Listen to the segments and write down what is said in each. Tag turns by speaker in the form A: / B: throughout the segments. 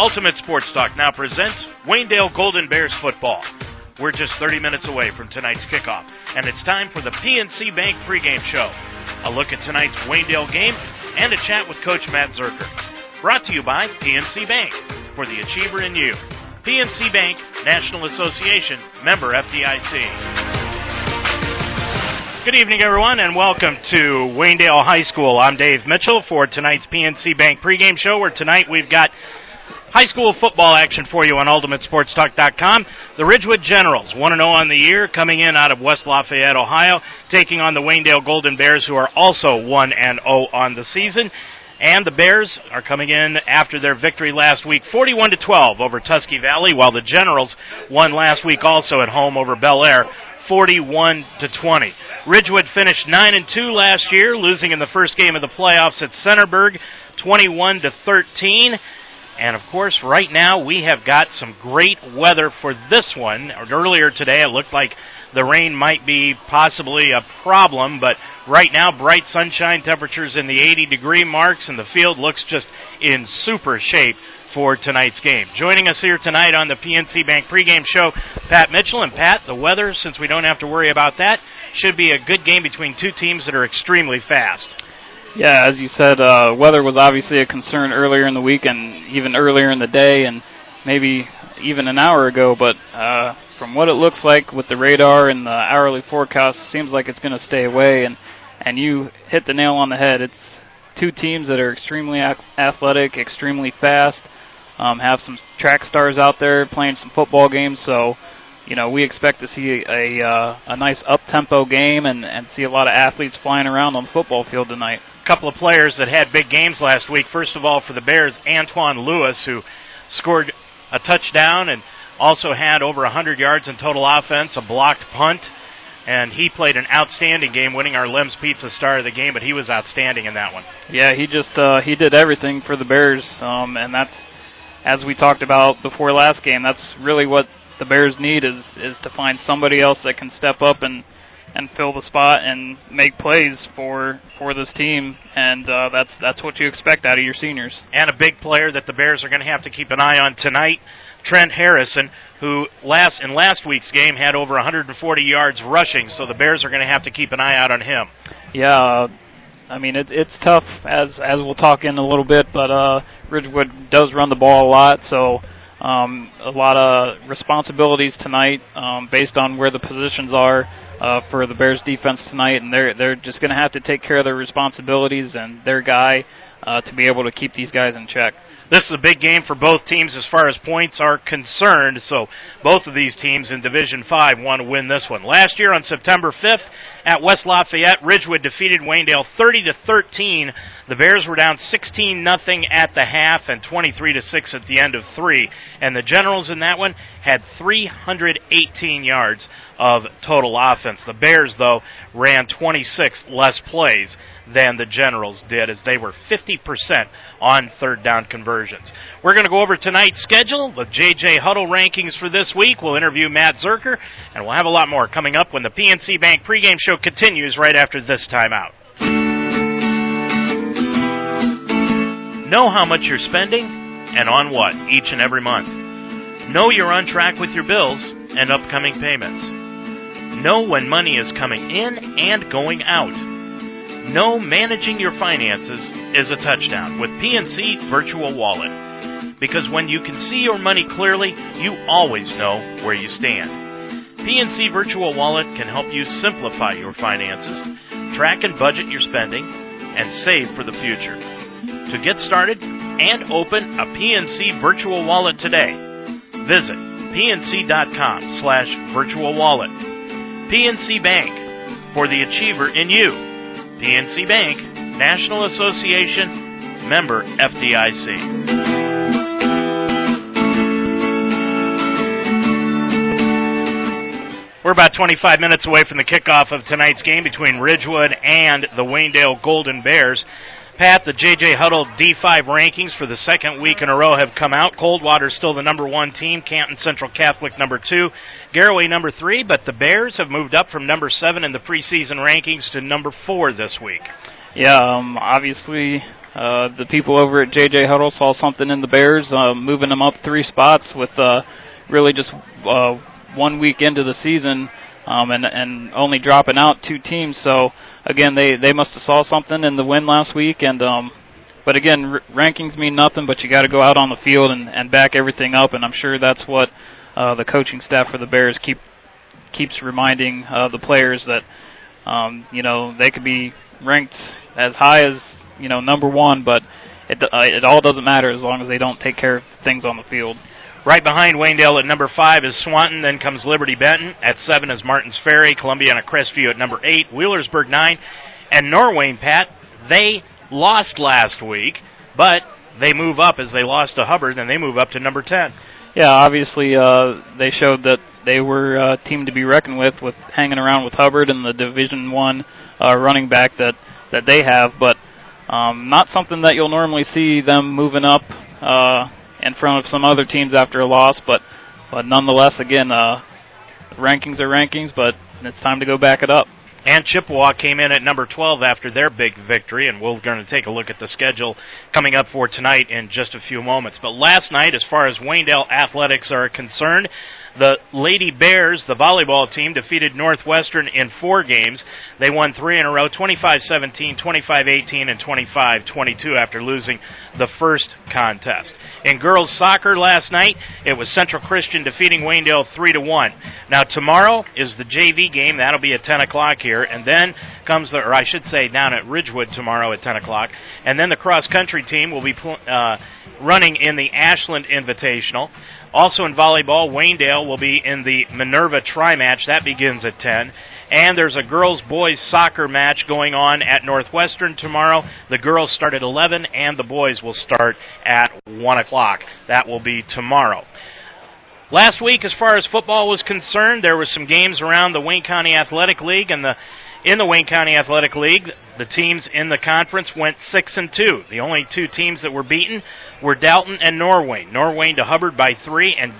A: Ultimate Sports Talk now presents Waynedale Golden Bears football. We're just 30 minutes away from tonight's kickoff, and it's time for the PNC Bank pregame show. A look at tonight's Waynedale game and a chat with Coach Matt Zerker. Brought to you by PNC Bank for the Achiever in You. PNC Bank, National Association, member FDIC. Good evening, everyone, and welcome to Waynedale High School. I'm Dave Mitchell for tonight's PNC Bank pregame show, where tonight we've got high school football action for you on UltimateSportsTalk.com. The Ridgewood Generals, 1 0 on the year, coming in out of West Lafayette, Ohio, taking on the Waynedale Golden Bears, who are also 1 0 on the season. And the Bears are coming in after their victory last week, 41 to 12 over Tusky Valley, while the Generals won last week also at home over Bellaire, 41 to 20. Ridgewood finished 9 and 2 last year, losing in the first game of the playoffs at Centerburg, 21 to 13. And of course, right now we have got some great weather for this one. Earlier today, it looked like the rain might be possibly a problem, but right now, bright sunshine temperatures in the 80 degree marks, and the field looks just in super shape for tonight's game. Joining us here tonight on the PNC Bank pregame show, Pat Mitchell. And Pat, the weather, since we don't have to worry about that, should be a good game between two teams that are extremely fast.
B: Yeah, as you said, uh, weather was obviously a concern earlier in the week and even earlier in the day and maybe even an hour ago. But uh, from what it looks like with the radar and the hourly forecast, seems like it's going to stay away. And and you hit the nail on the head. It's two teams that are extremely athletic, extremely fast um, have some track stars out there playing some football games. So, you know, we expect to see a uh, a nice up tempo game and and see a lot of athletes flying around on the football field tonight.
A: A couple of players that had big games last week. First of all, for the Bears, Antoine Lewis, who scored a touchdown and also had over 100 yards in total offense, a blocked punt and he played an outstanding game, winning our Lem's Pizza Star of the game. But he was outstanding in that one.
B: Yeah, he just uh, he did everything for the Bears, um, and that's as we talked about before last game, that's really what the Bears need is is to find somebody else that can step up and and fill the spot and make plays for for this team, and uh, that's that's what you expect out of your seniors.
A: And a big player that the Bears are going to have to keep an eye on tonight, Trent Harrison, who last in last week's game had over 140 yards rushing, so the Bears are going to have to keep an eye out on him.
B: Yeah, I mean, it, it's tough as as we'll talk in a little bit, but uh, Ridgewood does run the ball a lot, so um, a lot of responsibilities tonight um, based on where the positions are uh, for the Bears defense tonight, and they're they're just going to have to take care of their responsibilities and their guy uh, to be able to keep these guys in check.
A: This is a big game for both teams as far as points are concerned. So both of these teams in Division 5 want to win this one. Last year on September 5th at West Lafayette, Ridgewood defeated Waynedale 30 to 13. The Bears were down 16 nothing at the half and 23 to 6 at the end of 3. And the Generals in that one had 318 yards of total offense. The Bears though ran 26 less plays than the Generals did, as they were 50% on third down conversions. We're going to go over tonight's schedule, the JJ Huddle rankings for this week. We'll interview Matt Zerker, and we'll have a lot more coming up when the PNC Bank pregame show continues right after this timeout. Know how much you're spending and on what each and every month. Know you're on track with your bills and upcoming payments. Know when money is coming in and going out Know managing your finances is a touchdown with PNC Virtual Wallet. Because when you can see your money clearly, you always know where you stand. PNC Virtual Wallet can help you simplify your finances, track and budget your spending, and save for the future. To get started and open a PNC Virtual Wallet today, visit pnc.com slash virtual wallet. PNC Bank, for the achiever in you. PNC Bank, National Association, member FDIC. We're about 25 minutes away from the kickoff of tonight's game between Ridgewood and the Waynedale Golden Bears. Pat, the JJ Huddle D5 rankings for the second week in a row have come out. Coldwater still the number one team, Canton Central Catholic number two, Garaway number three, but the Bears have moved up from number seven in the preseason rankings to number four this week.
B: Yeah, um, obviously uh, the people over at JJ Huddle saw something in the Bears, uh, moving them up three spots with uh, really just uh, one week into the season, um, and and only dropping out two teams. So again, they they must have saw something in the win last week, and um, but again, r- rankings mean nothing, but you got to go out on the field and and back everything up, and I'm sure that's what uh, the coaching staff for the Bears keep keeps reminding uh, the players that um, you know they could be ranked as high as you know number one, but it uh, it all doesn't matter as long as they don't take care of things on the field.
A: Right behind Waynedale at number five is Swanton. Then comes Liberty Benton. At seven is Martins Ferry. Columbiana Crestview at number eight. Wheelersburg nine. And Norwayne, Pat, they lost last week, but they move up as they lost to Hubbard, and they move up to number 10.
B: Yeah, obviously uh, they showed that they were a team to be reckoned with, with hanging around with Hubbard and the Division One uh, running back that that they have, but um, not something that you'll normally see them moving up uh, in front of some other teams after a loss. But but nonetheless, again, uh, rankings are rankings, but it's time to go back it up.
A: And Chippewa came in at number 12 after their big victory, and we're going to take a look at the schedule coming up for tonight in just a few moments. But last night, as far as Waynedale athletics are concerned, the Lady Bears, the volleyball team, defeated Northwestern in four games. They won three in a row 25 17, 25 18, and 25 22 after losing the first contest. In girls soccer last night, it was Central Christian defeating Waynedale 3 to 1. Now, tomorrow is the JV game. That'll be at 10 o'clock here. And then comes the, or I should say, down at Ridgewood tomorrow at 10 o'clock. And then the cross country team will be uh, running in the Ashland Invitational. Also in volleyball, Waynedale will be in the Minerva Tri Match. That begins at 10. And there's a girls boys soccer match going on at Northwestern tomorrow. The girls start at 11 and the boys will start at 1 o'clock. That will be tomorrow. Last week, as far as football was concerned, there were some games around the Wayne County Athletic League and the in the Wayne County Athletic League, the teams in the conference went 6 and 2. The only two teams that were beaten were Dalton and Norwayne. Norwayne to Hubbard by 3 and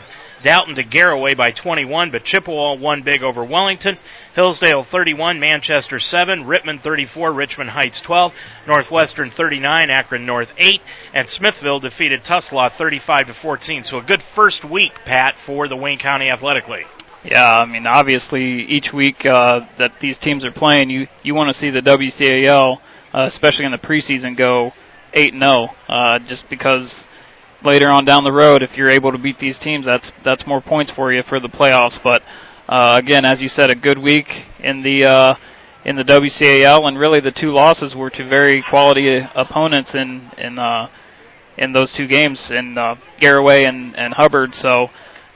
A: Dalton to Garaway by 21, but Chippewa won big over Wellington. Hillsdale 31, Manchester 7, Rittman 34, Richmond Heights 12, Northwestern 39, Akron North 8, and Smithville defeated Tuslaw 35 to 14. So a good first week, Pat, for the Wayne County Athletic League.
B: Yeah, I mean, obviously, each week uh, that these teams are playing, you you want to see the WCAL, uh, especially in the preseason, go eight and zero, oh, uh, just because later on down the road, if you're able to beat these teams, that's that's more points for you for the playoffs. But uh, again, as you said, a good week in the uh, in the WCAL, and really the two losses were to very quality opponents in in uh, in those two games in uh, Garaway and and Hubbard. So.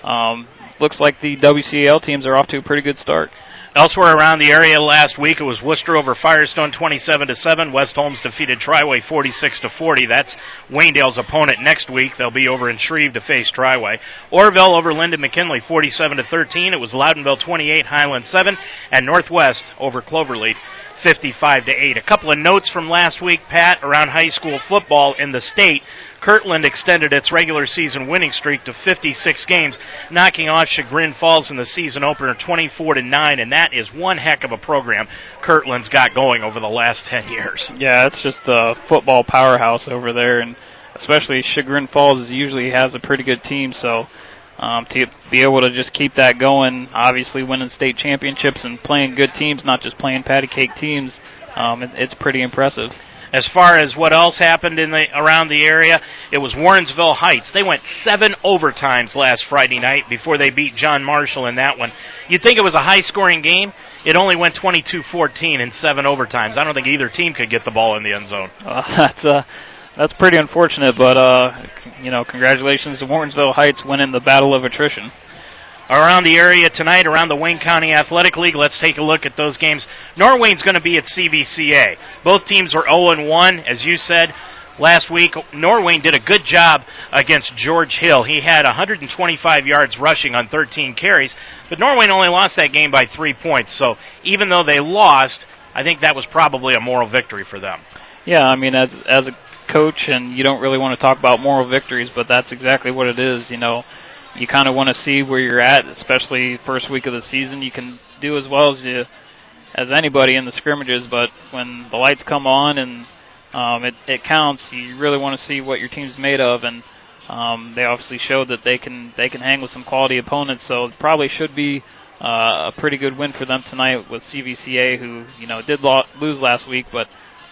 B: Um, looks like the WCAL teams are off to a pretty good start.
A: Elsewhere around the area last week, it was Wooster over Firestone 27 to 7. West Holmes defeated Triway 46 to 40. That's Waynedale's opponent next week. They'll be over in Shreve to face Triway. Orrville over Linden McKinley 47 to 13. It was Loudonville 28, Highland 7, and Northwest over Cloverleaf 55 to 8. A couple of notes from last week, Pat, around high school football in the state. Kirtland extended its regular season winning streak to 56 games, knocking off Chagrin Falls in the season opener 24 to 9, and that is one heck of a program Kirtland's got going over the last 10 years.
B: Yeah, it's just a football powerhouse over there, and especially Chagrin Falls usually has a pretty good team, so um, to be able to just keep that going, obviously winning state championships and playing good teams, not just playing patty cake teams, um, it, it's pretty impressive.
A: As far as what else happened in the around the area, it was Warrensville Heights. They went seven overtimes last Friday night before they beat John Marshall in that one. You'd think it was a high-scoring game. It only went 22-14 in seven overtimes. I don't think either team could get the ball in the end zone.
B: Uh, that's uh, that's pretty unfortunate, but uh, you know, congratulations to Warrensville Heights winning the battle of attrition
A: around the area tonight, around the Wayne County Athletic League. Let's take a look at those games. Norwayne's going to be at CVCA. Both teams are 0 1, as you said last week. Norwayne did a good job against George Hill. He had 125 yards rushing on 13 carries, but Norwayne only lost that game by three points. So even though they lost, I think that was probably a moral victory for them.
B: Yeah, I mean, as as a coach, and you don't really want to talk about moral victories, but that's exactly what it is. You know, you kind of want to see where you're at, especially first week of the season. You can do as well as you as anybody in the scrimmages, but when the lights come on and um, it it counts. You really want to see what your team's made of, and um, they obviously showed that they can they can hang with some quality opponents. So it probably should be uh, a pretty good win for them tonight with CVCA, who you know did lo- lose last week, but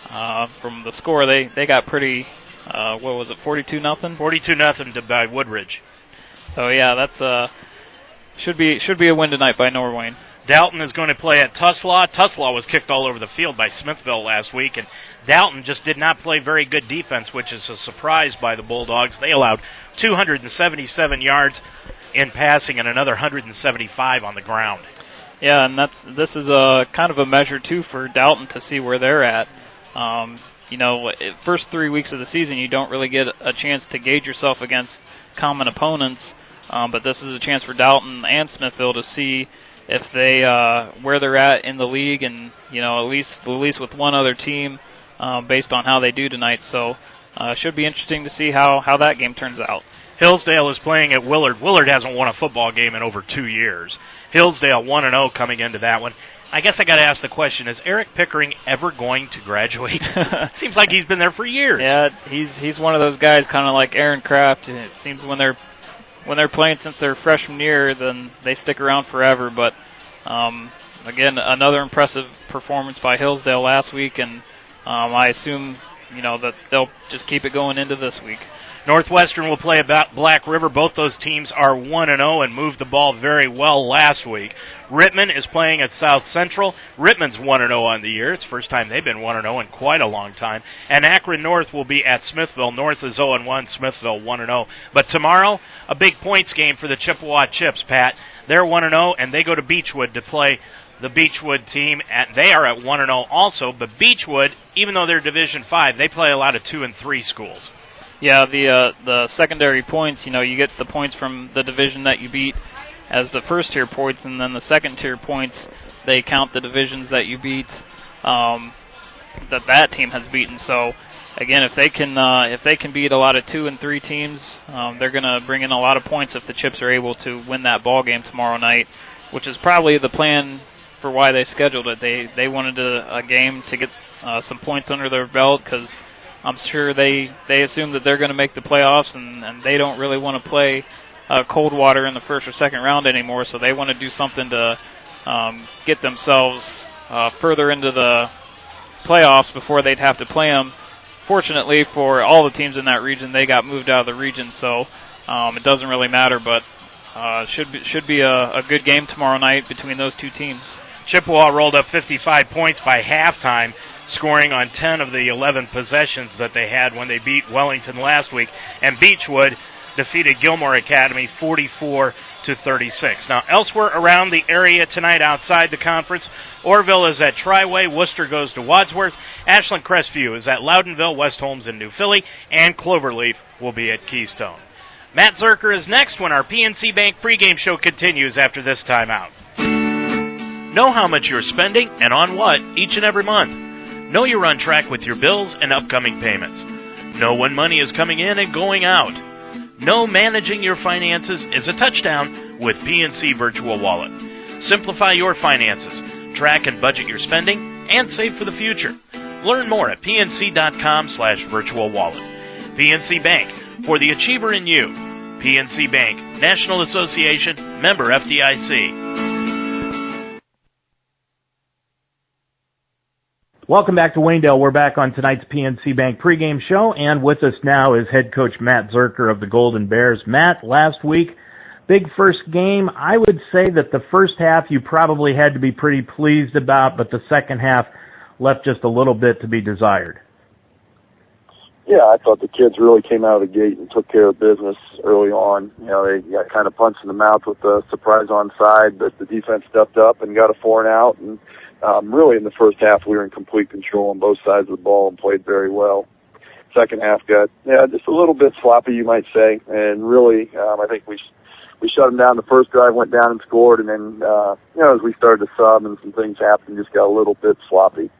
B: uh, from the score they they got pretty. Uh, what was it, 42 nothing?
A: 42 nothing to by Woodridge.
B: So yeah, that's uh should be should be a win tonight by Norwayne.
A: Dalton is going to play at Tuslaw. Tuslaw was kicked all over the field by Smithville last week, and Dalton just did not play very good defense, which is a surprise by the Bulldogs. They allowed 277 yards in passing and another 175 on the ground.
B: Yeah, and that's this is a kind of a measure too for Dalton to see where they're at. Um, you know, first three weeks of the season, you don't really get a chance to gauge yourself against common opponents, um, but this is a chance for Dalton and Smithville to see if they uh, where they're at in the league, and you know at least at least with one other team um, based on how they do tonight. So uh, should be interesting to see how how that game turns out.
A: Hillsdale is playing at Willard. Willard hasn't won a football game in over two years. Hillsdale one and zero oh coming into that one. I guess I got to ask the question: Is Eric Pickering ever going to graduate? seems like he's been there for years.
B: Yeah, he's he's one of those guys, kind of like Aaron Kraft. It seems when they're when they're playing since their freshman year, then they stick around forever. But um, again, another impressive performance by Hillsdale last week, and um, I assume you know that they'll just keep it going into this week.
A: Northwestern will play about Black River. Both those teams are 1 and 0 and moved the ball very well last week. Rittman is playing at South Central. Rittman's 1 and 0 on the year. It's the first time they've been 1 and 0 in quite a long time. And Akron North will be at Smithville. North is 0 and 1, Smithville 1 and 0. But tomorrow, a big points game for the Chippewa Chips, Pat. They're 1 and 0 and they go to Beechwood to play the Beechwood team, and they are at one and zero also. But Beechwood, even though they're Division Five, they play a lot of two and three schools.
B: Yeah, the uh, the secondary points, you know, you get the points from the division that you beat as the first tier points, and then the second tier points they count the divisions that you beat um, that that team has beaten. So again, if they can uh, if they can beat a lot of two and three teams, um, they're going to bring in a lot of points if the Chips are able to win that ball game tomorrow night, which is probably the plan for why they scheduled it. They they wanted a, a game to get uh, some points under their belt because I'm sure they they assume that they're going to make the playoffs, and, and they don't really want to play uh, Coldwater in the first or second round anymore. So they want to do something to um, get themselves uh, further into the playoffs before they'd have to play them. Fortunately for all the teams in that region, they got moved out of the region, so um, it doesn't really matter. But uh, should be, should be a, a good game tomorrow night between those two teams.
A: Chippewa rolled up 55 points by halftime scoring on 10 of the 11 possessions that they had when they beat Wellington last week. And Beechwood defeated Gilmour Academy 44 to 36. Now, elsewhere around the area tonight outside the conference, Orrville is at Triway, Wooster goes to Wadsworth, Ashland Crestview is at Loudonville, West Holmes in New Philly, and Cloverleaf will be at Keystone. Matt Zerker is next when our PNC Bank pregame show continues after this timeout. Know how much you're spending and on what each and every month. Know you're on track with your bills and upcoming payments. Know when money is coming in and going out. Know managing your finances is a touchdown with PNC Virtual Wallet. Simplify your finances, track and budget your spending, and save for the future. Learn more at pnc.com slash virtual wallet. PNC Bank, for the achiever in you. PNC Bank, National Association, member FDIC. Welcome back to Waynedale. We're back on tonight's PNC Bank pregame show, and with us now is head coach Matt Zerker of the Golden Bears. Matt, last week, big first game. I would say that the first half you probably had to be pretty pleased about, but the second half left just a little bit to be desired.
C: Yeah, I thought the kids really came out of the gate and took care of business early on. You know, they got kind of punched in the mouth with the surprise on side, but the defense stepped up and got a four and out and um, really in the first half we were in complete control on both sides of the ball and played very well. Second half got yeah just a little bit sloppy you might say, and really um, I think we we shut them down the first drive, went down and scored, and then uh, you know as we started to sub and some things happened, just got a little bit sloppy.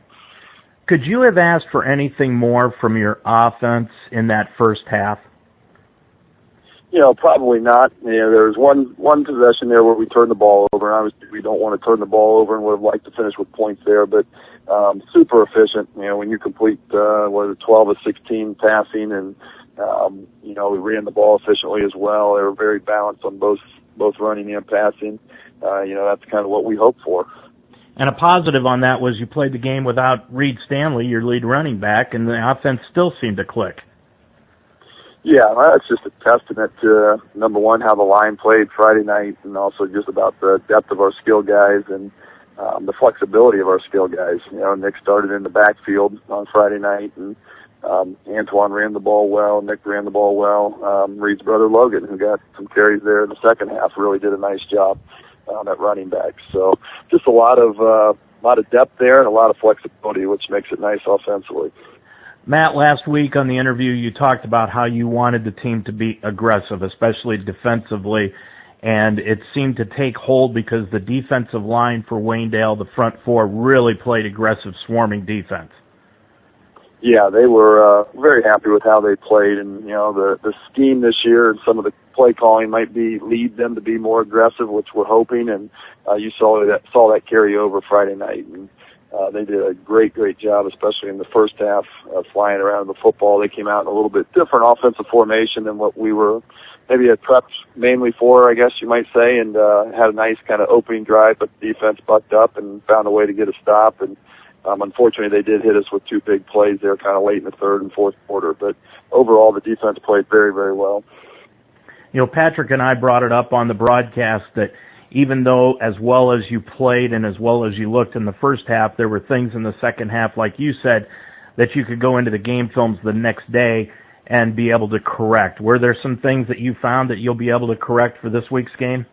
A: Could you have asked for anything more from your offense in that first half?
C: You know, probably not. You know, there was one one possession there where we turned the ball over, and obviously we don't want to turn the ball over, and would have liked to finish with points there. But um, super efficient. You know, when you complete uh, what is it, 12 of 16 passing, and um, you know we ran the ball efficiently as well. They were very balanced on both both running and passing. Uh, you know, that's kind of what we hope for.
A: And a positive on that was you played the game without Reed Stanley, your lead running back, and the offense still seemed to click.
C: Yeah, well, that's just a testament to number one how the line played Friday night, and also just about the depth of our skill guys and um, the flexibility of our skill guys. You know, Nick started in the backfield on Friday night, and um, Antoine ran the ball well. Nick ran the ball well. Um, Reed's brother Logan, who got some carries there in the second half, really did a nice job um, at running back. So just a lot of uh, a lot of depth there and a lot of flexibility, which makes it nice offensively.
A: Matt, last week on the interview, you talked about how you wanted the team to be aggressive, especially defensively, and it seemed to take hold because the defensive line for Waynedale, the front four, really played aggressive, swarming defense.
C: Yeah, they were uh, very happy with how they played, and you know the the scheme this year and some of the play calling might be lead them to be more aggressive, which we're hoping, and uh, you saw that saw that carry over Friday night. And, uh, they did a great, great job, especially in the first half, uh, flying around the football. They came out in a little bit different offensive formation than what we were maybe had prepped mainly for, I guess you might say, and uh, had a nice kind of opening drive, but defense bucked up and found a way to get a stop. And um, unfortunately, they did hit us with two big plays there, kind of late in the third and fourth quarter. But overall, the defense played very, very well.
A: You know, Patrick and I brought it up on the broadcast that even though as well as you played and as well as you looked in the first half, there were things in the second half, like you said, that you could go into the game films the next day and be able to correct. Were there some things that you found that you'll be able to correct for this week's game?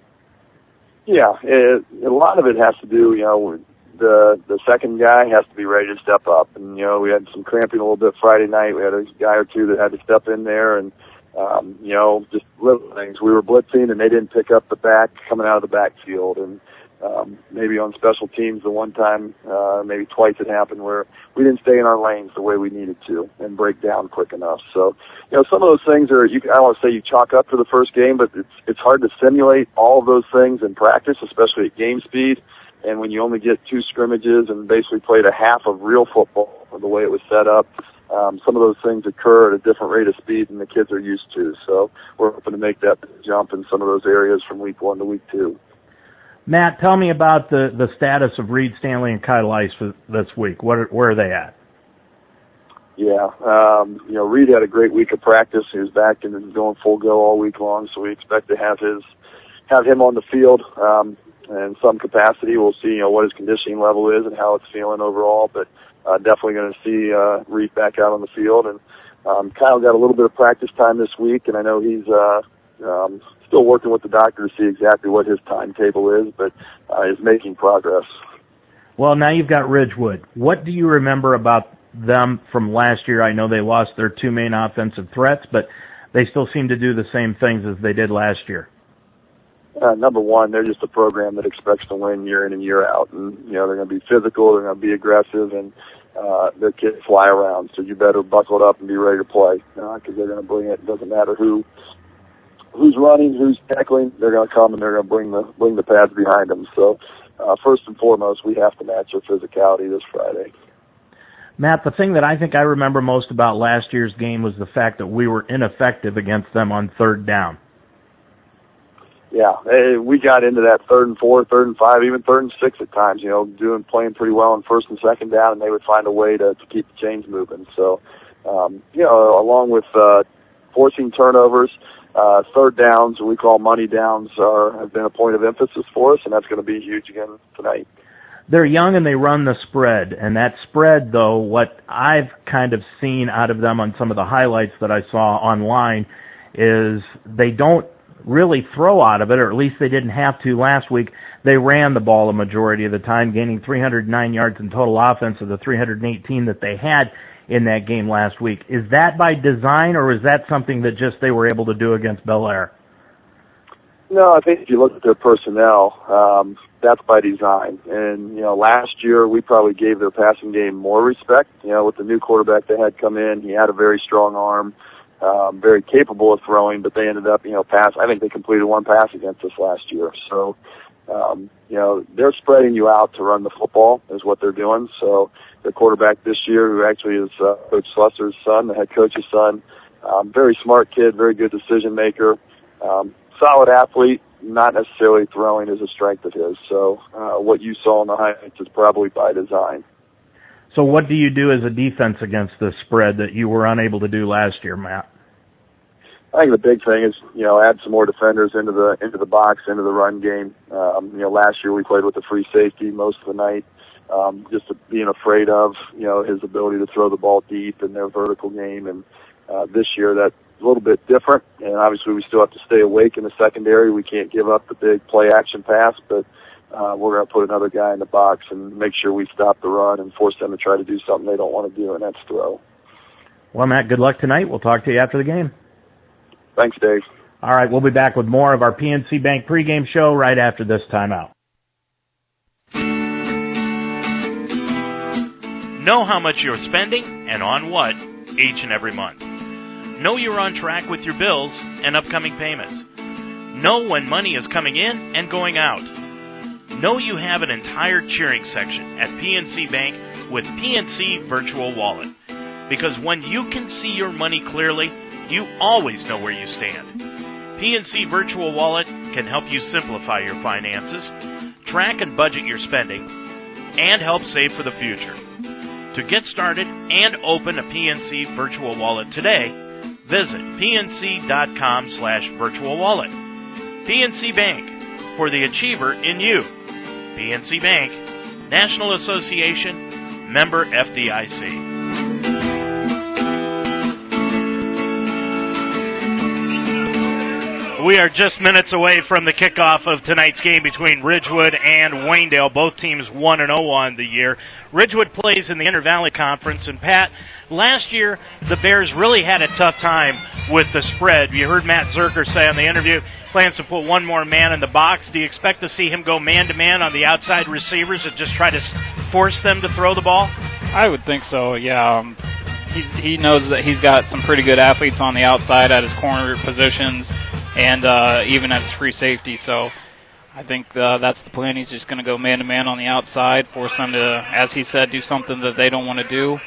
C: Yeah, it, a lot of it has to do, you know, the the second guy has to be ready to step up, and you know we had some cramping a little bit Friday night. We had a guy or two that had to step in there and um, you know, just little things. We were blitzing and they didn't pick up the back coming out of the backfield and um, maybe on special teams the one time, uh, maybe twice it happened where we didn't stay in our lanes the way we needed to and break down quick enough. So, you know, some of those things are, you, I don't want to say you chalk up for the first game, but it's, it's hard to simulate all of those things in practice, especially at game speed. And when you only get two scrimmages and basically played a half of real football the way it was set up, um, some of those things occur at a different rate of speed than the kids are used to. So we're hoping to make that jump in some of those areas from week one to week two.
A: Matt, tell me about the, the status of Reed Stanley and Kyle Ice for this week. What are, where are they at?
C: Yeah, um, you know, Reed had a great week of practice. He was back and going full go all week long, so we expect to have his have him on the field um, in some capacity. We'll see, you know, what his conditioning level is and how it's feeling overall, but uh, definitely going to see uh, Reed back out on the field. And um, Kyle got a little bit of practice time this week, and I know he's uh, um, still working with the doctor to see exactly what his timetable is, but uh, is making progress.
A: Well, now you've got Ridgewood. What do you remember about them from last year? I know they lost their two main offensive threats, but they still seem to do the same things as they did last year.
C: Uh, number one, they're just a program that expects to win year in and year out, and you know they're going to be physical, they're going to be aggressive, and uh, their kids fly around. So you better buckle it up and be ready to play because uh, they're going to bring it. It doesn't matter who who's running, who's tackling. They're going to come and they're going to bring the bring the pads behind them. So uh, first and foremost, we have to match their physicality this Friday.
A: Matt, the thing that I think I remember most about last year's game was the fact that we were ineffective against them on third down
C: yeah, we got into that third and four, third and five, even third and six at times. You know, doing playing pretty well in first and second down, and they would find a way to, to keep the chains moving. So, um, you know, along with uh, forcing turnovers, uh, third downs, we call money downs, are have been a point of emphasis for us, and that's going to be huge again tonight.
A: They're young and they run the spread, and that spread, though, what I've kind of seen out of them on some of the highlights that I saw online is they don't really throw out of it, or at least they didn't have to last week. They ran the ball a majority of the time, gaining 309 yards in total offense of the 318 that they had in that game last week. Is that by design, or is that something that just they were able to do against Bellaire?
C: No, I think if you look at their personnel, um, that's by design. And you know, last year we probably gave their passing game more respect. You know, with the new quarterback they had come in, he had a very strong arm um, very capable of throwing, but they ended up, you know, pass. I think they completed one pass against us last year. So, Um, you know, they're spreading you out to run the football is what they're doing. So the quarterback this year, who actually is uh, Coach Slusser's son, the head coach's son, um, very smart kid, very good decision maker, um, solid athlete, not necessarily throwing is a strength of his. So uh, what you saw in the highlights is probably by design.
A: So what do you do as a defense against the spread that you were unable to do last year, Matt?
C: I think the big thing is, you know, add some more defenders into the into the box, into the run game. Um, you know, last year we played with the free safety most of the night, um, just being afraid of, you know, his ability to throw the ball deep in their vertical game. And uh, this year that's a little bit different. And obviously we still have to stay awake in the secondary. We can't give up the big play action pass, but uh, we're going to put another guy in the box and make sure we stop the run and force them to try to do something they don't want to do, and that's throw.
A: Well, Matt, good luck tonight. We'll talk to you after the game.
C: Thanks, Dave.
A: All right, we'll be back with more of our PNC Bank pregame show right after this timeout. Know how much you're spending and on what each and every month. Know you're on track with your bills and upcoming payments. Know when money is coming in and going out. Know you have an entire cheering section at PNC Bank with PNC Virtual Wallet. Because when you can see your money clearly, you always know where you stand. PNC Virtual Wallet can help you simplify your finances, track and budget your spending, and help save for the future. To get started and open a PNC Virtual Wallet today, visit pnc.com slash virtual wallet. PNC Bank, for the achiever in you. PNC Bank, National Association, member FDIC. We are just minutes away from the kickoff of tonight's game between Ridgewood and Waynedale. Both teams 1 and 0 on the year. Ridgewood plays in the Inter Valley Conference and Pat, last year the Bears really had a tough time with the spread. You heard Matt Zerker say on the interview plans to put one more man in the box. Do you expect to see him go man to man on the outside receivers and just try to force them to throw the ball?
B: I would think so. Yeah. Um, he knows that he's got some pretty good athletes on the outside at his corner positions and uh, even as free safety. So I think uh, that's the plan. He's just going to go man to man on the outside, force them to, as he said, do something that they don't want to do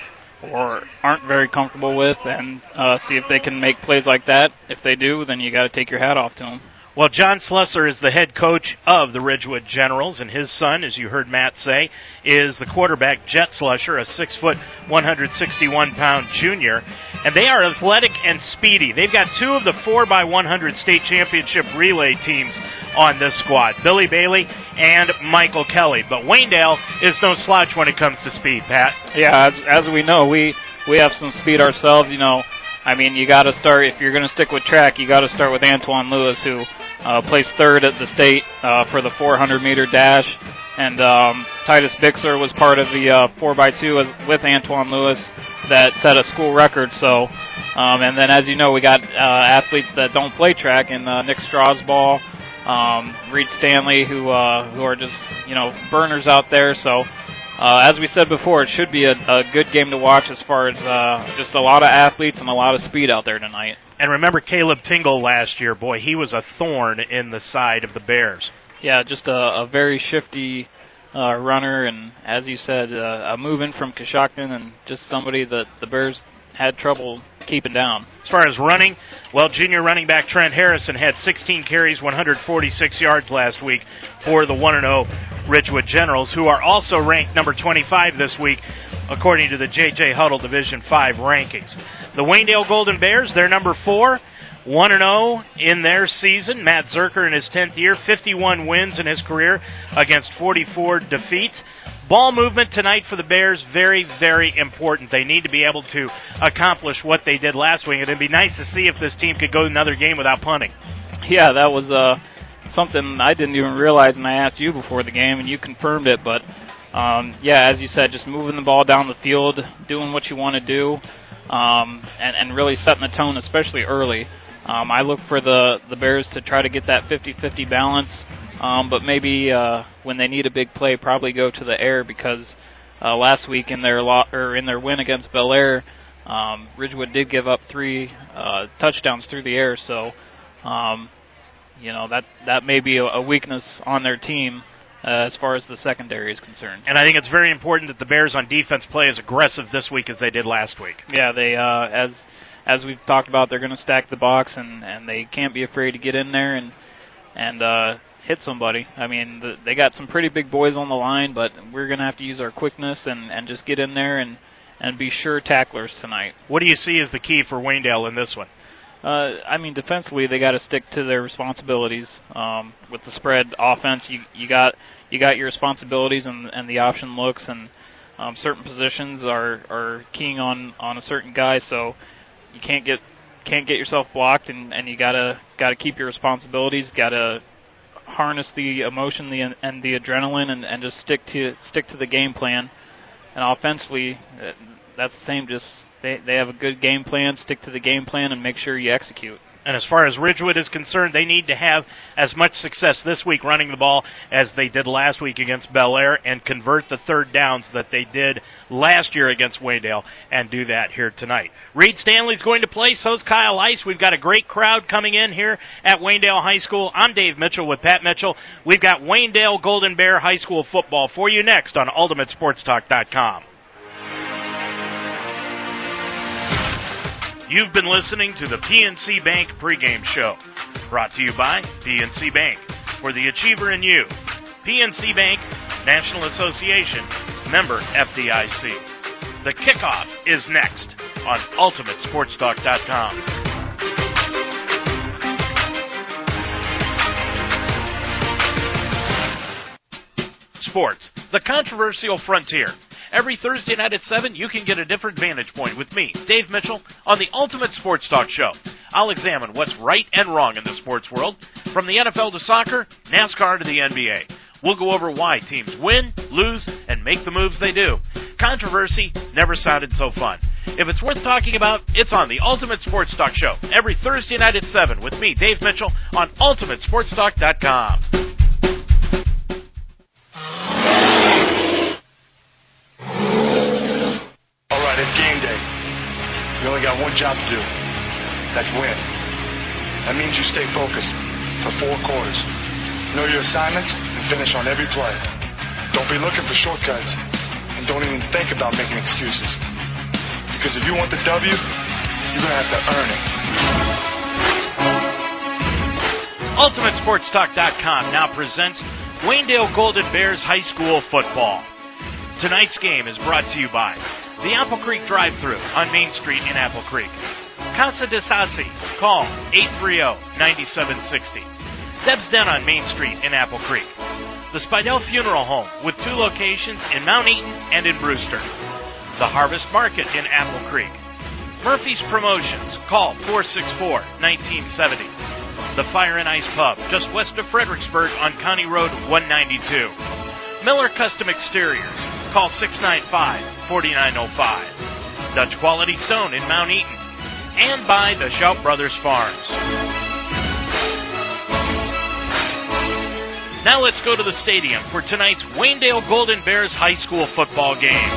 B: or aren't very comfortable with, and uh, see if they can make plays like that. If they do, then you got to take your hat off to them.
A: Well, John Slusser is the head coach of the Ridgewood Generals, and his son, as you heard Matt say, is the quarterback Jet Slusser, a six foot, 161 pound junior. And they are athletic and speedy. They've got two of the four by 100 state championship relay teams on this squad Billy Bailey and Michael Kelly. But Waynedale is no slouch when it comes to speed, Pat.
B: Yeah, as, as we know, we, we have some speed ourselves. You know, I mean, you got to start if you're going to stick with track. You got to start with Antoine Lewis, who uh, placed third at the state uh, for the 400 meter dash, and um, Titus Bixler was part of the uh, 4x2 as, with Antoine Lewis that set a school record. So, um, and then as you know, we got uh, athletes that don't play track, and uh, Nick Strasball, um, Reed Stanley, who uh, who are just you know burners out there. So. As we said before, it should be a, a good game to watch as far as just a lot of athletes and a lot of speed out there tonight.
A: And remember Caleb Tingle last year, boy, he was a thorn in the side of the Bears.
B: Yeah, just a, a very shifty uh, runner, and as you said, uh, a move in from Coshocton, and just somebody that the Bears had trouble keeping down.
A: As far as running, well, junior running back Trent Harrison had 16 carries, 146 yards last week for the 1 0 Ridgewood Generals, who are also ranked number 25 this week according to the J.J. Huddle Division 5 rankings. The Waynedale Golden Bears, they're number 4, 1 0 in their season. Matt Zerker in his 10th year, 51 wins in his career against 44 defeats. Ball movement tonight for the Bears, very, very important. They need to be able to accomplish what they did last week. It'd be nice to see if this team could go another game without punting.
B: Yeah, that was uh, something I didn't even realize, and I asked you before the game, and you confirmed it. But um, yeah, as you said, just moving the ball down the field, doing what you want to do, um, and, and really setting the tone, especially early. Um, I look for the the Bears to try to get that 50-50 balance, um, but maybe uh, when they need a big play, probably go to the air because uh, last week in their lo- or in their win against Bellaire, um, Ridgewood did give up three uh, touchdowns through the air. So um, you know that that may be a, a weakness on their team uh, as far as the secondary is concerned.
A: And I think it's very important that the Bears on defense play as aggressive this week as they did last week.
B: Yeah, they uh, as as we've talked about, they're going to stack the box and and they can't be afraid to get in there and and uh, hit somebody. I mean, the, they got some pretty big boys on the line, but we're going to have to use our quickness and and just get in there and and be sure tacklers tonight.
A: What do you see as the key for Waynedale in this one?
B: Uh, I mean, defensively, they got to stick to their responsibilities. Um, with the spread offense, you you got you got your responsibilities and and the option looks and um, certain positions are are keying on on a certain guy, so you can't get can't get yourself blocked, and and you gotta gotta keep your responsibilities. Gotta harness the emotion, the and the adrenaline, and and just stick to stick to the game plan. And offensively, uh, that's the same. Just they they have a good game plan. Stick to the game plan and make sure you execute.
A: And as far as Ridgewood is concerned, they need to have as much success this week running the ball as they did last week against Bellaire and convert the third downs that they did last year against Waynedale and do that here tonight. Reed Stanley's going to play, so's Kyle Ice. We've got a great crowd coming in here at Waynedale High School. I'm Dave Mitchell with Pat Mitchell. We've got Waynedale Golden Bear High School football for you next on UltimateSportsTalk.com. You've been listening to the PNC Bank pregame show, brought to you by PNC Bank, for the achiever in you. PNC Bank, National Association, member FDIC. The kickoff is next on UltimateSportsTalk.com. Sports, the controversial frontier. Every Thursday night at 7, you can get a different vantage point with me, Dave Mitchell, on the Ultimate Sports Talk Show. I'll examine what's right and wrong in the sports world, from the NFL to soccer, NASCAR to the NBA. We'll go over why teams win, lose, and make the moves they do. Controversy never sounded so fun. If it's worth talking about, it's on the Ultimate Sports Talk Show every Thursday night at 7 with me, Dave Mitchell, on UltimateSportsTalk.com.
D: got one job to do. That's win. That means you stay focused for four quarters. Know your assignments and finish on every play. Don't be looking for shortcuts and don't even think about making excuses. Because if you want the W, you're going to have to earn it.
A: UltimateSportsTalk.com now presents Waynedale Golden Bears High School Football. Tonight's game is brought to you by the Apple Creek drive-thru on Main Street in Apple Creek. Casa de Sassi. Call 830-9760. Deb's Den on Main Street in Apple Creek. The Spidell Funeral Home with two locations in Mount Eaton and in Brewster. The Harvest Market in Apple Creek. Murphy's Promotions. Call 464-1970. The Fire and Ice Pub, just west of Fredericksburg on County Road 192. Miller Custom Exteriors. Call 695 4905. Dutch Quality Stone in Mount Eaton. And by the Shout Brothers Farms. Now let's go to the stadium for tonight's Waynedale Golden Bears High School football game.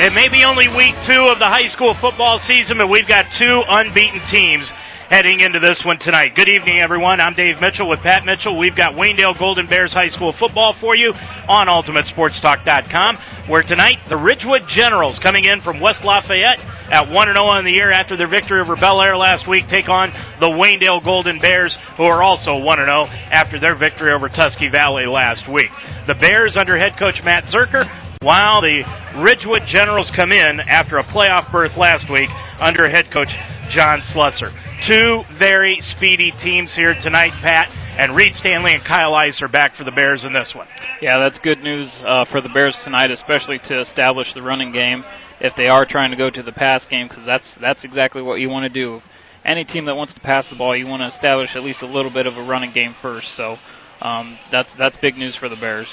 A: It may be only week two of the high school football season, but we've got two unbeaten teams heading into this one tonight. Good evening, everyone. I'm Dave Mitchell with Pat Mitchell. We've got Waynedale Golden Bears High School football for you on UltimateSportsTalk.com, where tonight the Ridgewood Generals, coming in from West Lafayette at 1 0 on the year after their victory over Bellaire last week, take on the Waynedale Golden Bears, who are also 1 0 after their victory over Tusky Valley last week. The Bears, under head coach Matt Zerker, while the Ridgewood Generals come in after a playoff berth last week under head coach John Slusser. Two very speedy teams here tonight, Pat. And Reed Stanley and Kyle Ice are back for the Bears in this one.
B: Yeah, that's good news uh, for the Bears tonight, especially to establish the running game if they are trying to go to the pass game, because that's that's exactly what you want to do. Any team that wants to pass the ball, you want to establish at least a little bit of a running game first. So um, that's that's big news for the Bears.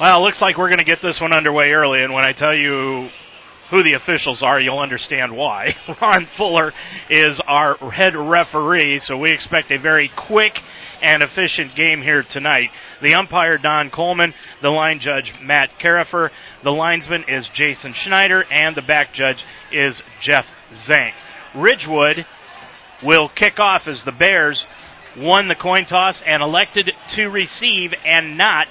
A: Well, it looks like we're going to get this one underway early, and when I tell you who the officials are, you'll understand why. Ron Fuller is our head referee, so we expect a very quick and efficient game here tonight. The umpire, Don Coleman, the line judge, Matt Carifer, the linesman is Jason Schneider, and the back judge is Jeff Zank. Ridgewood will kick off as the Bears won the coin toss and elected to receive and not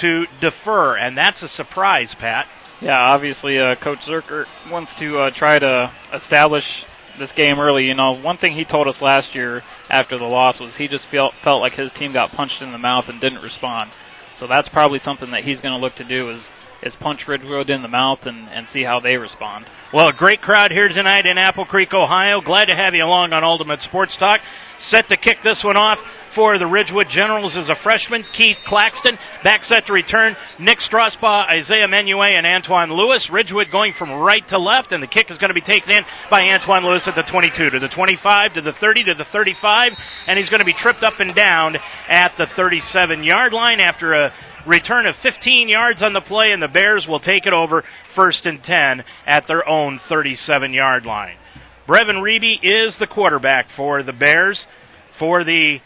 A: to defer. And that's a surprise, Pat.
B: Yeah, obviously, uh, Coach Zerker wants to uh, try to establish this game early. You know, one thing he told us last year after the loss was he just felt felt like his team got punched in the mouth and didn't respond. So that's probably something that he's going to look to do is is punch Ridgewood in the mouth and, and see how they respond.
A: Well, a great crowd here tonight in Apple Creek, Ohio. Glad to have you along on Ultimate Sports Talk. Set to kick this one off for the Ridgewood Generals is a freshman, Keith Claxton. Back set to return, Nick Strasbaugh, Isaiah Menue, and Antoine Lewis. Ridgewood going from right to left, and the kick is going to be taken in by Antoine Lewis at the 22, to the 25, to the 30, to the 35, and he's going to be tripped up and down at the 37 yard line after a return of 15 yards on the play, and the Bears will take it over first and 10 at their own 37 yard line. Brevin Reeby is the quarterback for the Bears. For the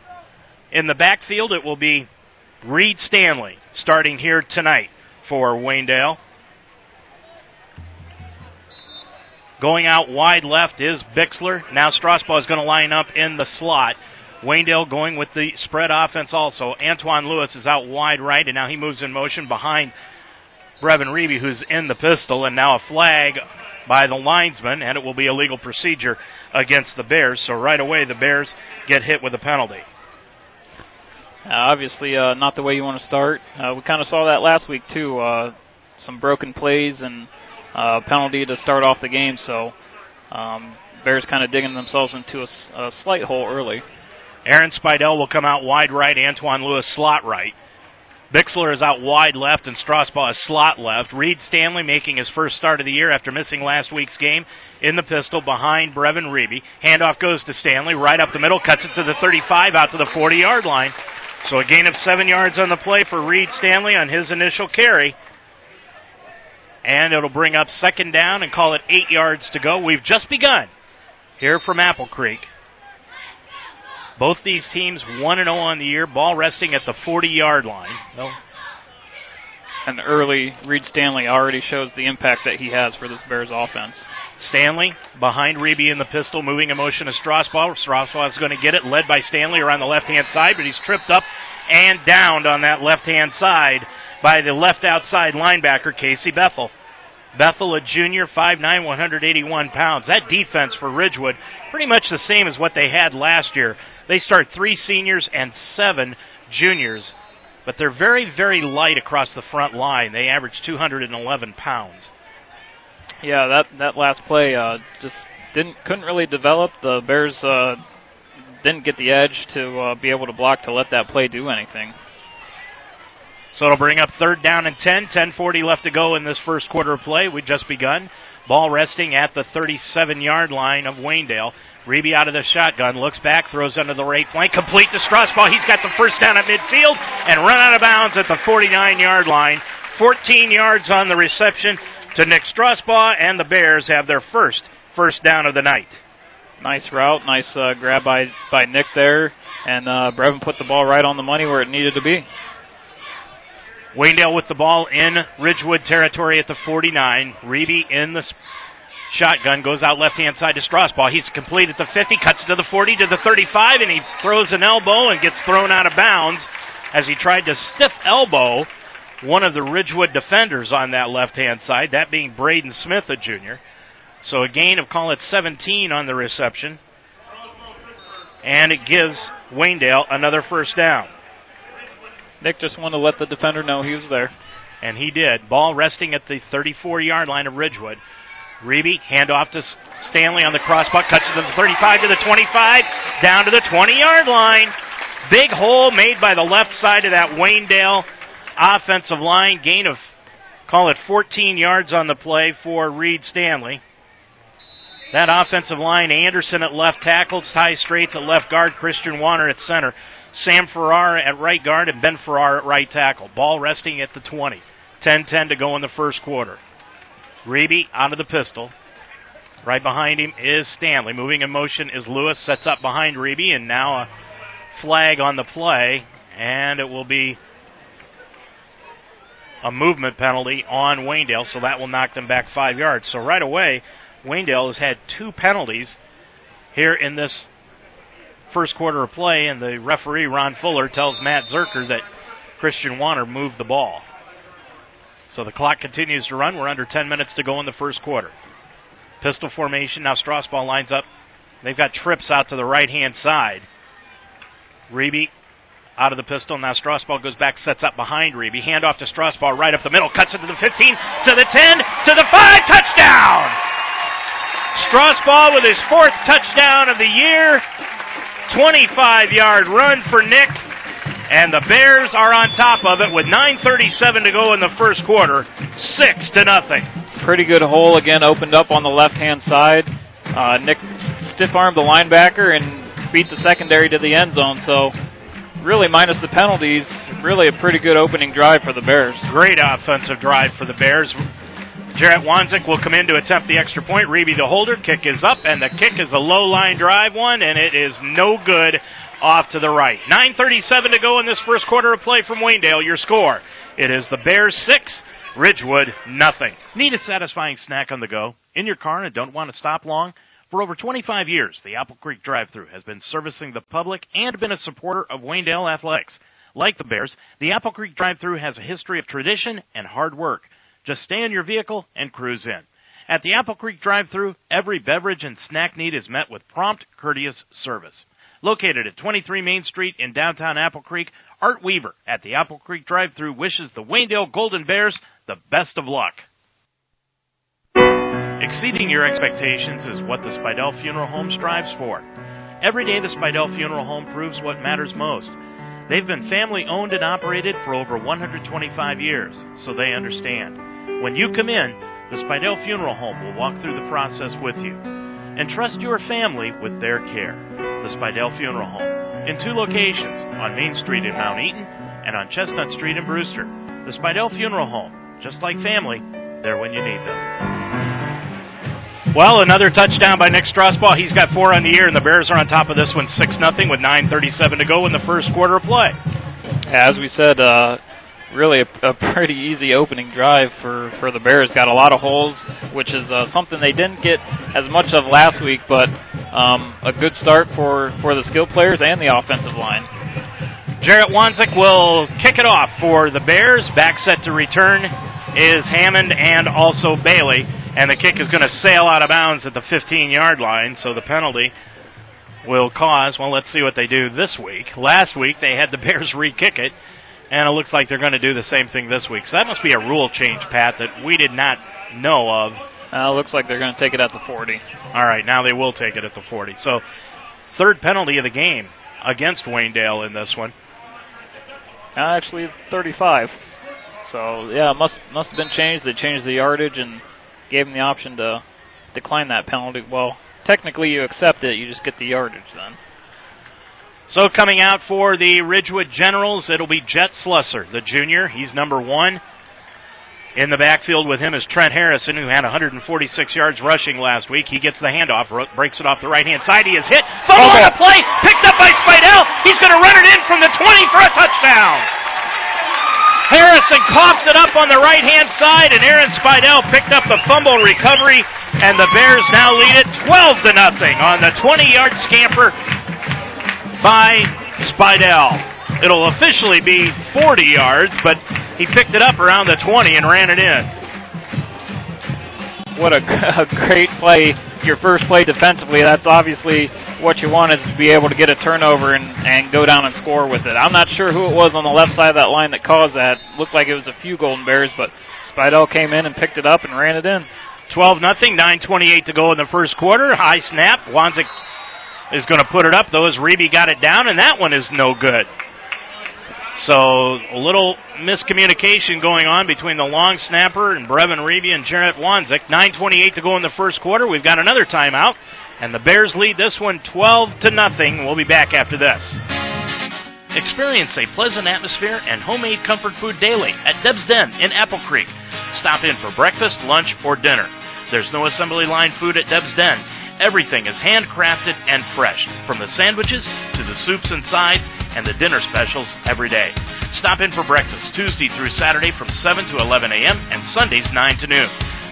A: in the backfield, it will be Reed Stanley starting here tonight for Waynedale. Going out wide left is Bixler. Now Strasbaugh is going to line up in the slot. Waynedale going with the spread offense also. Antoine Lewis is out wide right, and now he moves in motion behind Brevin Reeby, who's in the pistol, and now a flag by the linesman, and it will be a legal procedure against the Bears. So right away, the Bears get hit with a penalty.
B: Uh, obviously, uh, not the way you want to start. Uh, we kind of saw that last week too. Some broken plays and uh, penalty to start off the game. So um, Bears kind of digging themselves into a, a slight hole early.
A: Aaron Spidell will come out wide right. Antoine Lewis slot right. Bixler is out wide left and Strasbaugh is slot left. Reed Stanley making his first start of the year after missing last week's game in the pistol behind Brevin Reeby. Handoff goes to Stanley right up the middle, cuts it to the 35 out to the 40 yard line. So a gain of seven yards on the play for Reed Stanley on his initial carry. And it'll bring up second down and call it eight yards to go. We've just begun here from Apple Creek. Both these teams 1 0 on the year, ball resting at the 40 yard line.
B: And early Reed Stanley already shows the impact that he has for this Bears offense.
A: Stanley behind Reeby in the pistol, moving a motion to Strasbaugh. Strasbaugh is going to get it, led by Stanley around the left hand side, but he's tripped up and downed on that left hand side by the left outside linebacker, Casey Bethel. Bethel, a junior, 5'9", 181 pounds. That defense for Ridgewood, pretty much the same as what they had last year. They start three seniors and seven juniors, but they're very, very light across the front line. They average 211 pounds.
B: Yeah, that that last play uh, just didn't couldn't really develop. The Bears uh, didn't get the edge to uh, be able to block to let that play do anything.
A: So it'll bring up third down and 10. 10:40 left to go in this first quarter of play. We've just begun. Ball resting at the 37-yard line of Waynedale. Reeby out of the shotgun, looks back, throws under the right flank, complete to Strasbaugh. He's got the first down at midfield and run out of bounds at the 49-yard line. 14 yards on the reception to Nick Strasbaugh, and the Bears have their first first down of the night.
B: Nice route, nice uh, grab by by Nick there, and uh, Brevin put the ball right on the money where it needed to be.
A: Waynedale with the ball in Ridgewood territory at the 49. Reeby in the shotgun goes out left hand side to Strasbaugh. He's complete at the 50, cuts to the 40 to the 35, and he throws an elbow and gets thrown out of bounds as he tried to stiff elbow one of the Ridgewood defenders on that left hand side, that being Braden Smith, a junior. So a gain of call it 17 on the reception. And it gives Waynedale another first down.
B: Nick just wanted to let the defender know he was there.
A: And he did. Ball resting at the 34 yard line of Ridgewood. Reeby, handoff to Stanley on the crossbuck, cuts to the 35 to the 25, down to the 20 yard line. Big hole made by the left side of that Waynedale offensive line. Gain of, call it 14 yards on the play for Reed Stanley. That offensive line, Anderson at left tackle, Ty Straits at left guard, Christian Warner at center, Sam Farrar at right guard, and Ben Farrar at right tackle. Ball resting at the 20. 10-10 to go in the first quarter. Reeby out of the pistol. Right behind him is Stanley. Moving in motion is Lewis. Sets up behind Reeby, and now a flag on the play, and it will be a movement penalty on Waynedale, so that will knock them back five yards. So right away, Waynedale has had two penalties here in this first quarter of play, and the referee, Ron Fuller, tells Matt Zerker that Christian Warner moved the ball. So the clock continues to run. We're under 10 minutes to go in the first quarter. Pistol formation. Now Strasbaugh lines up. They've got trips out to the right hand side. Reeby out of the pistol. Now Strasbaugh goes back, sets up behind Reeby. Hand off to Strasbaugh right up the middle. Cuts it to the 15, to the 10, to the 5. Touchdown! Strasbaugh with his fourth touchdown of the year. 25 yard run for Nick. And the Bears are on top of it with 9.37 to go in the first quarter. 6 to nothing.
B: Pretty good hole again opened up on the left hand side. Uh, Nick stiff armed the linebacker and beat the secondary to the end zone. So, really, minus the penalties, really a pretty good opening drive for the Bears.
A: Great offensive drive for the Bears. Jarrett Wanzik will come in to attempt the extra point. Reeby the holder. Kick is up, and the kick is a low line drive one, and it is no good off to the right. 9.37 to go in this first quarter of play from Waynedale. Your score. It is the Bears 6, Ridgewood nothing. Need a satisfying snack on the go? In your car and don't want to stop long? For over 25 years, the Apple Creek drive-thru has been servicing the public and been a supporter of Waynedale athletics. Like the Bears, the Apple Creek drive-thru has a history of tradition and hard work. Just stay in your vehicle and cruise in. At the Apple Creek drive-thru, every beverage and snack need is met with prompt, courteous service. Located at 23 Main Street in downtown Apple Creek, Art Weaver at the Apple Creek drive-thru wishes the Waynedale Golden Bears the best of luck. Exceeding your expectations is what the Spidell Funeral Home strives for. Every day, the Spidell Funeral Home proves what matters most. They've been family owned and operated for over 125 years, so they understand. When you come in, the Spidell Funeral Home will walk through the process with you. And trust your family with their care. The Spidell Funeral Home. In two locations, on Main Street in Mount Eaton and on Chestnut Street in Brewster. The Spidell Funeral Home. Just like family, they're when you need them. Well, another touchdown by Nick Strasbaugh. He's got four on the year, and the Bears are on top of this one 6 0 with 9.37 to go in the first quarter of play.
B: As we said, uh, really a, a, pretty easy opening drive for, for the Bears. Got a lot of holes, which is uh, something they didn't get as much of last week, but um, a good start for, for the skill players and the offensive line.
A: Jarrett Wanzik will kick it off for the Bears. Back set to return is Hammond and also Bailey, and the kick is going to sail out of bounds at the 15 yard line, so the penalty will cause, well, let's see what they do this week. Last week they had the Bears re kick it and it looks like they're going to do the same thing this week. So that must be a rule change, Pat, that we did not know of.
B: Uh, looks like they're going to take it at the 40.
A: All right, now they will take it at the 40. So, third penalty of the game against Waynedale in this one.
B: Actually, 35. So yeah, must must have been changed. They changed the yardage and gave them the option to decline that penalty. Well, technically you accept it, you just get the yardage then.
A: So coming out for the Ridgewood Generals, it'll be Jet Slusser, the junior. He's number one. In the backfield with him is Trent Harrison, who had 146 yards rushing last week. He gets the handoff, breaks it off the right hand side. He is hit. Fumble on a play, picked up by Spidell. He's going to run it in from the 20 for a touchdown. Harrison coughed it up on the right hand side, and Aaron Spidell picked up the fumble recovery, and the Bears now lead it 12 to nothing on the 20 yard scamper by Spidell. It'll officially be 40 yards, but he picked it up around the 20 and ran it in.
B: What a, a great play. Your first play defensively, that's obviously what you want is to be able to get a turnover and, and go down and score with it. I'm not sure who it was on the left side of that line that caused that. Looked like it was a few Golden Bears, but Spidell came in and picked it up and ran it in.
A: 12 nothing, 9:28 to go in the first quarter. High snap. Wanzik is going to put it up, though, as Reeby got it down, and that one is no good. So a little miscommunication going on between the long snapper and Brevin Reeby and Jarrett Wanzik. 9:28 to go in the first quarter. We've got another timeout, and the Bears lead this one 12 to nothing. We'll be back after this. Experience a pleasant atmosphere and homemade comfort food daily at Deb's Den in Apple Creek. Stop in for breakfast, lunch, or dinner. There's no assembly line food at Deb's Den Everything is handcrafted and fresh, from the sandwiches to the soups and sides and the dinner specials every day. Stop in for breakfast Tuesday through Saturday from 7 to 11 a.m. and Sundays 9 to noon.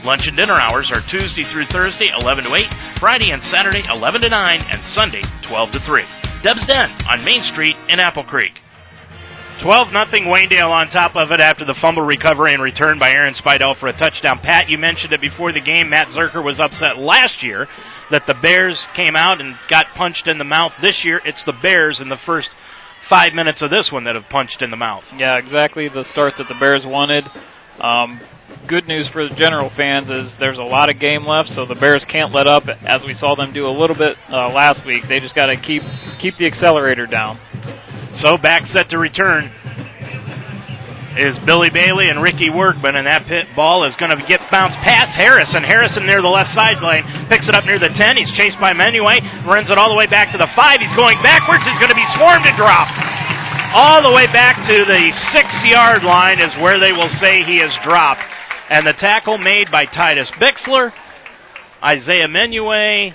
A: Lunch and dinner hours are Tuesday through Thursday 11 to 8 Friday and Saturday 11 to 9 and Sunday 12 to 3. Deb's Den on Main Street in Apple Creek. 12 nothing Waynedale on top of it after the fumble recovery and return by Aaron Spidell for a touchdown. Pat, you mentioned it before the game. Matt Zerker was upset last year that the Bears came out and got punched in the mouth. This year, it's the Bears in the first five minutes of this one that have punched in the mouth.
B: Yeah, exactly the start that the Bears wanted. Um, good news for the general fans is there's a lot of game left, so the Bears can't let up. As we saw them do a little bit uh, last week, they just got to keep keep the accelerator down.
A: So back set to return is Billy Bailey and Ricky Workman, and that pit ball is going to get bounced past Harrison. Harrison near the left side lane picks it up near the 10. He's chased by Menuet, runs it all the way back to the 5. He's going backwards. He's going to be swarmed and dropped. All the way back to the six yard line is where they will say he is dropped. And the tackle made by Titus Bixler, Isaiah Menuet,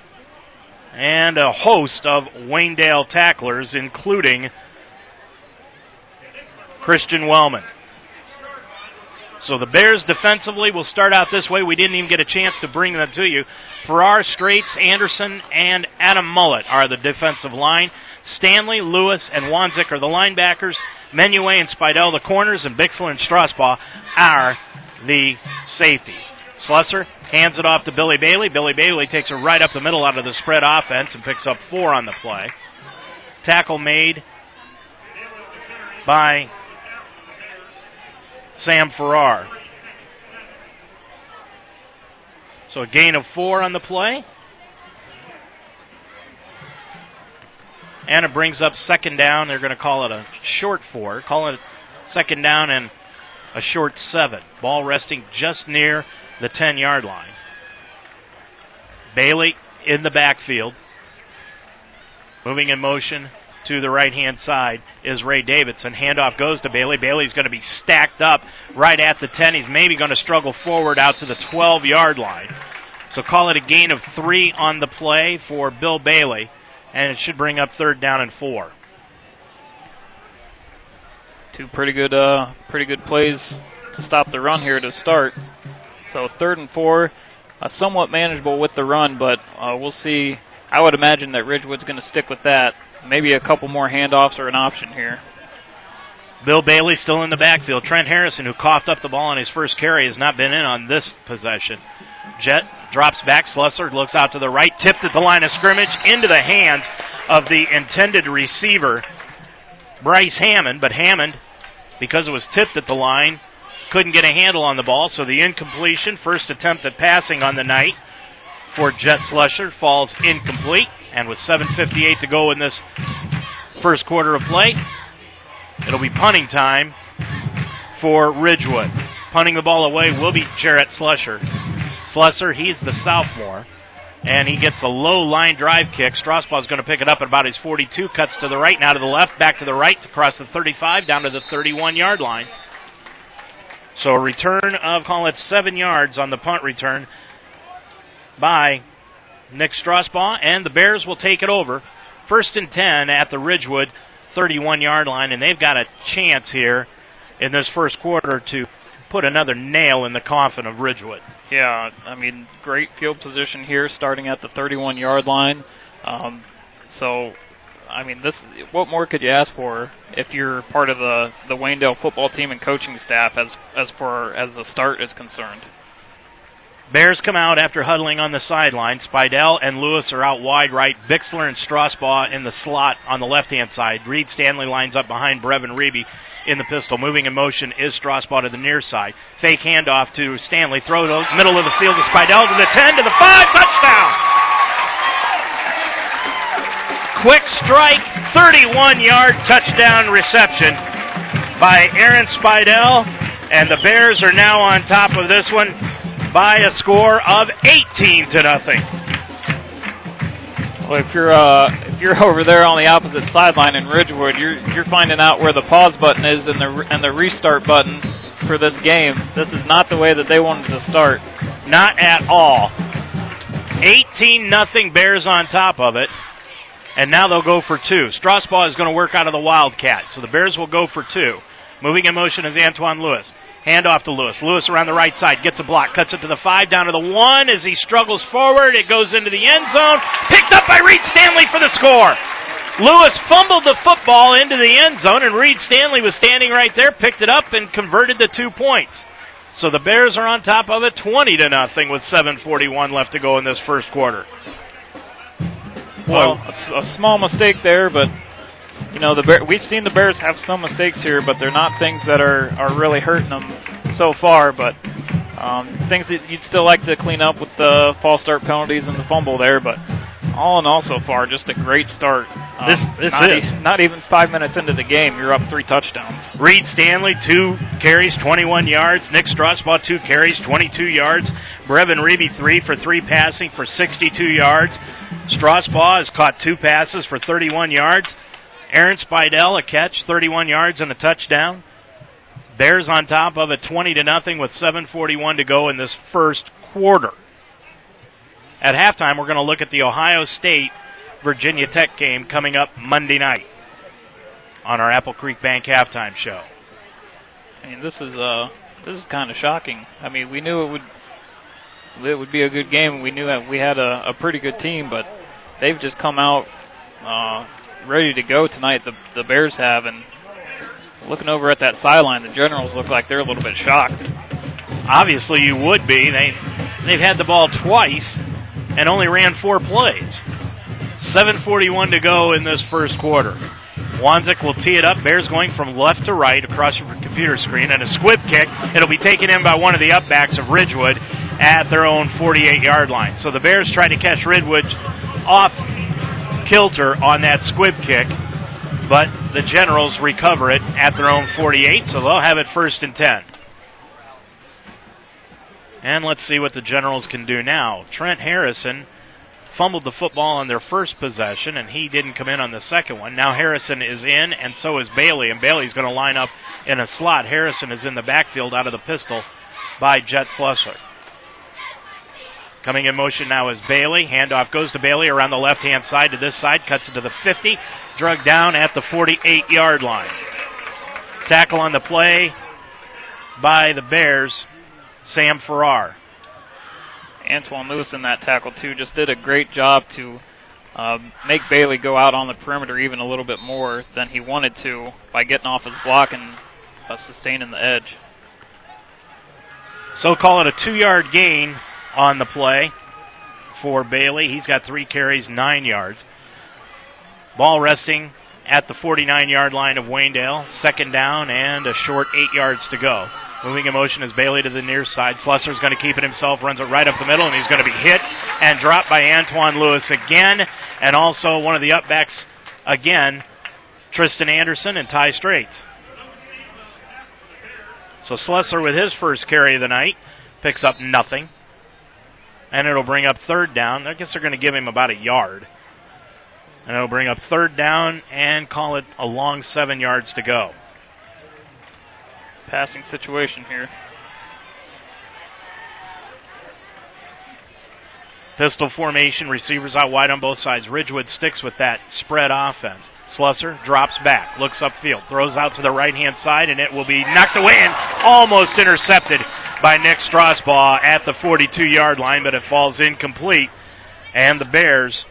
A: and a host of Waynedale tacklers, including Christian Wellman. So the Bears defensively will start out this way. We didn't even get a chance to bring them to you. Farrar, Straits, Anderson, and Adam Mullet are the defensive line. Stanley, Lewis, and Wanzik are the linebackers. Menuet and Spidell the corners, and Bixler and Strasbaugh are the safeties. Slusser hands it off to Billy Bailey. Billy Bailey takes it right up the middle out of the spread offense and picks up four on the play. Tackle made by Sam Farrar. So a gain of four on the play. And it brings up second down. They're going to call it a short four. Calling it second down and a short seven. Ball resting just near the 10 yard line. Bailey in the backfield. Moving in motion to the right hand side is Ray Davidson. Handoff goes to Bailey. Bailey's going to be stacked up right at the 10. He's maybe going to struggle forward out to the 12 yard line. So call it a gain of three on the play for Bill Bailey, and it should bring up third down and four.
B: Two pretty good, uh, pretty good plays to stop the run here to start. So third and four, uh, somewhat manageable with the run, but uh, we'll see. I would imagine that Ridgewood's going to stick with that maybe a couple more handoffs are an option here.
A: Bill Bailey still in the backfield. Trent Harrison, who coughed up the ball on his first carry, has not been in on this possession. Jet drops back. Slusser looks out to the right, tipped at the line of scrimmage into the hands of the intended receiver, Bryce Hammond. But Hammond, because it was tipped at the line, couldn't get a handle on the ball. So the incompletion, first attempt at passing on the night for Jet Slusser, falls incomplete. And with 7.58 to go in this first quarter of play, it'll be punting time for Ridgewood. Punting the ball away will be Jarrett Slusser. Slusser, he's the sophomore, and he gets a low line drive kick. Strasbaugh is going to pick it up at about his 42, cuts to the right, now to the left, back to the right, across the 35, down to the 31 yard line. So a return of, call it seven yards on the punt return by Nick Strasbaugh, and the Bears will take it over. First and 10 at the Ridgewood 31 yard line, and they've got a chance here in this first quarter to put another nail in the coffin of Ridgewood.
B: Yeah, I mean, great field position here, starting at the 31 yard line. Um, so, I mean, this what more could you ask for if you're part of the the Waynedale football team and coaching staff as as far as the start is concerned?
A: Bears come out after huddling on the sideline. Spidell and Lewis are out wide right. Bixler and Strasbaugh in the slot on the left hand side. Reed Stanley lines up behind Brevin Reeby in the pistol. Moving in motion is Strasbaugh to the near side. Fake handoff to Stanley. Throw to middle of the field to Spidell to the 10 to the 5. Touchdown! Quick strike, 31 yard touchdown reception by Aaron Spidell. And the Bears are now on top of this one by a score of 18 to nothing.
B: Well, if you're uh, if you're over there on the opposite sideline in Ridgewood, you're you're finding out where the pause button is and the and the restart button for this game. This is not the way that they wanted to start.
A: Not at all. 18 nothing Bears on top of it. And now they'll go for two. Strasbaugh is going to work out of the Wildcat. So the Bears will go for two. Moving in motion is Antoine Lewis. Hand off to Lewis. Lewis around the right side gets a block, cuts it to the five, down to the one. As he struggles forward, it goes into the end zone. Picked up by Reed Stanley for the score. Lewis fumbled the football into the end zone, and Reed Stanley was standing right there, picked it up, and converted the two points. So the Bears are on top of it, 20 to nothing, with 7:41 left to go in this first quarter.
B: Well, a, a small mistake there, but you know the Bear, we've seen the Bears have some mistakes here, but they're not things that are are really hurting them so far. But um, things that you'd still like to clean up with the false start penalties and the fumble there, but all in all so far, just a great start. Um,
A: this this
B: not
A: is
B: e- not even five minutes into the game, you're up three touchdowns.
A: Reed Stanley, two carries, 21 yards. Nick Strasbaugh, two carries, 22 yards. Brevin Reeby, three for three passing for 62 yards. Strasbaugh has caught two passes for 31 yards. Aaron Spidell, a catch, 31 yards and a touchdown. Bears on top of it, 20 to nothing with 7:41 to go in this first quarter. At halftime, we're going to look at the Ohio State Virginia Tech game coming up Monday night on our Apple Creek Bank halftime show.
B: I mean, this is uh this is kind of shocking. I mean, we knew it would it would be a good game. We knew that we had a, a pretty good team, but they've just come out uh, ready to go tonight. The the Bears have, and looking over at that sideline, the Generals look like they're a little bit shocked.
A: Obviously, you would be. They they've had the ball twice and only ran four plays. 7:41 to go in this first quarter. Wanzik will tee it up. Bears going from left to right across your computer screen, and a squib kick. It'll be taken in by one of the upbacks of Ridgewood at their own 48-yard line. So the Bears try to catch Ridgewood off kilter on that squib kick, but the Generals recover it at their own 48, so they'll have it first and 10. And let's see what the Generals can do now. Trent Harrison fumbled the football on their first possession, and he didn't come in on the second one. Now Harrison is in, and so is Bailey, and Bailey's going to line up in a slot. Harrison is in the backfield out of the pistol by Jet Slusser. Coming in motion now is Bailey. Handoff goes to Bailey around the left hand side to this side, cuts into the 50, drug down at the 48 yard line. Tackle on the play by the Bears, Sam Farrar.
B: Antoine Lewis in that tackle too just did a great job to uh, make Bailey go out on the perimeter even a little bit more than he wanted to by getting off his block and uh, sustaining the edge.
A: So call it a two yard gain on the play for Bailey. He's got three carries, nine yards. Ball resting at the 49 yard line of Waynedale. Second down and a short eight yards to go. Moving in motion is Bailey to the near side. Slusser's going to keep it himself, runs it right up the middle, and he's going to be hit and dropped by Antoine Lewis again, and also one of the upbacks again, Tristan Anderson and Ty Straits. So Slusser with his first carry of the night picks up nothing. And it'll bring up third down. I guess they're going to give him about a yard. And it'll bring up third down and call it a long seven yards to go.
B: Passing situation here.
A: Pistol formation, receivers out wide on both sides. Ridgewood sticks with that spread offense. Slusser drops back, looks upfield, throws out to the right hand side, and it will be knocked away and almost intercepted by Nick Strasbaugh at the 42 yard line, but it falls incomplete. And the Bears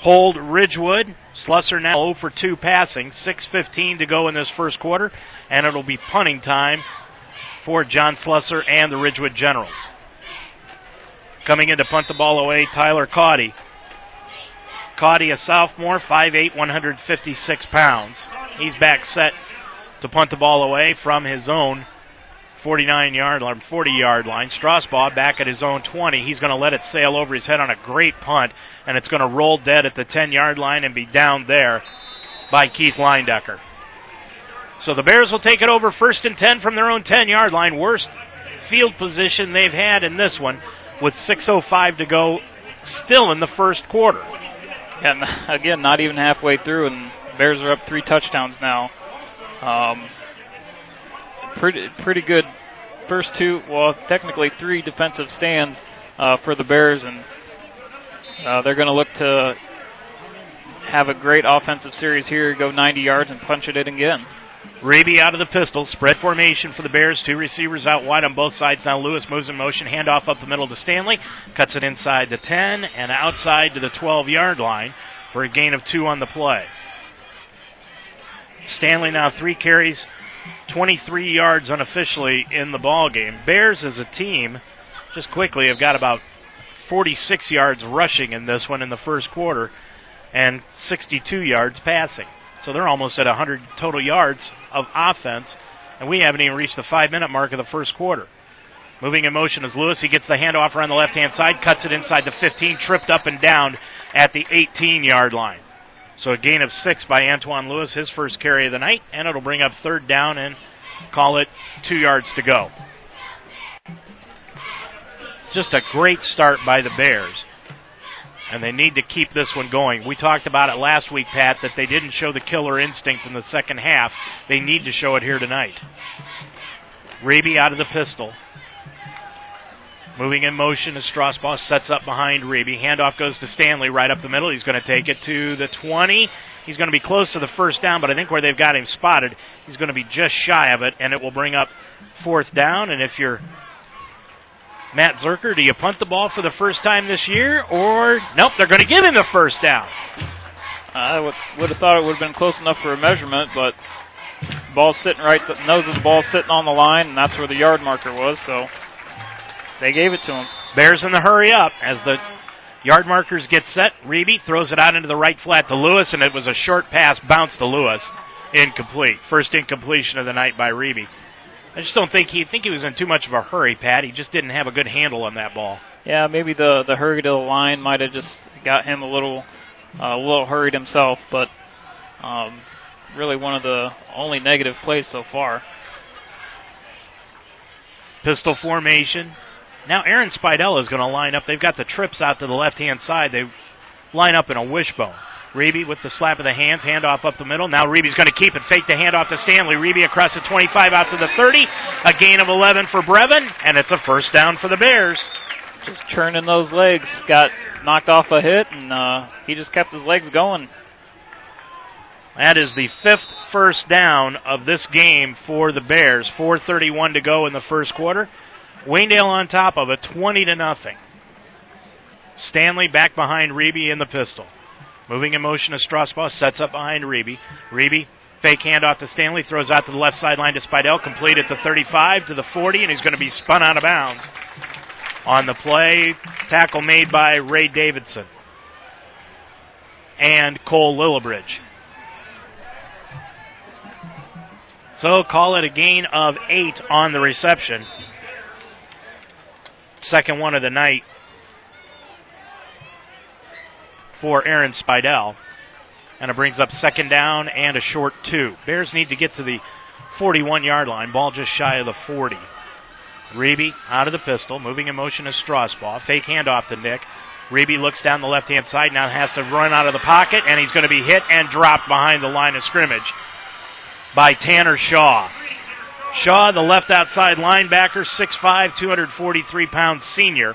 A: hold Ridgewood. Slusser now 0 for 2 passing, 6.15 to go in this first quarter, and it'll be punting time for John Slusser and the Ridgewood Generals. Coming in to punt the ball away, Tyler Caudy. Caudy, a sophomore, 5'8, 156 pounds. He's back set to punt the ball away from his own 49 yard line, 40 yard line. Strasbaugh back at his own 20. He's going to let it sail over his head on a great punt, and it's going to roll dead at the 10 yard line and be down there by Keith Leindecker. So the Bears will take it over first and 10 from their own 10 yard line. Worst field position they've had in this one with 6.05 to go still in the first quarter.
B: And again, not even halfway through, and Bears are up three touchdowns now. Um, pretty pretty good first two, well, technically three defensive stands uh, for the Bears, and uh, they're going to look to have a great offensive series here, go 90 yards and punch it in again.
A: Raby out of the pistol. Spread formation for the Bears. Two receivers out wide on both sides. Now Lewis moves in motion. Handoff up the middle to Stanley. Cuts it inside the 10 and outside to the 12 yard line for a gain of two on the play. Stanley now three carries, 23 yards unofficially in the ball game. Bears as a team, just quickly, have got about 46 yards rushing in this one in the first quarter and 62 yards passing. So they're almost at 100 total yards of offense, and we haven't even reached the five minute mark of the first quarter. Moving in motion is Lewis. He gets the handoff around the left hand side, cuts it inside the 15, tripped up and down at the 18 yard line. So a gain of six by Antoine Lewis, his first carry of the night, and it'll bring up third down and call it two yards to go. Just a great start by the Bears. And they need to keep this one going. We talked about it last week, Pat, that they didn't show the killer instinct in the second half. They need to show it here tonight. Raby out of the pistol. Moving in motion as Strasbaugh sets up behind Raby. Handoff goes to Stanley right up the middle. He's going to take it to the 20. He's going to be close to the first down, but I think where they've got him spotted, he's going to be just shy of it, and it will bring up fourth down. And if you're Matt Zerker, do you punt the ball for the first time this year, or nope, they're going to give him the first down?
B: I would, would have thought it would have been close enough for a measurement, but ball's sitting right, the nose of the ball sitting on the line, and that's where the yard marker was. So they gave it to him.
A: Bears in the hurry up as the yard markers get set. Reeby throws it out into the right flat to Lewis, and it was a short pass, bounce to Lewis, incomplete. First incompletion of the night by Reeby. I just don't think he think he was in too much of a hurry, Pat. He just didn't have a good handle on that ball.
B: Yeah, maybe the the hurry to the line might have just got him a little uh, a little hurried himself, but um, really one of the only negative plays so far.
A: Pistol formation. Now Aaron Spidell is going to line up. They've got the trips out to the left hand side. They line up in a wishbone. Reeby with the slap of the hands, handoff up the middle. Now Reeby's going to keep it, fake the handoff to Stanley. Reeby across the 25 out to the 30. A gain of 11 for Brevin, and it's a first down for the Bears.
B: Just churning those legs. Got knocked off a hit, and uh, he just kept his legs going.
A: That is the fifth first down of this game for the Bears. 4:31 to go in the first quarter. Waynedale on top of it, 20 to nothing. Stanley back behind Reeby in the pistol. Moving in motion to Strasbaugh, sets up behind Reeby. Reeby, fake handoff to Stanley, throws out to the left sideline to Spidell, complete at the 35 to the 40, and he's going to be spun out of bounds. On the play, tackle made by Ray Davidson and Cole Lillibridge. So call it a gain of eight on the reception. Second one of the night for Aaron Spidell. And it brings up second down and a short two. Bears need to get to the 41 yard line. Ball just shy of the 40. Reeby out of the pistol, moving in motion is Strasbaugh. Fake handoff to Nick. Reeby looks down the left hand side, now has to run out of the pocket, and he's going to be hit and dropped behind the line of scrimmage by Tanner Shaw. Shaw, the left outside linebacker, 6'5, 243 pound senior,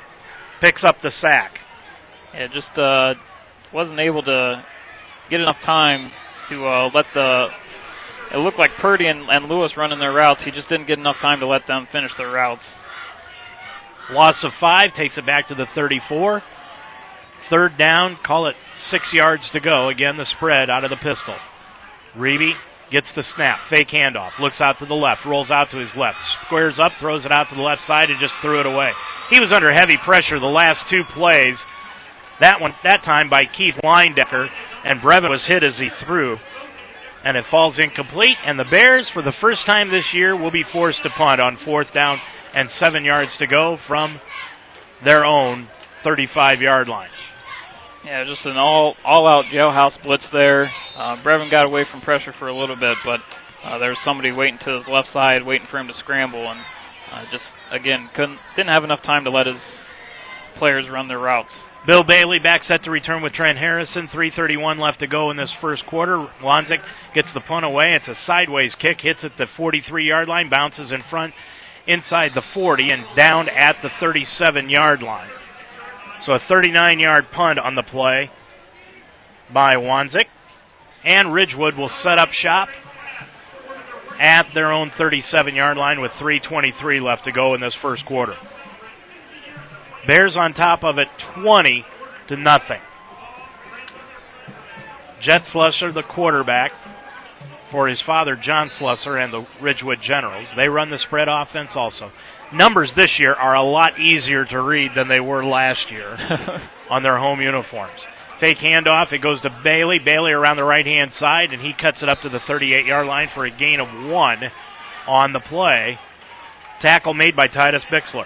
A: picks up the sack.
B: Yeah, just uh, wasn't able to get enough time to uh, let the. It looked like Purdy and, and Lewis running their routes. He just didn't get enough time to let them finish their routes.
A: Loss of five takes it back to the 34. Third down, call it six yards to go. Again, the spread out of the pistol. Reeby gets the snap, fake handoff, looks out to the left, rolls out to his left, squares up, throws it out to the left side, and just threw it away. He was under heavy pressure the last two plays. That one, that time by Keith Lindecker, and Brevin was hit as he threw, and it falls incomplete. And the Bears, for the first time this year, will be forced to punt on fourth down and seven yards to go from their own 35 yard line.
B: Yeah, just an all all out jailhouse blitz there. Uh, Brevin got away from pressure for a little bit, but uh, there was somebody waiting to his left side, waiting for him to scramble, and uh, just again couldn't didn't have enough time to let his players run their routes.
A: Bill Bailey back set to return with Trent Harrison. 3:31 left to go in this first quarter. Wanzik gets the punt away. It's a sideways kick, hits at the 43-yard line, bounces in front inside the 40 and down at the 37-yard line. So a 39-yard punt on the play by Wanzik. And Ridgewood will set up shop at their own 37 yard line with 3.23 left to go in this first quarter. Bears on top of it 20 to nothing. Jet Slusser, the quarterback, for his father, John Slusser, and the Ridgewood Generals. They run the spread offense also. Numbers this year are a lot easier to read than they were last year on their home uniforms. Fake handoff. It goes to Bailey. Bailey around the right hand side, and he cuts it up to the 38 yard line for a gain of one on the play. Tackle made by Titus Bixler.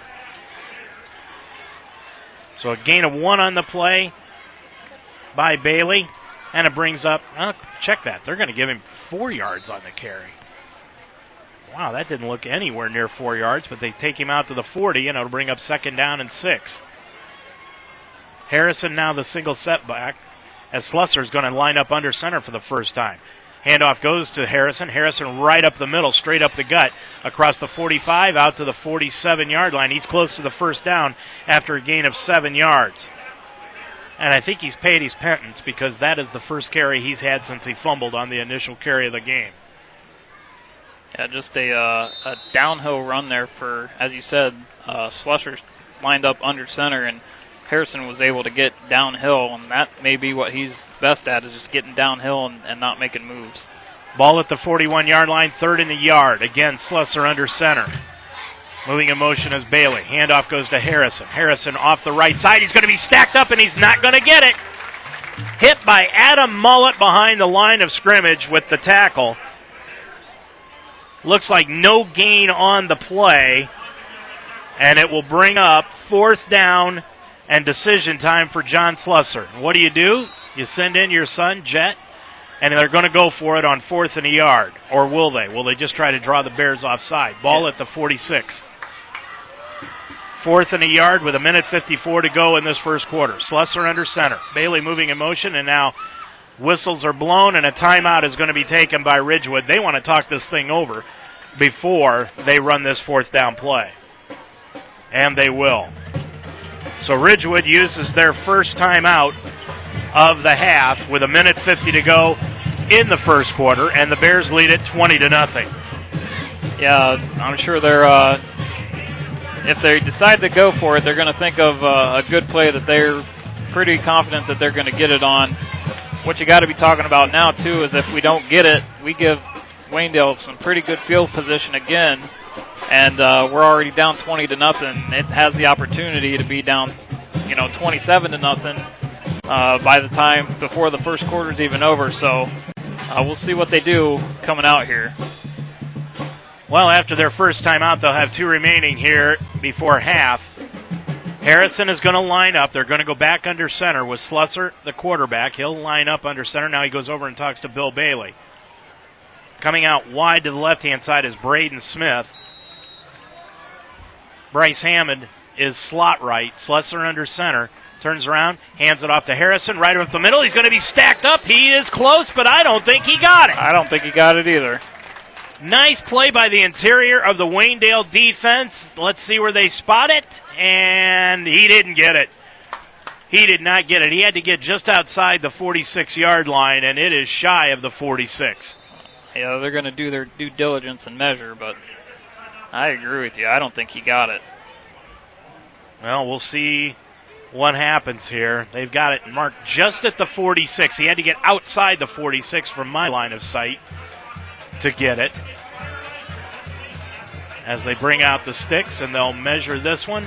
A: So a gain of one on the play by Bailey. And it brings up, oh, check that. They're going to give him four yards on the carry. Wow, that didn't look anywhere near four yards, but they take him out to the 40, and it'll bring up second down and six. Harrison now the single setback, as Slusser is going to line up under center for the first time. Handoff goes to Harrison. Harrison right up the middle, straight up the gut, across the 45, out to the 47 yard line. He's close to the first down after a gain of seven yards. And I think he's paid his penance because that is the first carry he's had since he fumbled on the initial carry of the game.
B: Yeah, just a uh, a downhill run there for, as you said, uh, Slusser lined up under center, and Harrison was able to get downhill, and that may be what he's best at is just getting downhill and, and not making moves.
A: Ball at the 41 yard line, third in the yard. Again, Slusser under center. Moving in motion is Bailey. Handoff goes to Harrison. Harrison off the right side. He's going to be stacked up and he's not going to get it. Hit by Adam Mullet behind the line of scrimmage with the tackle. Looks like no gain on the play. And it will bring up fourth down and decision time for John Slusser. What do you do? You send in your son, Jet, and they're going to go for it on fourth and a yard. Or will they? Will they just try to draw the Bears offside? Ball yeah. at the 46. Fourth and a yard with a minute 54 to go in this first quarter. Slusser under center. Bailey moving in motion, and now whistles are blown, and a timeout is going to be taken by Ridgewood. They want to talk this thing over before they run this fourth down play. And they will. So Ridgewood uses their first timeout of the half with a minute 50 to go in the first quarter, and the Bears lead it 20 to nothing.
B: Yeah, I'm sure they're uh, if they decide to go for it, they're going to think of uh, a good play that they're pretty confident that they're going to get it on. What you got to be talking about now too is if we don't get it, we give Waynedale some pretty good field position again, and uh, we're already down 20 to nothing. It has the opportunity to be down, you know, 27 to nothing uh, by the time before the first quarter is even over. So uh, we'll see what they do coming out here.
A: Well, after their first time out, they'll have two remaining here before half. Harrison is going to line up. They're going to go back under center with Slusser, the quarterback. He'll line up under center. Now he goes over and talks to Bill Bailey. Coming out wide to the left hand side is Braden Smith. Bryce Hammond is slot right. Slusser under center. Turns around, hands it off to Harrison, right up the middle. He's going to be stacked up. He is close, but I don't think he got it.
B: I don't think he got it either.
A: Nice play by the interior of the Waynedale defense. Let's see where they spot it. And he didn't get it. He did not get it. He had to get just outside the 46 yard line, and it is shy of the 46.
B: Yeah, they're going to do their due diligence and measure, but I agree with you. I don't think he got it.
A: Well, we'll see what happens here. They've got it marked just at the 46. He had to get outside the 46 from my line of sight to get it. As they bring out the sticks and they'll measure this one.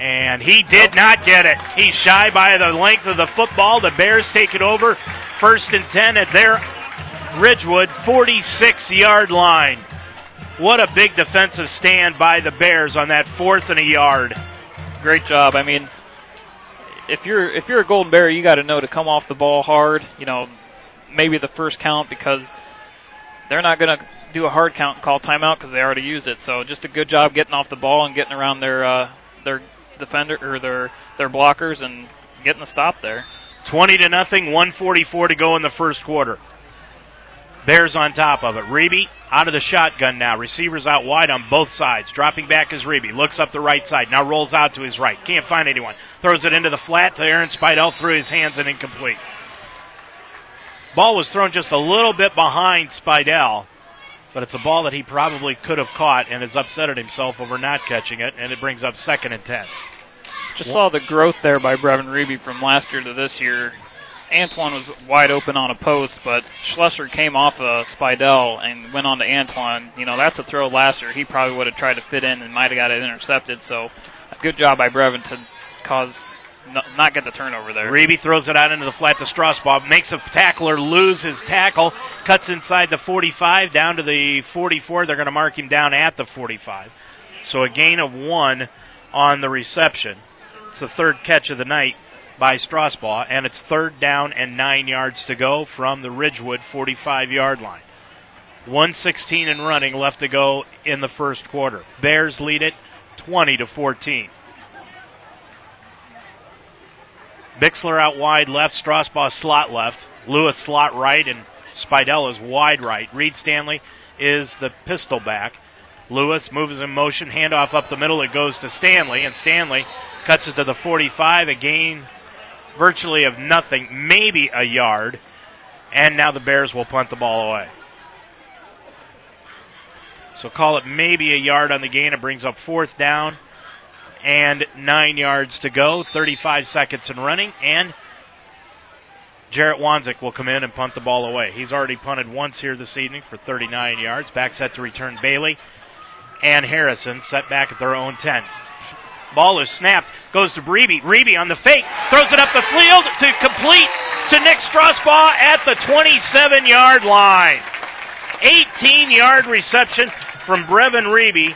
A: And he did not get it. He's shy by the length of the football. The Bears take it over. First and 10 at their Ridgewood 46 yard line. What a big defensive stand by the Bears on that fourth and a yard.
B: Great job. I mean, if you're if you're a Golden Bear, you got to know to come off the ball hard. You know, maybe the first count because they're not going to do a hard count and call timeout because they already used it. So just a good job getting off the ball and getting around their uh, their defender or their their blockers and getting the stop there.
A: 20 to nothing, 144 to go in the first quarter. Bears on top of it. Reeby out of the shotgun now. Receivers out wide on both sides. Dropping back is Reeby. Looks up the right side. Now rolls out to his right. Can't find anyone. Throws it into the flat to Aaron Spidell through his hands and incomplete. Ball was thrown just a little bit behind Spidell. but it's a ball that he probably could have caught and has upset himself over not catching it, and it brings up second and 10.
B: Just saw the growth there by Brevin Reeby from last year to this year. Antoine was wide open on a post, but Schlesser came off of Spidell and went on to Antoine. You know, that's a throw last year. He probably would have tried to fit in and might have got it intercepted. So, good job by Brevin to cause not get the turnover there.
A: Reeby throws it out into the flat to Strasbaugh, makes a tackler lose his tackle, cuts inside the 45 down to the 44. They're going to mark him down at the 45. So a gain of one on the reception. It's the third catch of the night by Strasbaugh, and it's third down and nine yards to go from the Ridgewood 45 yard line. 116 and running left to go in the first quarter. Bears lead it 20 to 14. Bixler out wide left, Strasbaugh slot left, Lewis slot right, and Spidell is wide right. Reed Stanley is the pistol back. Lewis moves in motion, handoff up the middle. It goes to Stanley, and Stanley cuts it to the 45, a gain virtually of nothing, maybe a yard. And now the Bears will punt the ball away. So call it maybe a yard on the gain. It brings up fourth down and nine yards to go. 35 seconds and running. And Jarrett Wanzik will come in and punt the ball away. He's already punted once here this evening for 39 yards. Back set to return Bailey and Harrison set back at their own 10. Ball is snapped, goes to Reeby. Reeby on the fake, throws it up the field to complete to Nick Strasbaugh at the 27 yard line. 18 yard reception from Brevin Reeby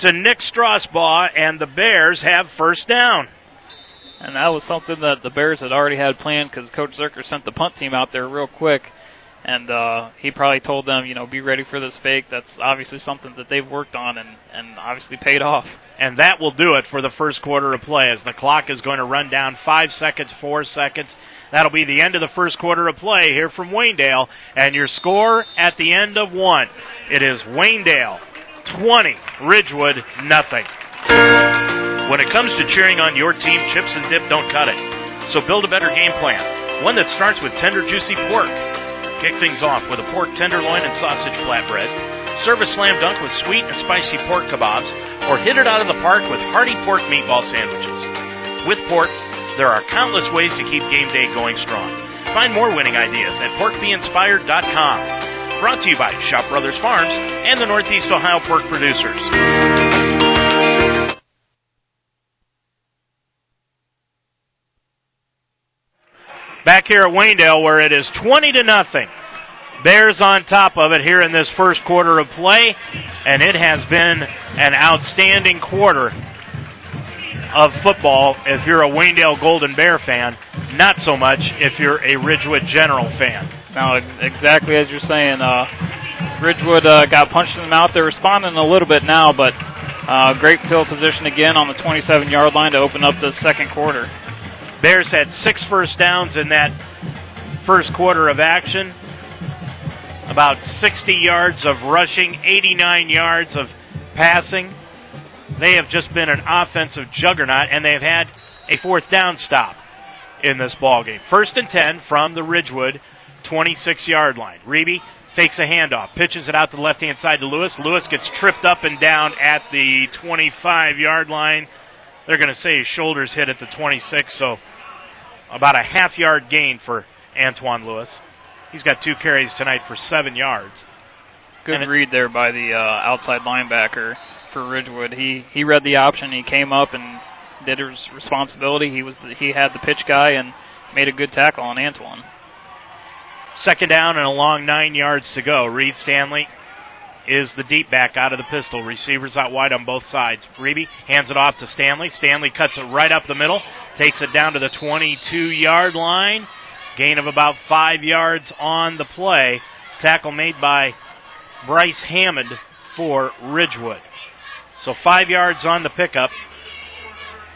A: to Nick Strasbaugh, and the Bears have first down.
B: And that was something that the Bears had already had planned because Coach Zerker sent the punt team out there real quick and uh, he probably told them, you know, be ready for this fake. That's obviously something that they've worked on and, and obviously paid off.
A: And that will do it for the first quarter of play as the clock is going to run down five seconds, four seconds. That'll be the end of the first quarter of play here from Waynedale. And your score at the end of one. It is Waynedale 20, Ridgewood nothing. When it comes to cheering on your team, chips and dip don't cut it. So build a better game plan. One that starts with tender, juicy pork Kick things off with a pork tenderloin and sausage flatbread. Serve a slam dunk with sweet and spicy pork kebabs, or hit it out of the park with hearty pork meatball sandwiches. With pork, there are countless ways to keep game day going strong. Find more winning ideas at porkbeinspired.com. Brought to you by Shop Brothers Farms and the Northeast Ohio Pork Producers. back here at Waynedale where it is 20 to nothing. Bears on top of it here in this first quarter of play, and it has been an outstanding quarter of football if you're a Waynedale Golden Bear fan, not so much if you're a Ridgewood General fan.
B: Now, exactly as you're saying, uh, Ridgewood uh, got punched in the mouth. They're responding a little bit now, but uh, great field position again on the 27 yard line to open up the second quarter.
A: Bears had six first downs in that first quarter of action. About 60 yards of rushing, 89 yards of passing. They have just been an offensive juggernaut, and they've had a fourth down stop in this ball game. First and 10 from the Ridgewood 26 yard line. Reeby fakes a handoff, pitches it out to the left hand side to Lewis. Lewis gets tripped up and down at the 25 yard line. They're going to say his shoulders hit at the 26, so about a half yard gain for Antoine Lewis. He's got two carries tonight for seven yards.
B: Good read there by the uh, outside linebacker for Ridgewood. He he read the option. He came up and did his responsibility. He was the, he had the pitch guy and made a good tackle on Antoine.
A: Second down and a long nine yards to go. Reed Stanley is the deep back out of the pistol. Receivers out wide on both sides. Reeby hands it off to Stanley. Stanley cuts it right up the middle, takes it down to the 22 yard line. Gain of about five yards on the play. Tackle made by Bryce Hammond for Ridgewood. So five yards on the pickup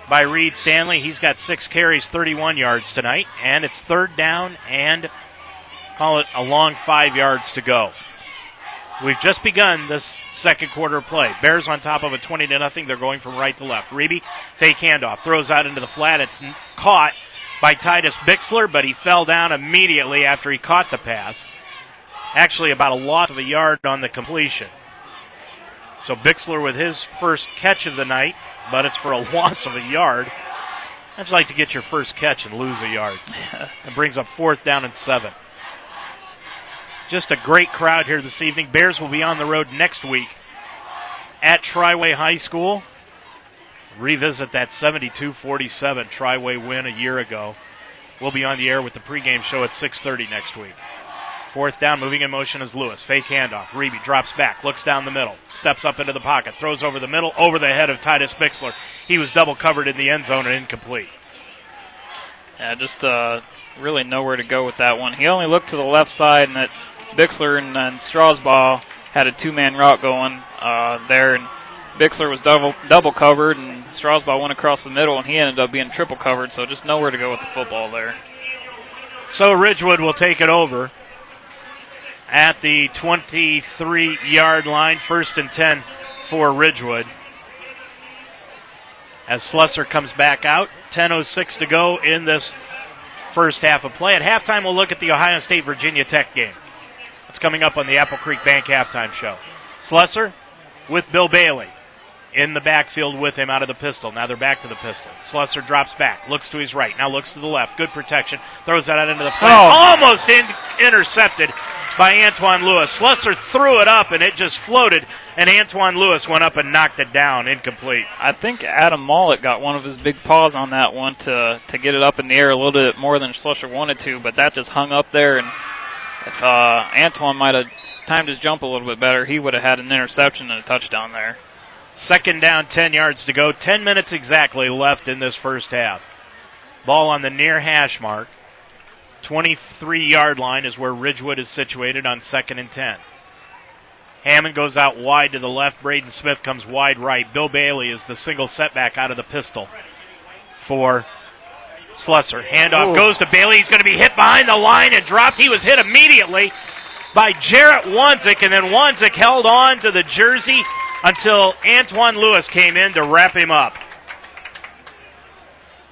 A: by Reed Stanley. He's got six carries, 31 yards tonight, and it's third down and call it a long five yards to go. We've just begun this second quarter play. Bears on top of a 20 to nothing. They're going from right to left. Reeby, fake handoff, throws out into the flat. It's caught by Titus Bixler, but he fell down immediately after he caught the pass. Actually, about a loss of a yard on the completion. So Bixler with his first catch of the night, but it's for a loss of a yard. I'd like to get your first catch and lose a yard. it brings up fourth down and seven. Just a great crowd here this evening. Bears will be on the road next week at Triway High School. Revisit that 72 47 Triway win a year ago. We'll be on the air with the pregame show at 6:30 next week. Fourth down, moving in motion is Lewis. Fake handoff. Reeby drops back, looks down the middle, steps up into the pocket, throws over the middle, over the head of Titus Bixler. He was double covered in the end zone and incomplete.
B: Yeah, just uh, really nowhere to go with that one. He only looked to the left side, and that Bixler and, and Strasbaugh had a two-man route going uh, there, and Bixler was double double covered, and Strasbaugh went across the middle, and he ended up being triple covered. So just nowhere to go with the football there.
A: So Ridgewood will take it over at the 23 yard line, first and 10 for Ridgewood. As Slusser comes back out, 10.06 to go in this first half of play. At halftime, we'll look at the Ohio State Virginia Tech game. It's coming up on the Apple Creek Bank halftime show. Slusser with Bill Bailey in the backfield with him out of the pistol. Now they're back to the pistol. Slusser drops back, looks to his right, now looks to the left. Good protection. Throws that out into the flat. Oh. Almost in, intercepted by Antoine Lewis. Slusser threw it up and it just floated, and Antoine Lewis went up and knocked it down, incomplete.
B: I think Adam Mollett got one of his big paws on that one to to get it up in the air a little bit more than Slusser wanted to, but that just hung up there. And if uh, Antoine might have timed his jump a little bit better, he would have had an interception and a touchdown there.
A: Second down, 10 yards to go. 10 minutes exactly left in this first half. Ball on the near hash mark. 23 yard line is where Ridgewood is situated on second and 10. Hammond goes out wide to the left. Braden Smith comes wide right. Bill Bailey is the single setback out of the pistol for Slusser. Handoff Ooh. goes to Bailey. He's going to be hit behind the line and dropped. He was hit immediately by Jarrett Wanzik, and then Wanzik held on to the jersey until Antoine Lewis came in to wrap him up.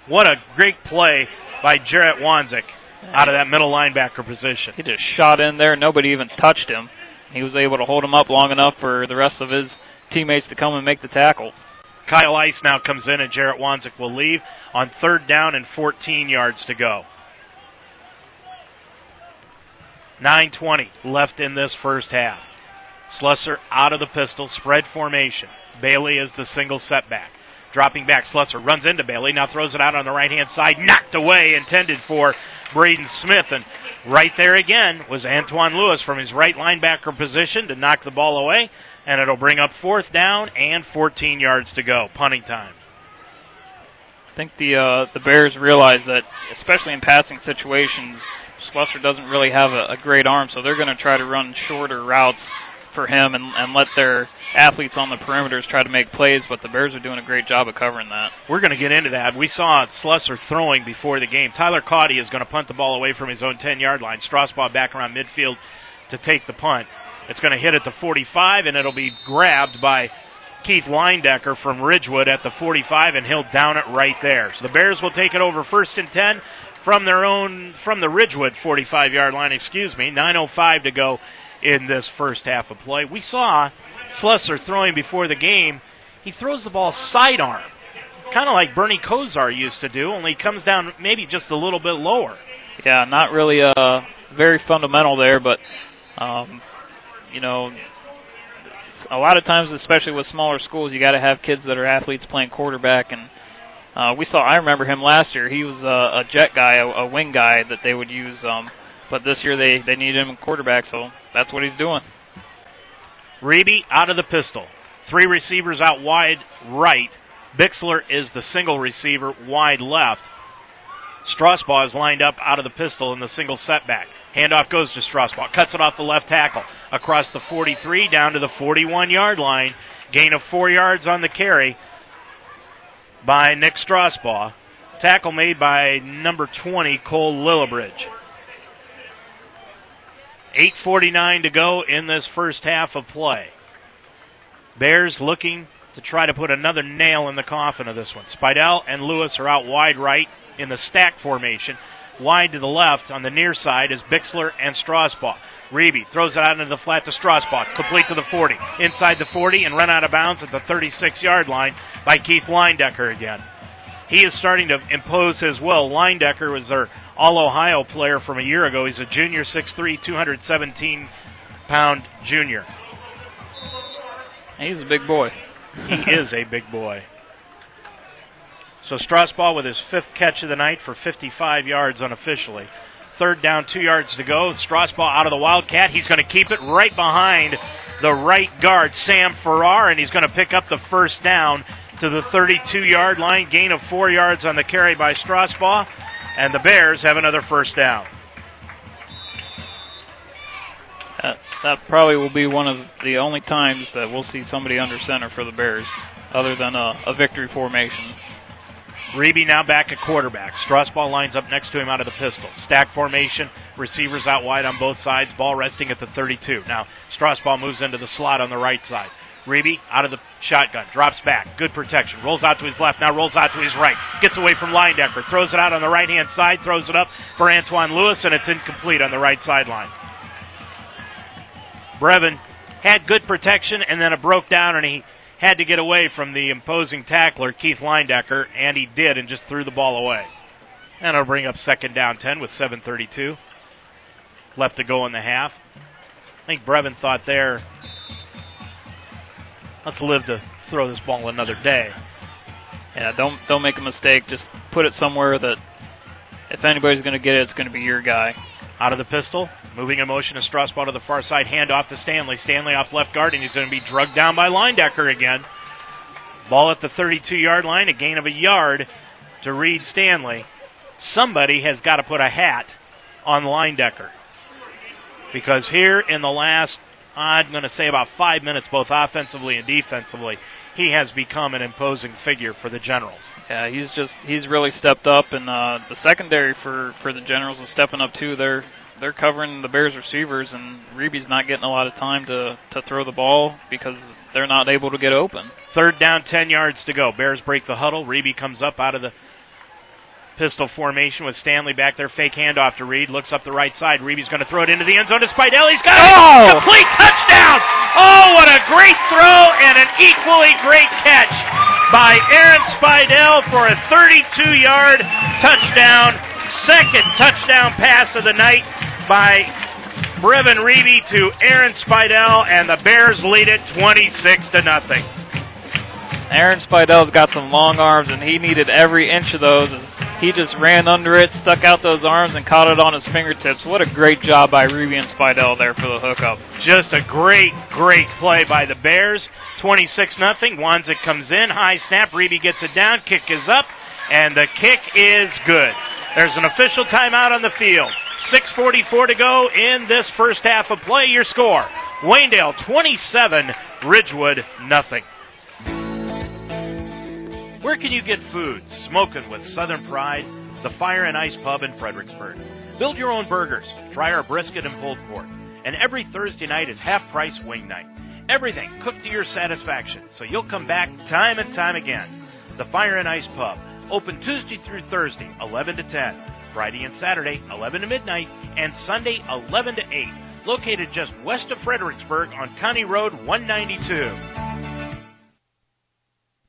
A: What a great play by Jarrett Wanzik out of that middle linebacker position.
B: He just shot in there. Nobody even touched him. He was able to hold him up long enough for the rest of his teammates to come and make the tackle.
A: Kyle Ice now comes in, and Jarrett Wanzik will leave on third down and 14 yards to go. 9.20 left in this first half. Slusser out of the pistol, spread formation. Bailey is the single setback. Dropping back, Slusser runs into Bailey, now throws it out on the right hand side, knocked away, intended for Braden Smith. And right there again was Antoine Lewis from his right linebacker position to knock the ball away. And it'll bring up fourth down and 14 yards to go. Punting time.
B: I think the uh, the Bears realize that, especially in passing situations, Slusser doesn't really have a, a great arm, so they're going to try to run shorter routes for him and, and let their athletes on the perimeters try to make plays, but the Bears are doing a great job of covering that.
A: We're going to get into that. We saw Slusser throwing before the game. Tyler Caudy is going to punt the ball away from his own 10 yard line. Strasbaugh back around midfield to take the punt. It's going to hit at the 45, and it'll be grabbed by Keith Leindecker from Ridgewood at the 45, and he'll down it right there. So the Bears will take it over first and 10 from their own, from the Ridgewood 45 yard line, excuse me. 9.05 to go in this first half of play. We saw Slusser throwing before the game. He throws the ball sidearm, kind of like Bernie Kosar used to do, only comes down maybe just a little bit lower.
B: Yeah, not really uh, very fundamental there, but um, you know, a lot of times, especially with smaller schools, you got to have kids that are athletes playing quarterback and. Uh, we saw. I remember him last year. He was a, a jet guy, a, a wing guy that they would use. Um, but this year they they needed him in quarterback, so that's what he's doing.
A: Reeby out of the pistol. Three receivers out wide right. Bixler is the single receiver wide left. Strasbaugh is lined up out of the pistol in the single setback. Handoff goes to Strasbaugh. Cuts it off the left tackle. Across the 43 down to the 41 yard line. Gain of four yards on the carry by Nick Strasbaugh. Tackle made by number 20, Cole Lillibridge. 8.49 to go in this first half of play. Bears looking to try to put another nail in the coffin of this one. Spidell and Lewis are out wide right in the stack formation. Wide to the left on the near side is Bixler and Strasbaugh. Reeby throws it out into the flat to Strasbaugh, complete to the 40. Inside the 40 and run out of bounds at the 36 yard line by Keith Leindecker again. He is starting to impose his will. Leindecker was their All Ohio player from a year ago. He's a junior, 6'3, 217 pound junior.
B: He's a big boy.
A: he is a big boy. So Strasbaugh with his fifth catch of the night for 55 yards unofficially. Third down, two yards to go. Strasbaugh out of the Wildcat. He's going to keep it right behind the right guard, Sam Farrar, and he's going to pick up the first down to the 32 yard line. Gain of four yards on the carry by Strasbaugh, and the Bears have another first down.
B: That, that probably will be one of the only times that we'll see somebody under center for the Bears, other than a, a victory formation.
A: Reeby now back at quarterback. Strasbaugh lines up next to him out of the pistol. Stack formation. Receivers out wide on both sides. Ball resting at the 32. Now Strasbaugh moves into the slot on the right side. Reeby out of the shotgun. Drops back. Good protection. Rolls out to his left. Now rolls out to his right. Gets away from Leindecker. Throws it out on the right hand side. Throws it up for Antoine Lewis, and it's incomplete on the right sideline. Brevin had good protection, and then it broke down, and he had to get away from the imposing tackler, Keith Leindecker, and he did and just threw the ball away. And it'll bring up second down 10 with 7.32 left to go in the half. I think Brevin thought there, let's live to throw this ball another day.
B: Yeah, don't don't make a mistake. Just put it somewhere that if anybody's going to get it, it's going to be your guy.
A: Out of the pistol, moving in motion to Strasbaugh to the far side, hand off to Stanley. Stanley off left guard, and he's going to be drugged down by Leindecker again. Ball at the 32 yard line, a gain of a yard to Reed Stanley. Somebody has got to put a hat on Leindecker. Because here in the last, I'm going to say about five minutes, both offensively and defensively, he has become an imposing figure for the Generals.
B: Yeah, he's just he's really stepped up, and uh, the secondary for for the Generals is stepping up too. They're they're covering the Bears receivers, and Reeby's not getting a lot of time to to throw the ball because they're not able to get open.
A: Third down, ten yards to go. Bears break the huddle. Reeby comes up out of the pistol formation with Stanley back there. Fake handoff to Reed. Looks up the right side. Reeby's going to throw it into the end zone to Spidell. He's got
B: oh!
A: it. Complete touchdown. Oh, what a great throw and an equally great catch by Aaron Spidell for a 32 yard touchdown. Second touchdown pass of the night by Brevin Reeby to Aaron Spidell, and the Bears lead it 26 to nothing.
B: Aaron Spidell's got some long arms, and he needed every inch of those he just ran under it, stuck out those arms, and caught it on his fingertips. What a great job by Reeby and Spidell there for the hookup.
A: Just a great, great play by the Bears. 26 nothing. Wanzik comes in, high snap. Reeby gets it down. Kick is up, and the kick is good. There's an official timeout on the field. 6:44 to go in this first half of play. Your score: Waynedale 27, Ridgewood nothing. Where can you get food? Smoking with Southern Pride, the Fire and Ice Pub in Fredericksburg. Build your own burgers. Try our brisket and pulled pork. And every Thursday night is half price wing night. Everything cooked to your satisfaction, so you'll come back time and time again. The Fire and Ice Pub, open Tuesday through Thursday, 11 to 10. Friday and Saturday, 11 to midnight, and Sunday, 11 to 8. Located just west of Fredericksburg on County Road 192.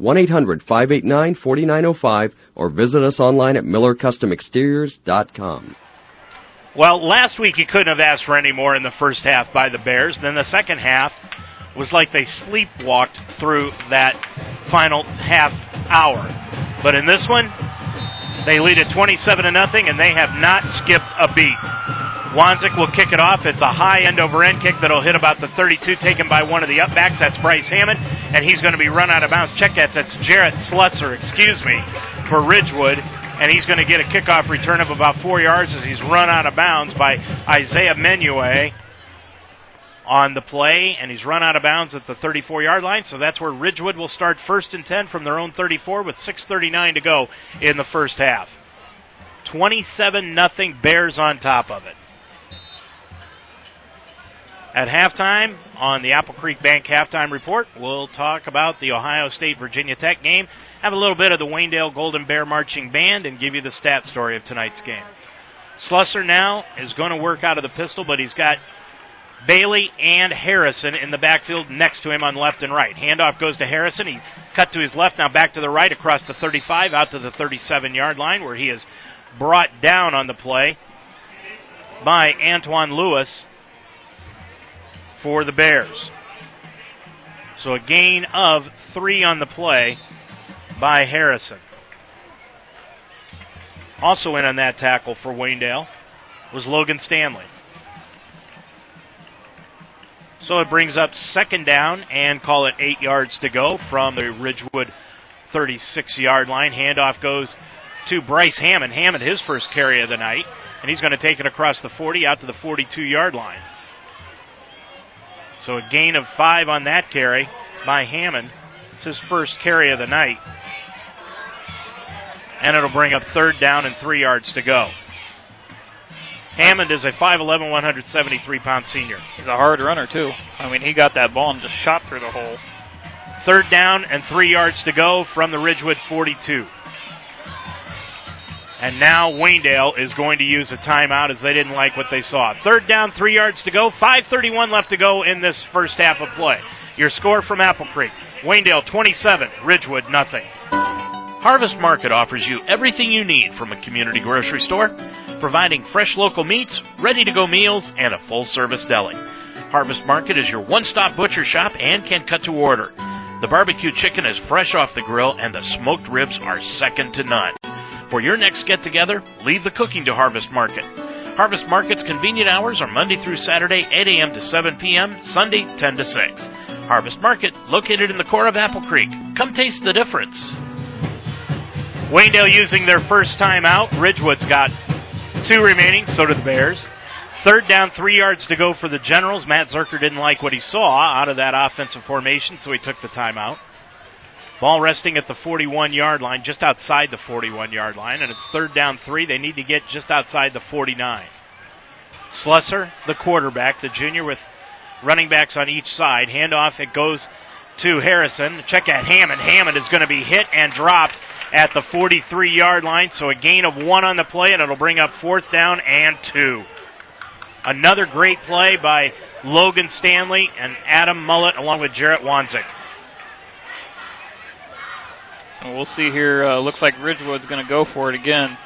E: 1 800 589 4905 or visit us online at MillerCustomExteriors.com.
A: Well, last week you couldn't have asked for any more in the first half by the Bears. Then the second half was like they sleepwalked through that final half hour. But in this one, they lead at 27 to nothing, and they have not skipped a beat. Wanzik will kick it off. It's a high end over end kick that'll hit about the 32, taken by one of the upbacks. That's Bryce Hammond, and he's going to be run out of bounds. Check that. That's Jarrett Slutzer, excuse me, for Ridgewood. And he's going to get a kickoff return of about four yards as he's run out of bounds by Isaiah Menue. on the play, and he's run out of bounds at the 34 yard line. So that's where Ridgewood will start first and 10 from their own 34 with 6.39 to go in the first half. 27 nothing Bears on top of it. At halftime, on the Apple Creek Bank halftime report, we'll talk about the Ohio State Virginia Tech game, have a little bit of the Waynedale Golden Bear Marching Band, and give you the stat story of tonight's game. Slusser now is going to work out of the pistol, but he's got Bailey and Harrison in the backfield next to him on left and right. Handoff goes to Harrison. He cut to his left, now back to the right across the 35 out to the 37 yard line where he is brought down on the play by Antoine Lewis for the Bears. So a gain of three on the play by Harrison. Also in on that tackle for Waynedale was Logan Stanley. So it brings up second down and call it eight yards to go from the Ridgewood 36 yard line. Handoff goes to Bryce Hammond. Hammond, his first carry of the night, and he's going to take it across the 40 out to the 42 yard line. So a gain of five on that carry by Hammond. It's his first carry of the night. And it'll bring up third down and three yards to go. Hammond is a 5'11, 173 pound senior.
B: He's a hard runner, too. I mean, he got that ball and just shot through the hole.
A: Third down and three yards to go from the Ridgewood 42. And now Waynedale is going to use a timeout as they didn't like what they saw. Third down, three yards to go. 5.31 left to go in this first half of play. Your score from Apple Creek. Waynedale 27, Ridgewood nothing. Harvest Market offers you everything you need from a community grocery store, providing fresh local meats, ready to go meals, and a full service deli. Harvest Market is your one stop butcher shop and can cut to order. The barbecue chicken is fresh off the grill, and the smoked ribs are second to none. For your next get together, leave the cooking to Harvest Market. Harvest Market's convenient hours are Monday through Saturday, 8 a.m. to 7 p.m., Sunday, 10 to 6. Harvest Market, located in the core of Apple Creek. Come taste the difference. Waynedale using their first time out. Ridgewood's got two remaining, so do the Bears. Third down, three yards to go for the Generals. Matt Zerker didn't like what he saw out of that offensive formation, so he took the timeout. Ball resting at the 41 yard line, just outside the 41 yard line, and it's third down three. They need to get just outside the 49. Slusser, the quarterback, the junior with running backs on each side. Handoff, it goes to Harrison. Check at Hammond. Hammond is going to be hit and dropped at the 43 yard line, so a gain of one on the play, and it'll bring up fourth down and two. Another great play by Logan Stanley and Adam Mullet along with Jarrett Wanzik.
B: And we'll see here. Uh, looks like Ridgewood's going to go for it again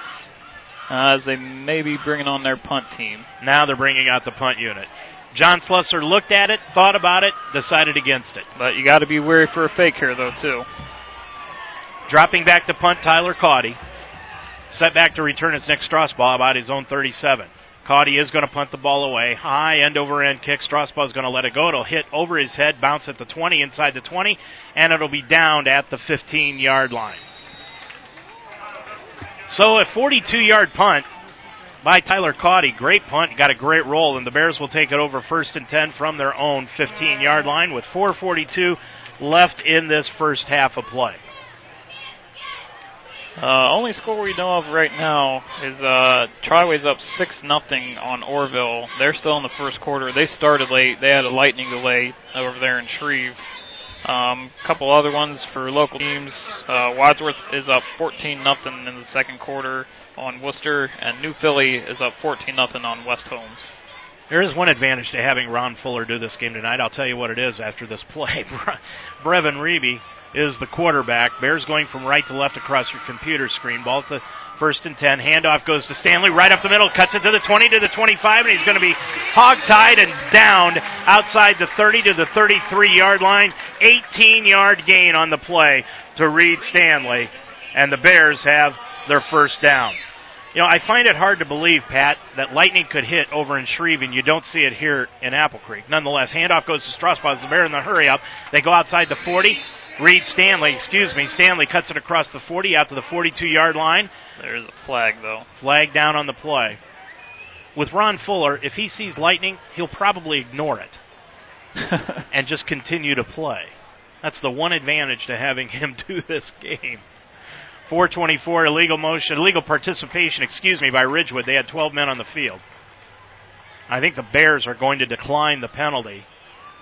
B: uh, as they may be bringing on their punt team.
A: Now they're bringing out the punt unit. John Slusser looked at it, thought about it, decided against it.
B: But you got to be wary for a fake here, though, too.
A: Dropping back to punt, Tyler Caudy. Set back to return his next Strasbaugh about his own 37. Caudy is going to punt the ball away. High end over end kick. Strasbaugh is going to let it go. It'll hit over his head, bounce at the 20, inside the 20, and it'll be downed at the 15 yard line. So a 42 yard punt by Tyler Caudy. Great punt. Got a great roll, and the Bears will take it over first and 10 from their own 15 yard line with 4.42 left in this first half of play.
B: Uh, only score we know of right now is uh, Triway's up six nothing on Orrville. They're still in the first quarter. They started late. They had a lightning delay over there in Shreve. A um, couple other ones for local teams. Uh, Wadsworth is up 14 nothing in the second quarter on Wooster, and New Philly is up 14 nothing on West Holmes.
A: There is one advantage to having Ron Fuller do this game tonight. I'll tell you what it is after this play. Brevin Reeby is the quarterback. Bears going from right to left across your computer screen. Ball at the first and 10. Handoff goes to Stanley right up the middle, cuts it to the 20 to the 25, and he's going to be hog-tied and downed outside the 30 to the 33 yard line. 18 yard gain on the play to Reed Stanley, and the Bears have their first down. You know, I find it hard to believe, Pat, that lightning could hit over in Shreve and you don't see it here in Apple Creek. Nonetheless, handoff goes to Strasbaugh. The Bear in the hurry up. They go outside the 40. Reed Stanley, excuse me, Stanley cuts it across the 40 out to the 42 yard line.
B: There's a flag, though.
A: Flag down on the play. With Ron Fuller, if he sees lightning, he'll probably ignore it. and just continue to play. That's the one advantage to having him do this game. 424 illegal motion, illegal participation, excuse me, by Ridgewood. They had 12 men on the field. I think the Bears are going to decline the penalty,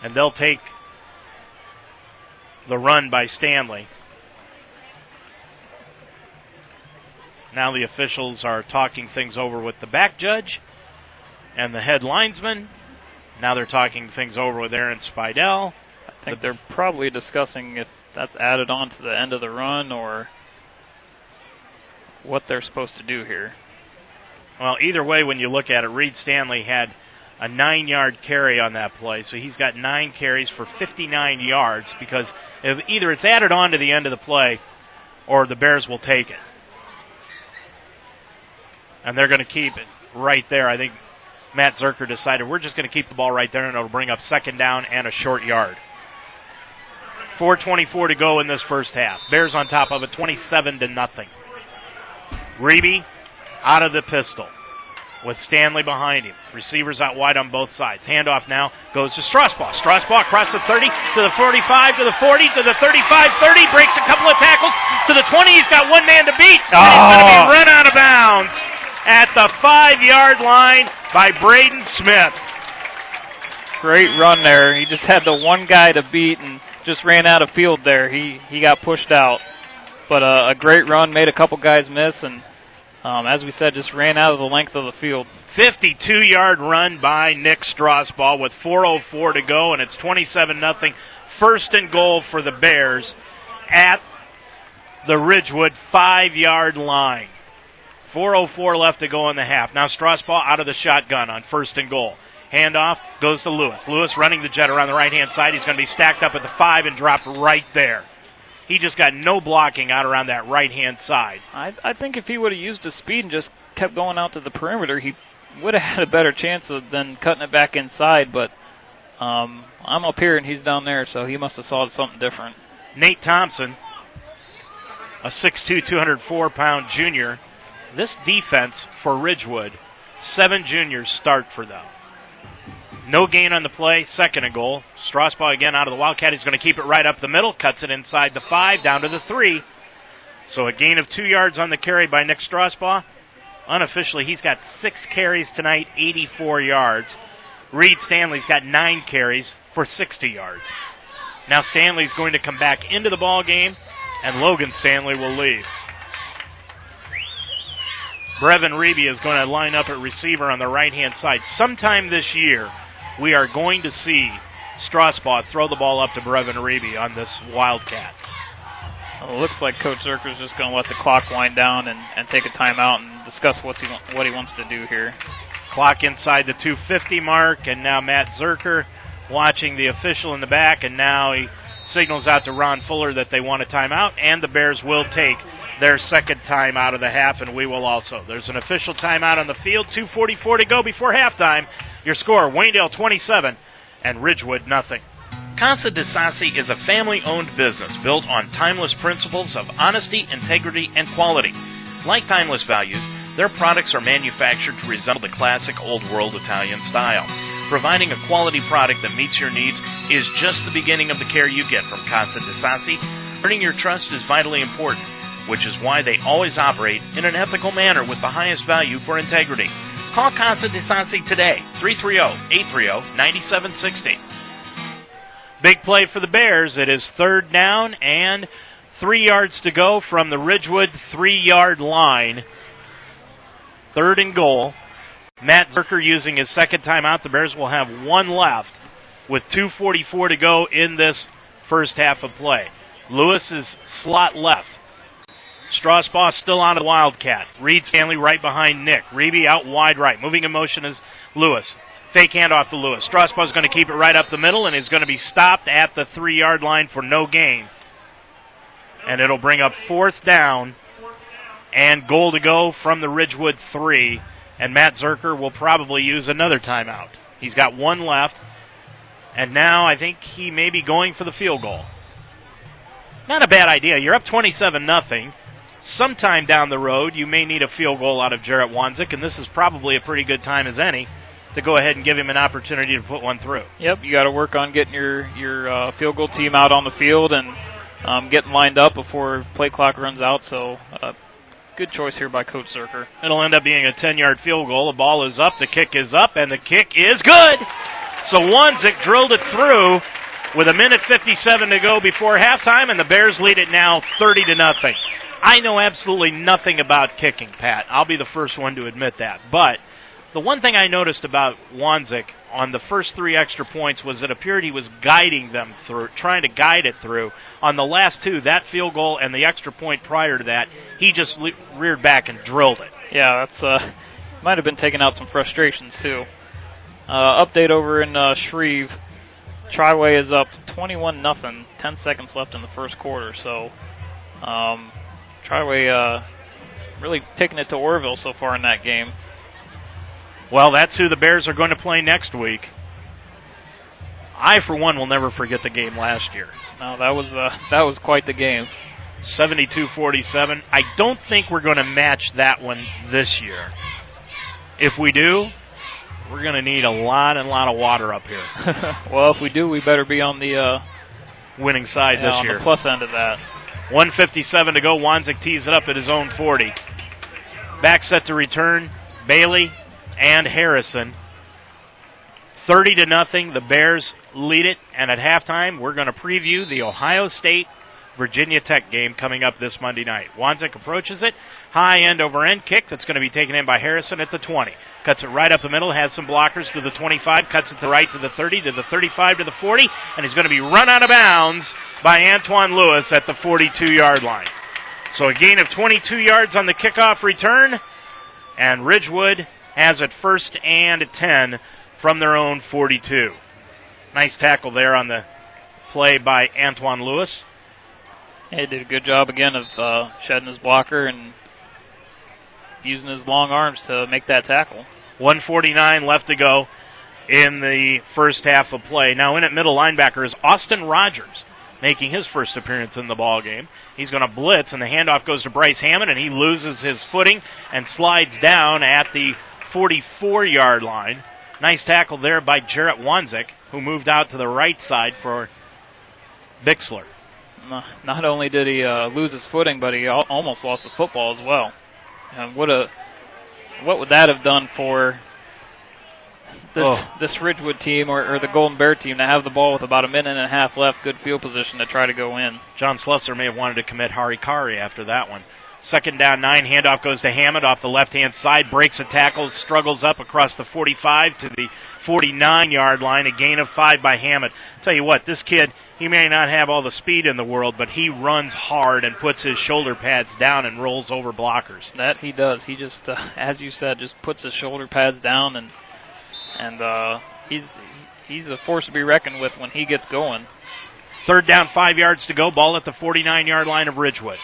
A: and they'll take the run by Stanley. Now the officials are talking things over with the back judge and the head linesman. Now they're talking things over with Aaron Spidell.
B: I think they're probably discussing if that's added on to the end of the run or what they're supposed to do here.
A: Well, either way, when you look at it, Reed Stanley had a nine yard carry on that play, so he's got nine carries for 59 yards because if either it's added on to the end of the play or the Bears will take it. And they're going to keep it right there. I think Matt Zerker decided we're just going to keep the ball right there and it'll bring up second down and a short yard. 424 to go in this first half. Bears on top of it 27 to nothing. Reeby out of the pistol with Stanley behind him. Receivers out wide on both sides. Handoff now goes to Strasbaugh. Strasbaugh across the 30 to the 45 to the 40 to the 35 30. Breaks a couple of tackles to the 20. He's got one man to beat. Oh. And he's going to be run out of bounds at the five yard line by Braden Smith.
B: Great run there. He just had the one guy to beat and just ran out of field there. He he got pushed out. But uh, a great run, made a couple guys miss, and um, as we said, just ran out of the length of the field.
A: 52 yard run by Nick Strasbaugh with 4.04 to go, and it's 27 0. First and goal for the Bears at the Ridgewood five yard line. 4.04 left to go in the half. Now Strasbaugh out of the shotgun on first and goal. Handoff goes to Lewis. Lewis running the jet around the right hand side. He's going to be stacked up at the five and dropped right there. He just got no blocking out around that right hand side.
B: I, I think if he would have used his speed and just kept going out to the perimeter, he would have had a better chance of than cutting it back inside. But um, I'm up here and he's down there, so he must have saw something different.
A: Nate Thompson, a 6'2", 204 pound junior. This defense for Ridgewood, seven juniors start for them. No gain on the play, second and goal. Strasbaugh again out of the Wildcat. He's going to keep it right up the middle, cuts it inside the five, down to the three. So a gain of two yards on the carry by Nick Strasbaugh. Unofficially, he's got six carries tonight, 84 yards. Reed Stanley's got nine carries for 60 yards. Now Stanley's going to come back into the ball game, and Logan Stanley will leave. Brevin Reeby is going to line up at receiver on the right hand side. Sometime this year, we are going to see Strasbaugh throw the ball up to Brevin Reeby on this Wildcat.
B: Well, it looks like Coach Zerker's just going to let the clock wind down and, and take a timeout and discuss what's he, what he wants to do here.
A: Clock inside the 250 mark, and now Matt Zerker watching the official in the back, and now he signals out to Ron Fuller that they want a timeout, and the Bears will take their second time out of the half, and we will also. There's an official timeout on the field, 2.44 to go before halftime. Your score, Waynedale 27 and Ridgewood nothing. Casa de Sassi is a family owned business built on timeless principles of honesty, integrity, and quality. Like timeless values, their products are manufactured to resemble the classic old world Italian style. Providing a quality product that meets your needs is just the beginning of the care you get from Casa de Sassi. Earning your trust is vitally important which is why they always operate in an ethical manner with the highest value for integrity. Call Casa de Sassi today, 330-830-9760. Big play for the Bears. It is third down and three yards to go from the Ridgewood three-yard line. Third and goal. Matt Zerker using his second timeout. The Bears will have one left with 2.44 to go in this first half of play. Lewis is slot left. Strasbaugh still on the Wildcat. Reed Stanley right behind Nick. Reeby out wide right. Moving in motion is Lewis. Fake handoff to Lewis. Strasbaugh's going to keep it right up the middle and is going to be stopped at the three yard line for no gain. And it'll bring up fourth down and goal to go from the Ridgewood three. And Matt Zerker will probably use another timeout. He's got one left. And now I think he may be going for the field goal. Not a bad idea. You're up 27 nothing sometime down the road, you may need a field goal out of Jarrett Wanzik, and this is probably a pretty good time as any to go ahead and give him an opportunity to put one through.
B: Yep, you got to work on getting your your uh, field goal team out on the field and um, getting lined up before play clock runs out. So, uh, good choice here by Coach Zerker.
A: It'll end up being a 10-yard field goal. The ball is up, the kick is up, and the kick is good. So Wanzik drilled it through with a minute 57 to go before halftime, and the Bears lead it now 30 to nothing. I know absolutely nothing about kicking, Pat. I'll be the first one to admit that. But the one thing I noticed about Wanzik on the first three extra points was it appeared he was guiding them through, trying to guide it through. On the last two, that field goal and the extra point prior to that, he just le- reared back and drilled it.
B: Yeah, that's uh, might have been taking out some frustrations too. Uh, update over in uh, Shreve. Triway is up 21 nothing. 10 seconds left in the first quarter. So, um, Triway uh, really taking it to Orrville so far in that game.
A: Well, that's who the Bears are going to play next week. I, for one, will never forget the game last year.
B: No, that was uh, that was quite the game.
A: 72-47. I don't think we're going to match that one this year. If we do, we're going to need a lot and lot of water up here.
B: well, if we do, we better be on the uh,
A: winning side
B: yeah,
A: this
B: on
A: year.
B: the plus end of that.
A: 157 to go. Wanzik tees it up at his own 40. Back set to return. Bailey and Harrison. 30 to nothing. The Bears lead it, and at halftime, we're going to preview the Ohio State Virginia Tech game coming up this Monday night. Wanzik approaches it. High end over end kick that's going to be taken in by Harrison at the 20. Cuts it right up the middle, has some blockers to the 25, cuts it to right to the 30, to the 35, to the 40, and he's going to be run out of bounds by Antoine Lewis at the 42 yard line. So a gain of 22 yards on the kickoff return, and Ridgewood has it first and 10 from their own 42. Nice tackle there on the play by Antoine Lewis.
B: He did a good job again of uh, shedding his blocker and using his long arms to make that tackle.
A: 149 left to go in the first half of play. Now in at middle linebacker is Austin Rogers making his first appearance in the ball game. He's going to blitz and the handoff goes to Bryce Hammond and he loses his footing and slides down at the 44 yard line. Nice tackle there by Jarrett Wanzik who moved out to the right side for Bixler.
B: Not only did he uh, lose his footing, but he al- almost lost the football as well. And what a what would that have done for this
A: Oh.
B: this Ridgewood team or, or the Golden Bear team to have the ball with about a minute and a half left, good field position to try to go in.
A: John Slusser may have wanted to commit Harikari after that one. Second down, nine. Handoff goes to Hammond off the left hand side. Breaks a tackle, struggles up across the 45 to the 49 yard line. A gain of five by Hammett. Tell you what, this kid, he may not have all the speed in the world, but he runs hard and puts his shoulder pads down and rolls over blockers.
B: That he does. He just, uh, as you said, just puts his shoulder pads down and and uh, he's he's a force to be reckoned with when he gets going.
A: Third down, five yards to go. Ball at the 49 yard line of Ridgewood.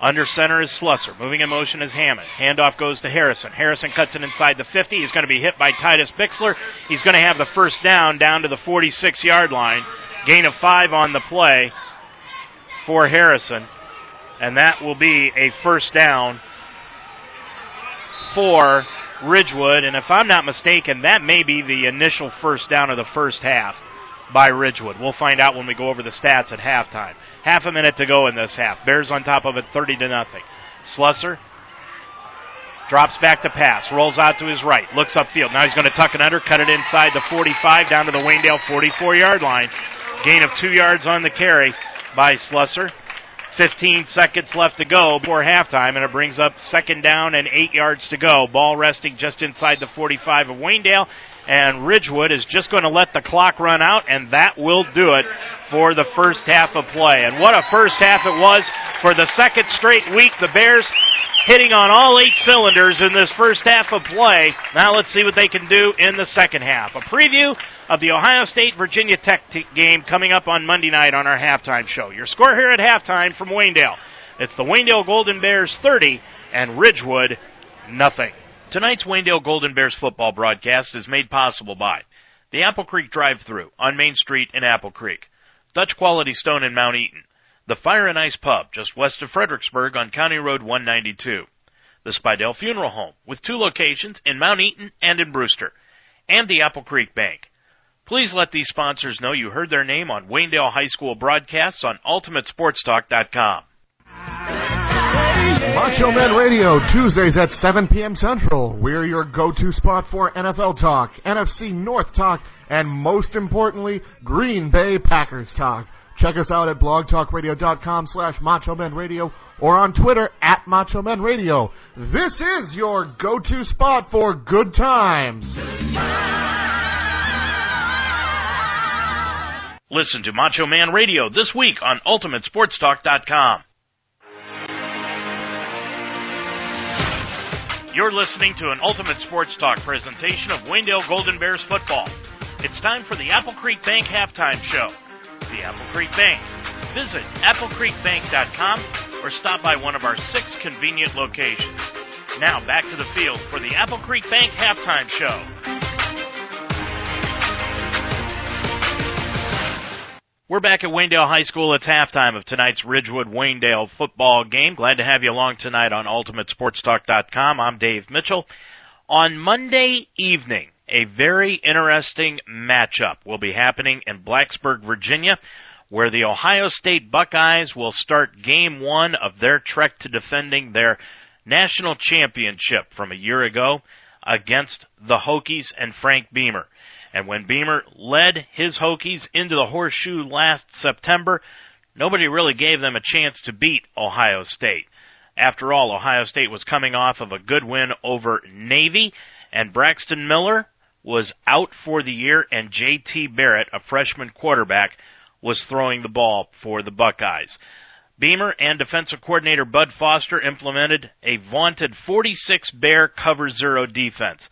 A: Under center is Slusser. Moving in motion is Hammond. Handoff goes to Harrison. Harrison cuts it inside the 50. He's going to be hit by Titus Bixler. He's going to have the first down down to the 46 yard line. Gain of five on the play for Harrison. And that will be a first down for Ridgewood. And if I'm not mistaken, that may be the initial first down of the first half by Ridgewood. We'll find out when we go over the stats at halftime. Half a minute to go in this half. Bears on top of it, 30 to nothing. Slusser drops back to pass, rolls out to his right, looks upfield. Now he's going to tuck it under, cut it inside the 45 down to the Waynedale 44 yard line. Gain of two yards on the carry by Slusser. 15 seconds left to go before halftime, and it brings up second down and eight yards to go. Ball resting just inside the 45 of Waynedale, and Ridgewood is just going to let the clock run out, and that will do it for the first half of play. And what a first half it was for the second straight week. The Bears hitting on all eight cylinders in this first half of play. Now let's see what they can do in the second half. A preview of the Ohio State Virginia Tech t- game coming up on Monday night on our halftime show. Your score here at halftime from Waynedale. It's the Waynedale Golden Bears 30 and Ridgewood nothing. Tonight's Waynedale Golden Bears football broadcast is made possible by the Apple Creek Drive-Thru on Main Street in Apple Creek, Dutch Quality Stone in Mount Eaton, the Fire and Ice Pub just west of Fredericksburg on County Road 192, the Spidell Funeral Home with two locations in Mount Eaton and in Brewster, and the Apple Creek Bank. Please let these sponsors know you heard their name on Waynedale High School broadcasts on UltimateSportsTalk.com.
F: Macho Men Radio, Tuesdays at 7 p.m. Central. We're your go-to spot for NFL talk, NFC North talk, and most importantly, Green Bay Packers talk. Check us out at blogtalkradio.com slash Macho Men Radio or on Twitter at Macho Men Radio. This is your go-to spot for good times.
A: Listen to Macho Man Radio this week on UltimateSportsTalk.com. You're listening to an Ultimate Sports Talk presentation of Waynedale Golden Bears football. It's time for the Apple Creek Bank halftime show. The Apple Creek Bank. Visit applecreekbank.com or stop by one of our six convenient locations. Now back to the field for the Apple Creek Bank halftime show. We're back at Waynedale High School. It's halftime of tonight's Ridgewood Waynedale football game. Glad to have you along tonight on UltimateSportsTalk.com. I'm Dave Mitchell. On Monday evening, a very interesting matchup will be happening in Blacksburg, Virginia, where the Ohio State Buckeyes will start game one of their trek to defending their national championship from a year ago against the Hokies and Frank Beamer. And when Beamer led his Hokies into the horseshoe last September, nobody really gave them a chance to beat Ohio State. After all, Ohio State was coming off of a good win over Navy, and Braxton Miller was out for the year, and J.T. Barrett, a freshman quarterback, was throwing the ball for the Buckeyes. Beamer and defensive coordinator Bud Foster implemented a vaunted 46 bear cover zero defense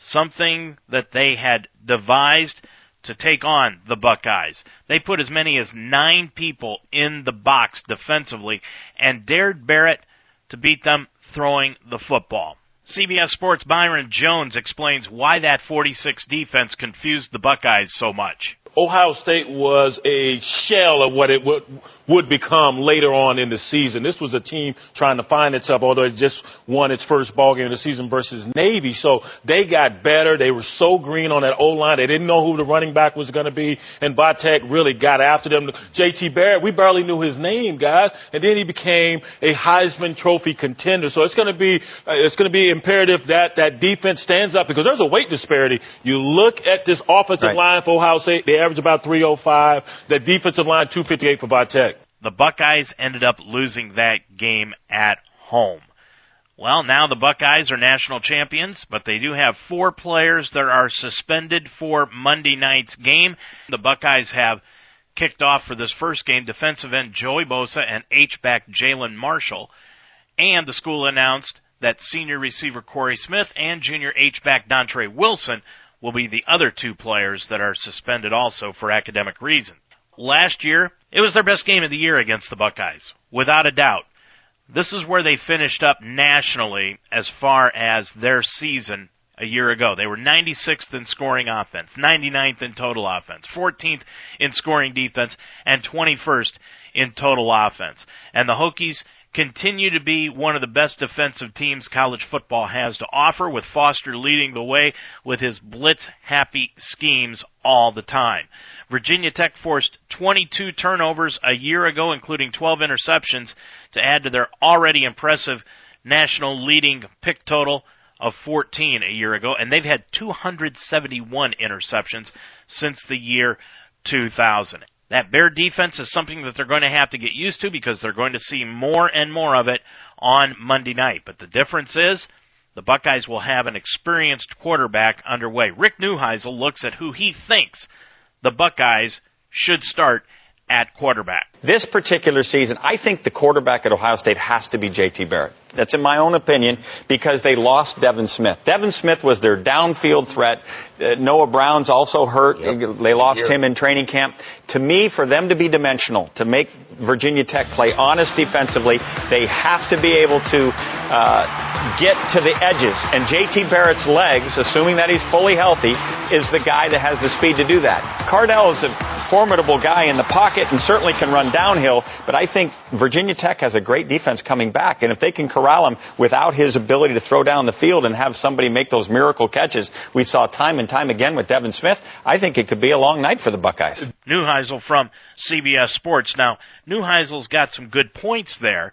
A: something that they had devised to take on the Buckeyes. They put as many as nine people in the box defensively and dared Barrett to beat them throwing the football. CBS Sports Byron Jones explains why that 46 defense confused the Buckeyes so much.
G: Ohio State was a shell of what it would, would become later on in the season. This was a team trying to find itself, although it just won its first ball game of the season versus Navy. So they got better. They were so green on that O line. They didn't know who the running back was going to be, and Vitek really got after them. JT Barrett, we barely knew his name, guys, and then he became a Heisman Trophy contender. So it's going to be uh, it's going to be imperative that that defense stands up because there's a weight disparity. You look at this offensive right. line for Ohio State. They average about 305. The defensive line 258 for Vitek.
A: The Buckeyes ended up losing that game at home. Well, now the Buckeyes are national champions, but they do have four players that are suspended for Monday night's game. The Buckeyes have kicked off for this first game defensive end Joey Bosa and H-back Jalen Marshall. And the school announced that senior receiver Corey Smith and junior H-back Dontre Wilson will be the other two players that are suspended also for academic reasons. Last year, it was their best game of the year against the Buckeyes, without a doubt. This is where they finished up nationally as far as their season a year ago. They were 96th in scoring offense, 99th in total offense, 14th in scoring defense, and 21st in total offense. And the Hokies continue to be one of the best defensive teams college football has to offer, with Foster leading the way with his blitz happy schemes all the time. Virginia Tech forced 22 turnovers a year ago, including 12 interceptions, to add to their already impressive national leading pick total of 14 a year ago, and they've had 271 interceptions since the year 2000. That Bear defense is something that they're going to have to get used to because they're going to see more and more of it on Monday night. But the difference is the Buckeyes will have an experienced quarterback underway. Rick Neuheisel looks at who he thinks the Buckeyes should start at quarterback.
H: This particular season, I think the quarterback at Ohio State has to be J.T. Barrett. That's in my own opinion because they lost Devin Smith. Devin Smith was their downfield threat. Uh, Noah Brown's also hurt. Yep. They lost him in training camp. To me, for them to be dimensional, to make Virginia Tech play honest defensively, they have to be able to uh, get to the edges. And J.T. Barrett's legs, assuming that he's fully healthy, is the guy that has the speed to do that. Cardale is a formidable guy in the pocket and certainly can run downhill. But I think Virginia Tech has a great defense coming back. And if they can corral him without his ability to throw down the field and have somebody make those miracle catches we saw time and time again with Devin Smith, I think it could be a long night for the Buckeyes.
A: Neuheisel from CBS Sports. Now, Neuheisel's got some good points there.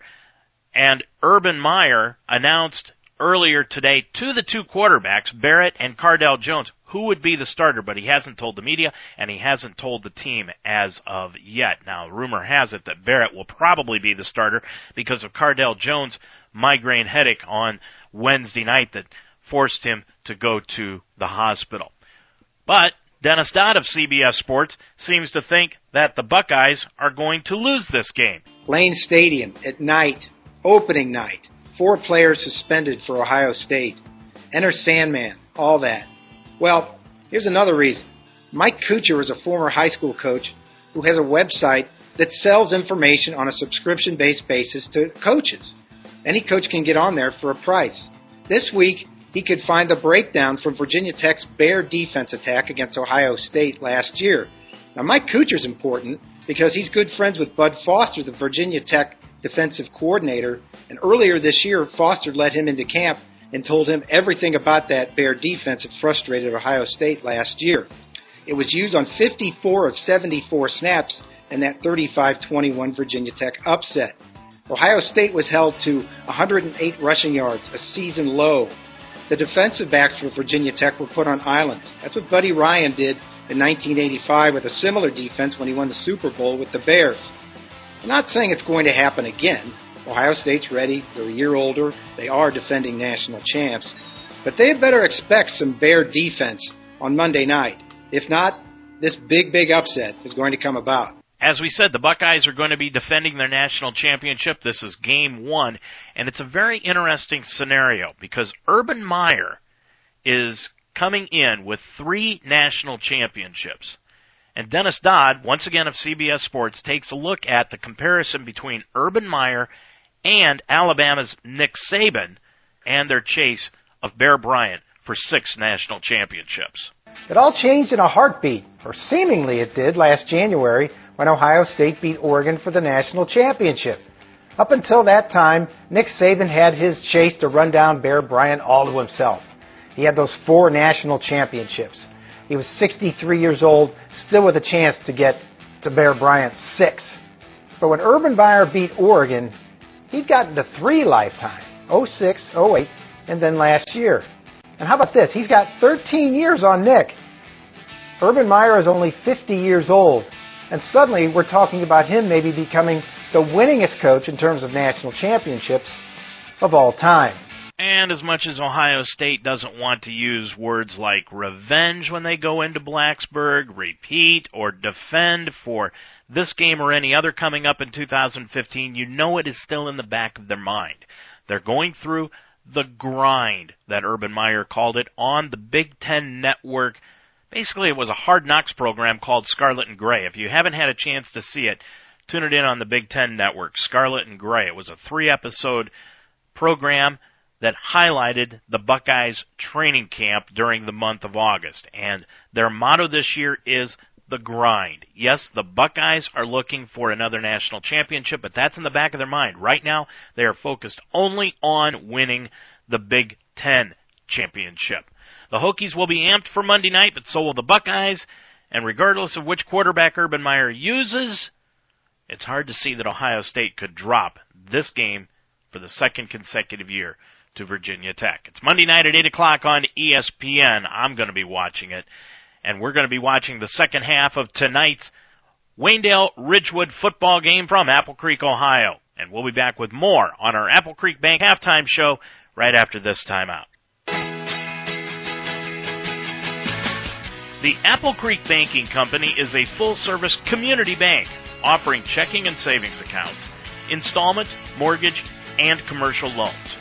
A: And Urban Meyer announced earlier today to the two quarterbacks, Barrett and Cardale Jones, who would be the starter, but he hasn't told the media and he hasn't told the team as of yet. Now, rumor has it that Barrett will probably be the starter because of Cardale Jones' migraine headache on Wednesday night that forced him to go to the hospital. But Dennis Dodd of CBS Sports seems to think that the Buckeyes are going to lose this game.
I: Lane Stadium at night, opening night. Four players suspended for Ohio State. Enter Sandman, all that. Well, here's another reason. Mike Kuchar is a former high school coach who has a website that sells information on a subscription based basis to coaches. Any coach can get on there for a price. This week, he could find the breakdown from Virginia Tech's Bear defense attack against Ohio State last year. Now, Mike Kuchar's important because he's good friends with Bud Foster, the Virginia Tech defensive coordinator, and earlier this year, Foster led him into camp and told him everything about that Bear defense that frustrated Ohio State last year. It was used on 54 of 74 snaps in that 35 21 Virginia Tech upset. Ohio State was held to 108 rushing yards, a season low. The defensive backs for Virginia Tech were put on islands. That's what Buddy Ryan did in 1985 with a similar defense when he won the Super Bowl with the Bears. I'm not saying it's going to happen again. Ohio State's ready. They're a year older. They are defending national champs. But they better expect some Bear defense on Monday night. If not, this big, big upset is going to come about.
A: As we said, the Buckeyes are going to be defending their national championship. This is game one, and it's a very interesting scenario because Urban Meyer is coming in with three national championships. And Dennis Dodd, once again of CBS Sports, takes a look at the comparison between Urban Meyer and Alabama's Nick Saban and their chase of Bear Bryant for six national championships.
I: It all changed in a heartbeat, or seemingly it did last January when Ohio State beat Oregon for the national championship. Up until that time, Nick Saban had his chase to run down Bear Bryant all to himself. He had those four national championships. He was 63 years old, still with a chance to get to Bear Bryant six. But when Urban Meyer beat Oregon, he'd gotten to three lifetime 06, 08, and then last year. And how about this? He's got 13 years on Nick. Urban Meyer is only 50 years old. And suddenly we're talking about him maybe becoming the winningest coach in terms of national championships of all time.
A: And as much as Ohio State doesn't want to use words like revenge when they go into Blacksburg, repeat, or defend for this game or any other coming up in 2015, you know it is still in the back of their mind. They're going through the grind that Urban Meyer called it on the Big Ten Network. Basically, it was a hard knocks program called Scarlet and Gray. If you haven't had a chance to see it, tune it in on the Big Ten Network, Scarlet and Gray. It was a three episode program that highlighted the Buckeyes training camp during the month of August. And their motto this year is the grind. Yes, the Buckeyes are looking for another national championship, but that's in the back of their mind. Right now, they are focused only on winning the Big Ten championship. The Hokies will be amped for Monday night, but so will the Buckeyes. And regardless of which quarterback Urban Meyer uses, it's hard to see that Ohio State could drop this game for the second consecutive year to Virginia Tech. It's Monday night at 8 o'clock on ESPN. I'm going to be watching it. And we're going to be watching the second half of tonight's Waynedale Ridgewood football game from Apple Creek, Ohio. And we'll be back with more on our Apple Creek Bank halftime show right after this timeout. The Apple Creek Banking Company is a full service community bank offering checking and savings accounts, installment, mortgage, and commercial loans.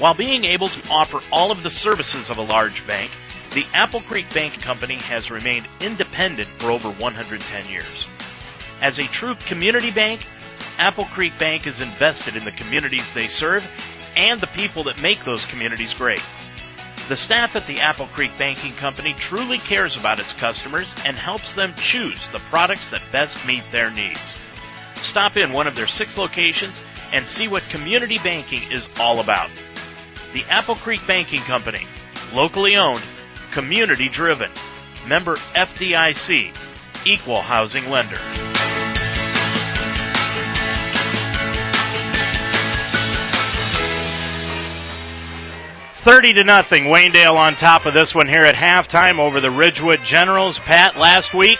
A: While being able to offer all of the services of a large bank, the Apple Creek Bank Company has remained independent for over 110 years. As a true community bank, Apple Creek Bank is invested in the communities they serve and the people that make those communities great. The staff at the Apple Creek Banking Company truly cares about its customers and helps them choose the products that best meet their needs. Stop in one of their six locations and see what community banking is all about. The Apple Creek Banking Company, locally owned, community driven, member FDIC, equal housing lender. 30 to nothing. Waynedale on top of this one here at halftime over the Ridgewood Generals. Pat, last week,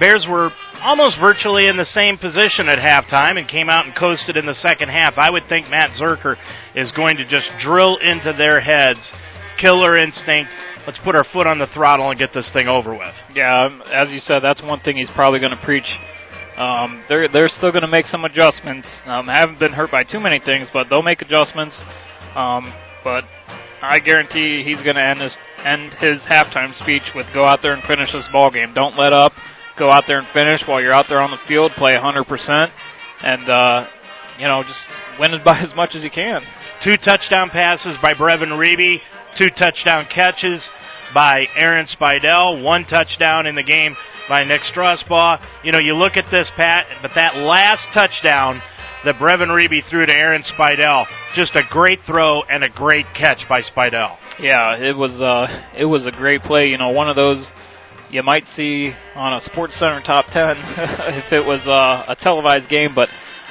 A: Bears were almost virtually in the same position at halftime and came out and coasted in the second half. I would think Matt Zerker is going to just drill into their heads killer instinct. Let's put our foot on the throttle and get this thing over with.
B: Yeah, um, as you said, that's one thing he's probably going to preach. Um, they're they're still going to make some adjustments. Um, haven't been hurt by too many things, but they'll make adjustments. Um, but I guarantee he's going to end his end his halftime speech with "Go out there and finish this ball game. Don't let up. Go out there and finish while you're out there on the field. Play 100%, and uh, you know just win it by as much as you can."
A: Two touchdown passes by Brevin Reeby, two touchdown catches by Aaron Spidell, one touchdown in the game by Nick Strasbaugh. You know, you look at this, Pat, but that last touchdown that Brevin Reeby threw to Aaron Spidell. Just a great throw and a great catch by Spidell.
B: Yeah, it was uh, it was a great play. You know, one of those you might see on a Sports Center top ten if it was uh, a televised game, but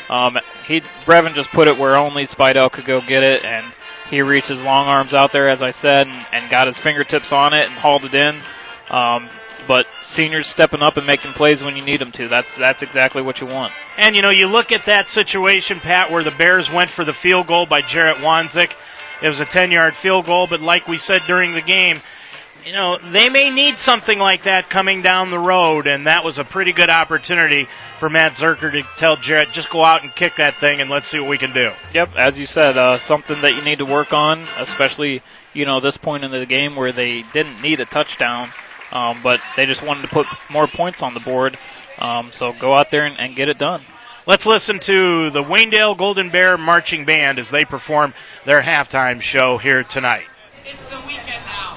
B: um, he Brevin just put it where only Spidell could go get it, and he reached his long arms out there, as I said, and, and got his fingertips on it and hauled it in. Um, but seniors stepping up and making plays when you need them to. That's that's exactly what you want.
A: And you know, you look at that situation, Pat, where the Bears went for the field goal by Jarrett Wanzik. It was a 10-yard field goal, but like we said during the game, you know, they may need something like that coming down the road, and that was a pretty good opportunity for Matt Zerker to tell Jarrett, just go out and kick that thing, and let's see what we can do.
B: Yep, as you said, uh, something that you need to work on, especially you know this point in the game where they didn't need a touchdown um, but they just wanted to put more points on the board. Um, so go out there and, and get it done.
A: Let's listen to the Waynedale Golden Bear Marching Band as they perform their halftime show here tonight.
J: It's the weekend now,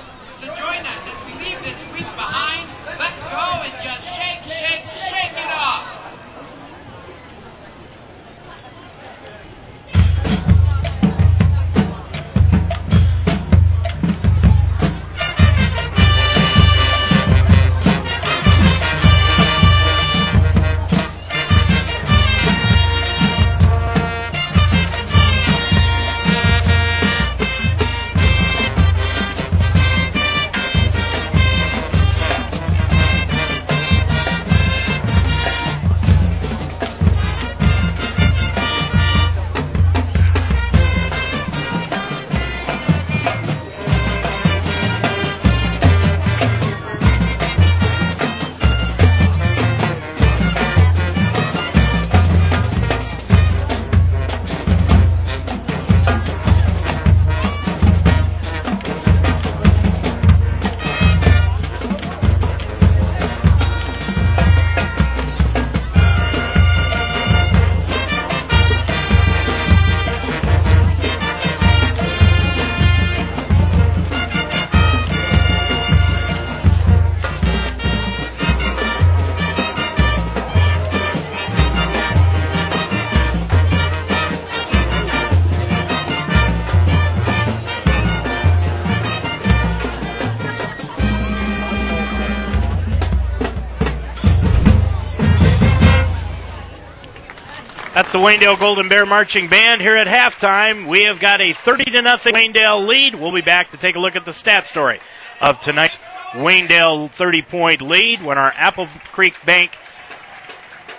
A: Waynedale Golden Bear Marching Band here at halftime. We have got a 30 to nothing Waynedale lead. We'll be back to take a look at the stat story of tonight's Waynedale 30 point lead when our Apple Creek Bank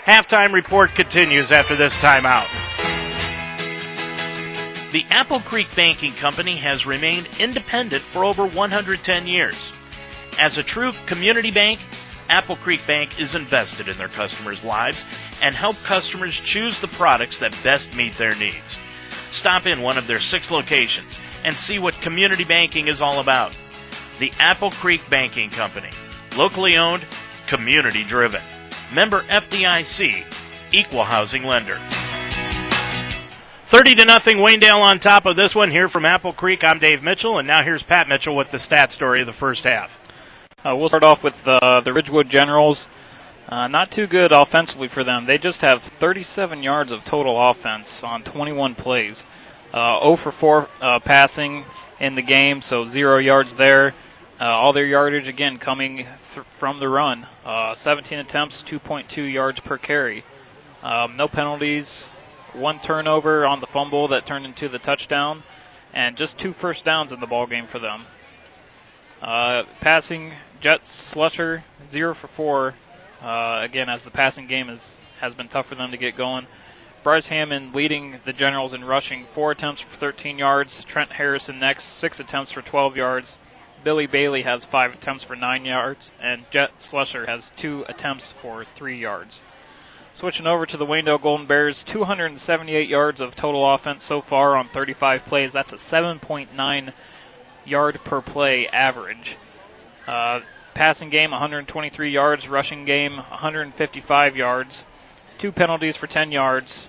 A: halftime report continues after this timeout. The Apple Creek Banking Company has remained independent for over 110 years. As a true community bank, Apple Creek Bank is invested in their customers' lives and help customers choose the products that best meet their needs. Stop in one of their six locations and see what community banking is all about. The Apple Creek Banking Company, locally owned, community driven. Member FDIC, equal housing lender. 30 to nothing, Waynedale on top of this one here from Apple Creek. I'm Dave Mitchell, and now here's Pat Mitchell with the stat story of the first half.
B: Uh, we'll start off with the, the Ridgewood Generals. Uh, not too good offensively for them. They just have 37 yards of total offense on 21 plays. Uh, 0 for 4 uh, passing in the game, so zero yards there. Uh, all their yardage again coming th- from the run. Uh, 17 attempts, 2.2 yards per carry. Um, no penalties, one turnover on the fumble that turned into the touchdown, and just two first downs in the ball game for them. Uh, passing, Jet Slusser, zero for four. Uh, again, as the passing game is, has been tough for them to get going. Bryce Hammond leading the Generals in rushing, four attempts for 13 yards. Trent Harrison next, six attempts for 12 yards. Billy Bailey has five attempts for nine yards, and Jet Slusser has two attempts for three yards. Switching over to the Waynedale Golden Bears, 278 yards of total offense so far on 35 plays. That's a 7.9 yard per play average. Uh, passing game 123 yards, rushing game 155 yards, two penalties for 10 yards,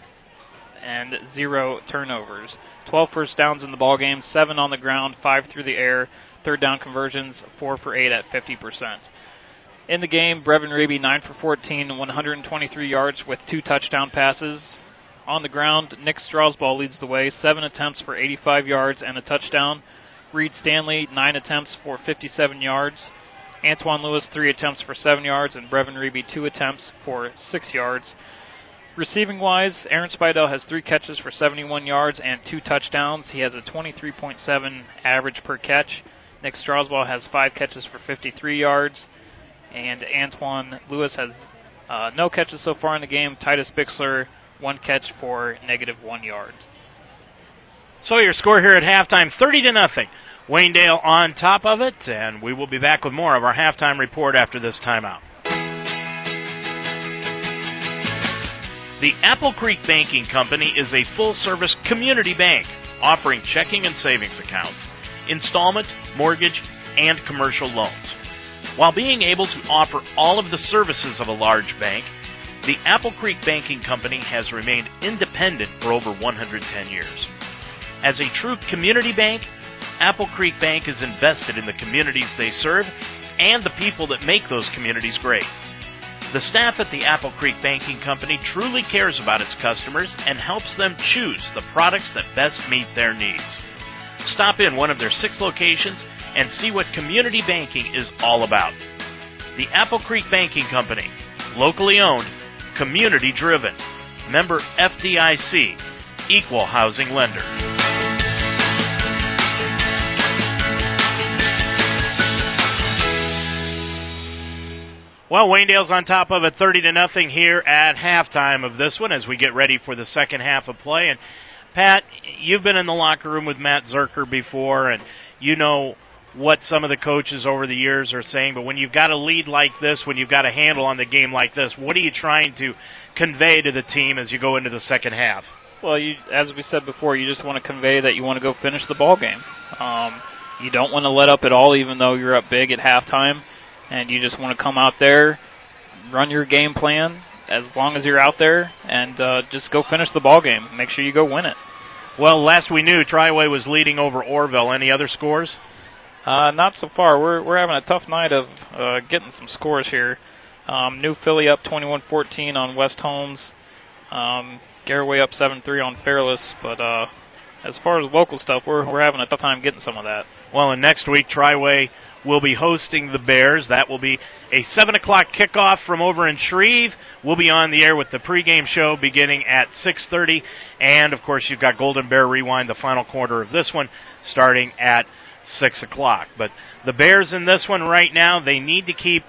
B: and zero turnovers. 12 first downs in the ball game, seven on the ground, five through the air. Third down conversions, four for eight at 50%. In the game, Brevin Raby 9 for 14, 123 yards with two touchdown passes. On the ground, Nick Strasbaugh leads the way, seven attempts for 85 yards and a touchdown. Reed Stanley, nine attempts for 57 yards. Antoine Lewis, three attempts for seven yards, and Brevin Reeby, two attempts for six yards. Receiving wise, Aaron Spidell has three catches for 71 yards and two touchdowns. He has a 23.7 average per catch. Nick Strasbaugh has five catches for 53 yards, and Antoine Lewis has uh, no catches so far in the game. Titus Bixler, one catch for negative one yard.
A: So your score here at halftime, 30 to nothing. Waynedale on top of it, and we will be back with more of our halftime report after this timeout. The Apple Creek Banking Company is a full service community bank offering checking and savings accounts, installment, mortgage, and commercial loans. While being able to offer all of the services of a large bank, the Apple Creek Banking Company has remained independent for over 110 years. As a true community bank, Apple Creek Bank is invested in the communities they serve and the people that make those communities great. The staff at the Apple Creek Banking Company truly cares about its customers and helps them choose the products that best meet their needs. Stop in one of their six locations and see what community banking is all about. The Apple Creek Banking Company, locally owned, community driven, member FDIC, equal housing lender. Well, Waynedale's on top of it, thirty to nothing here at halftime of this one as we get ready for the second half of play. And Pat, you've been in the locker room with Matt Zerker before, and you know what some of the coaches over the years are saying. But when you've got a lead like this, when you've got a handle on the game like this, what are you trying to convey to the team as you go into the second half?
B: Well, you, as we said before, you just want to convey that you want to go finish the ball game. Um, you don't want to let up at all, even though you're up big at halftime and you just want to come out there, run your game plan as long as you're out there, and uh, just go finish the ball game. Make sure you go win it.
A: Well, last we knew, Triway was leading over Orrville. Any other scores?
B: Uh, not so far. We're we're having a tough night of uh, getting some scores here. Um, New Philly up 21-14 on West Holmes. Um, Garaway up 7-3 on Fairless, but uh, as far as local stuff, we're we're having a tough time getting some of that.
A: Well, and next week Triway will be hosting the Bears. That will be a 7 o'clock kickoff from over in Shreve. We'll be on the air with the pregame show beginning at 6.30. And, of course, you've got Golden Bear Rewind, the final quarter of this one, starting at 6 o'clock. But the Bears in this one right now, they need to keep,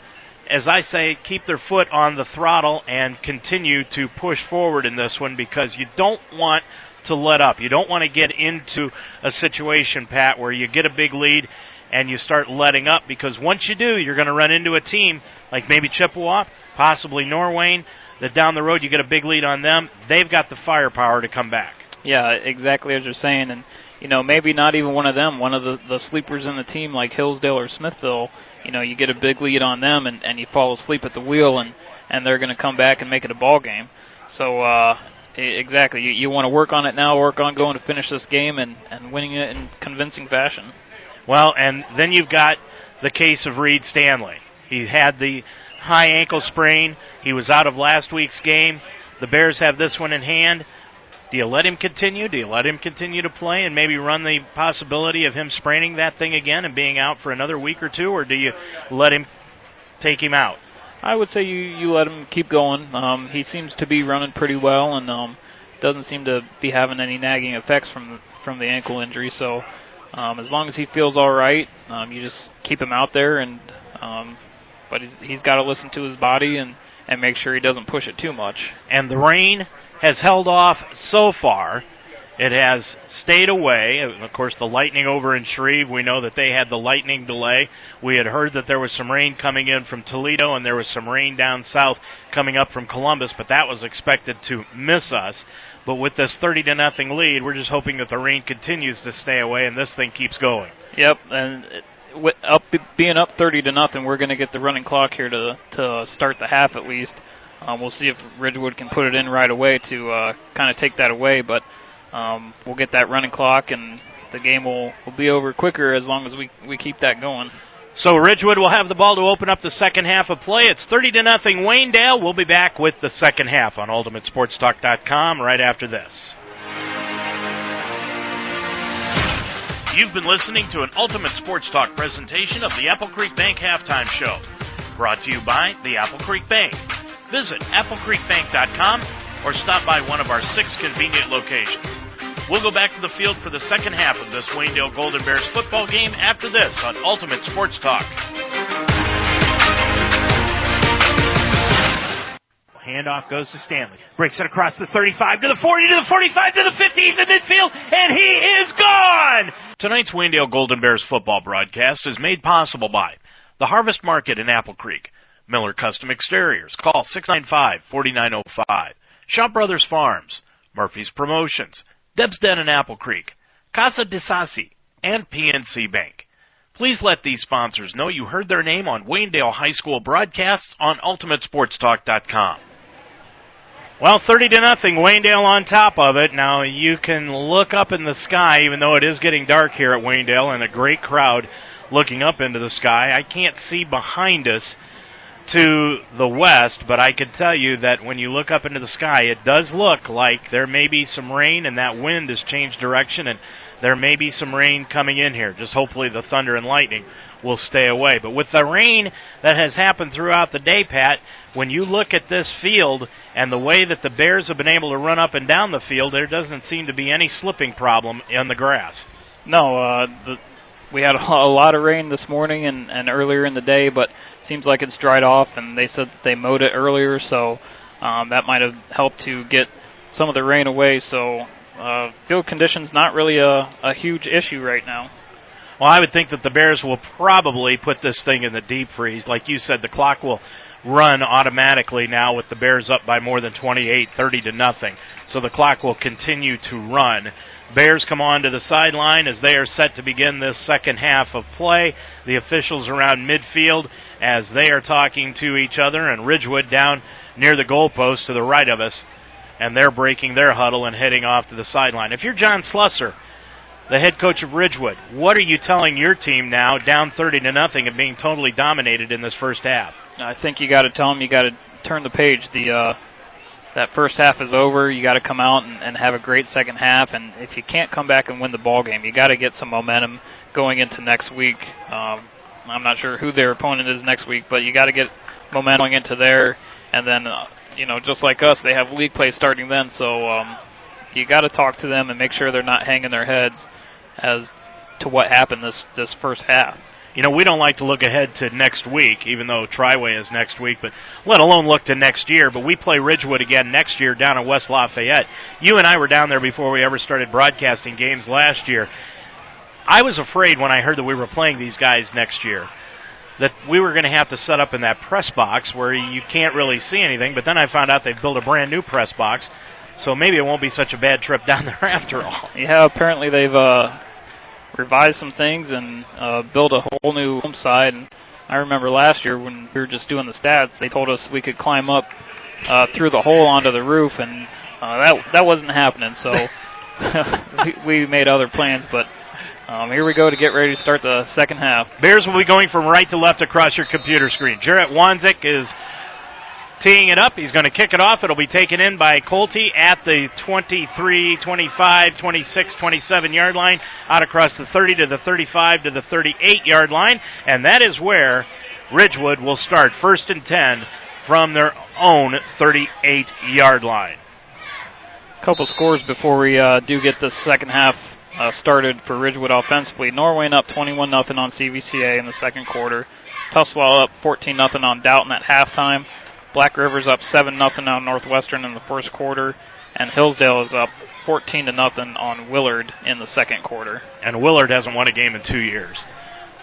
A: as I say, keep their foot on the throttle and continue to push forward in this one because you don't want to let up. You don't want to get into a situation, Pat, where you get a big lead and you start letting up because once you do, you're going to run into a team like maybe Chippewa, possibly Norwayne, that down the road you get a big lead on them. They've got the firepower to come back.
B: Yeah, exactly as you're saying. And, you know, maybe not even one of them, one of the, the sleepers in the team like Hillsdale or Smithville, you know, you get a big lead on them and, and you fall asleep at the wheel and, and they're going to come back and make it a ball game. So, uh, Exactly. You, you want to work on it now, work on going to finish this game and, and winning it in convincing fashion.
A: Well, and then you've got the case of Reed Stanley. He had the high ankle sprain. He was out of last week's game. The Bears have this one in hand. Do you let him continue? Do you let him continue to play and maybe run the possibility of him spraining that thing again and being out for another week or two, or do you let him take him out?
B: I would say you you let him keep going. Um, he seems to be running pretty well, and um, doesn't seem to be having any nagging effects from from the ankle injury. So, um, as long as he feels all right, um, you just keep him out there. And um, but he's he's got to listen to his body and and make sure he doesn't push it too much.
A: and the rain has held off so far. It has stayed away. Of course, the lightning over in Shreve, we know that they had the lightning delay. We had heard that there was some rain coming in from Toledo and there was some rain down south coming up from Columbus, but that was expected to miss us. But with this 30 to nothing lead, we're just hoping that the rain continues to stay away and this thing keeps going.
B: Yep, and it- up being up 30 to nothing, we're going to get the running clock here to to start the half at least. Um, we'll see if Ridgewood can put it in right away to uh, kind of take that away, but um, we'll get that running clock and the game will, will be over quicker as long as we we keep that going.
A: So Ridgewood will have the ball to open up the second half of play. It's 30 to nothing Waynedale. We'll be back with the second half on ultimatesportstalk.com right after this. You've been listening to an Ultimate Sports Talk presentation of the Apple Creek Bank Halftime Show. Brought to you by the Apple Creek Bank. Visit applecreekbank.com or stop by one of our six convenient locations. We'll go back to the field for the second half of this Waynedale Golden Bears football game after this on Ultimate Sports Talk. Handoff goes to Stanley. Breaks it across the 35 to the 40 to the 45 to the 50. He's in midfield and he is gone. Tonight's Waynedale Golden Bears football broadcast is made possible by the Harvest Market in Apple Creek, Miller Custom Exteriors. Call 695-4905. Shop Brothers Farms, Murphy's Promotions, Deb's Den in Apple Creek, Casa de Sassi, and PNC Bank. Please let these sponsors know you heard their name on Waynedale High School broadcasts on UltimateSportsTalk.com. Well, 30 to nothing, Waynedale on top of it. Now you can look up in the sky, even though it is getting dark here at Waynedale, and a great crowd looking up into the sky. I can't see behind us to the west, but I can tell you that when you look up into the sky, it does look like there may be some rain, and that wind has changed direction, and there may be some rain coming in here. Just hopefully the thunder and lightning will stay away. But with the rain that has happened throughout the day, Pat, when you look at this field and the way that the Bears have been able to run up and down the field, there doesn't seem to be any slipping problem in the grass.
B: No, uh, the, we had a lot of rain this morning and, and earlier in the day, but seems like it's dried off. And they said that they mowed it earlier, so um, that might have helped to get some of the rain away. So uh, field conditions not really a, a huge issue right now.
A: Well, I would think that the Bears will probably put this thing in the deep freeze. Like you said, the clock will run automatically now with the Bears up by more than 28, 30 to nothing. So the clock will continue to run. Bears come on to the sideline as they are set to begin this second half of play. The officials around midfield as they are talking to each other, and Ridgewood down near the goalpost to the right of us, and they're breaking their huddle and heading off to the sideline. If you're John Slusser, the head coach of Ridgewood, what are you telling your team now, down 30 to nothing, and being totally dominated in this first half?
B: I think you got to tell them you got to turn the page. The uh, that first half is over. You got to come out and, and have a great second half. And if you can't come back and win the ball game, you got to get some momentum going into next week. Um, I'm not sure who their opponent is next week, but you got to get momentum going into there. And then, uh, you know, just like us, they have league play starting then. So um, you got to talk to them and make sure they're not hanging their heads as to what happened this this first half.
A: You know, we don't like to look ahead to next week, even though Triway is next week, but let alone look to next year. But we play Ridgewood again next year down in West Lafayette. You and I were down there before we ever started broadcasting games last year. I was afraid when I heard that we were playing these guys next year that we were going to have to set up in that press box where you can't really see anything, but then I found out they've built a brand new press box. So maybe it won't be such a bad trip down there after all.
B: Yeah, apparently they've uh, revised some things and uh, built a whole new home side. And I remember last year when we were just doing the stats, they told us we could climb up uh, through the hole onto the roof, and uh, that that wasn't happening. So we, we made other plans, but um, here we go to get ready to start the second half.
A: Bears will be going from right to left across your computer screen. Jarrett Wanzik is teeing it up. He's going to kick it off. It'll be taken in by Colte at the 23, 25, 26, 27 yard line, out across the 30 to the 35 to the 38 yard line, and that is where Ridgewood will start first and 10 from their own 38 yard line.
B: Couple scores before we uh, do get the second half uh, started for Ridgewood offensively. Norwayne up 21 0 on CVCA in the second quarter. Tuslaw up 14 0 on Dalton at halftime. Black River's up 7 0 on Northwestern in the first quarter. And Hillsdale is up 14 to nothing on Willard in the second quarter.
A: And Willard hasn't won a game in two years.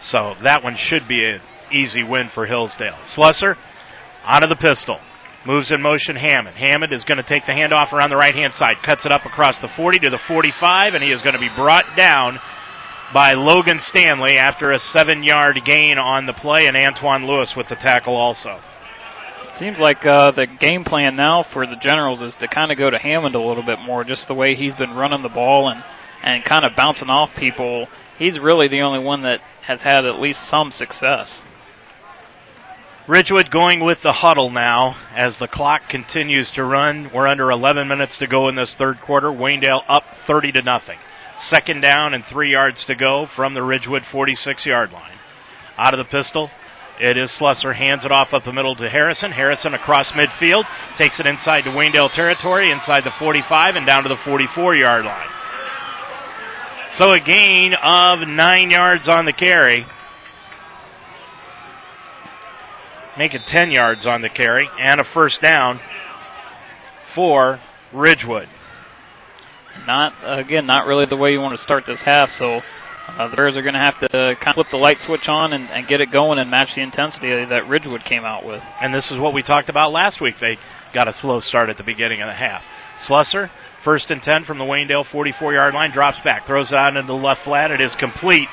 A: So that one should be an easy win for Hillsdale. Slusser out of the pistol. Moves in motion Hammond. Hammond is going to take the handoff around the right hand side. Cuts it up across the 40 to the 45, and he is going to be brought down by Logan Stanley after a seven yard gain on the play, and Antoine Lewis with the tackle also.
B: Seems like uh, the game plan now for the Generals is to kind of go to Hammond a little bit more, just the way he's been running the ball and and kind of bouncing off people. He's really the only one that has had at least some success.
A: Ridgewood going with the huddle now as the clock continues to run. We're under 11 minutes to go in this third quarter. Waynedale up 30 to nothing. Second down and three yards to go from the Ridgewood 46 yard line. Out of the pistol, it is Slusser. Hands it off up the middle to Harrison. Harrison across midfield. Takes it inside to Waynedale territory, inside the 45 and down to the 44 yard line. So a gain of nine yards on the carry. Make it 10 yards on the carry and a first down for Ridgewood.
B: Not, again, not really the way you want to start this half, so uh, the Bears are going to have to kind of flip the light switch on and, and, get it going and match the intensity that Ridgewood came out with.
A: And this is what we talked about last week. They got a slow start at the beginning of the half. Slusser, first and 10 from the Waynedale 44 yard line, drops back, throws it out into the left flat. It is complete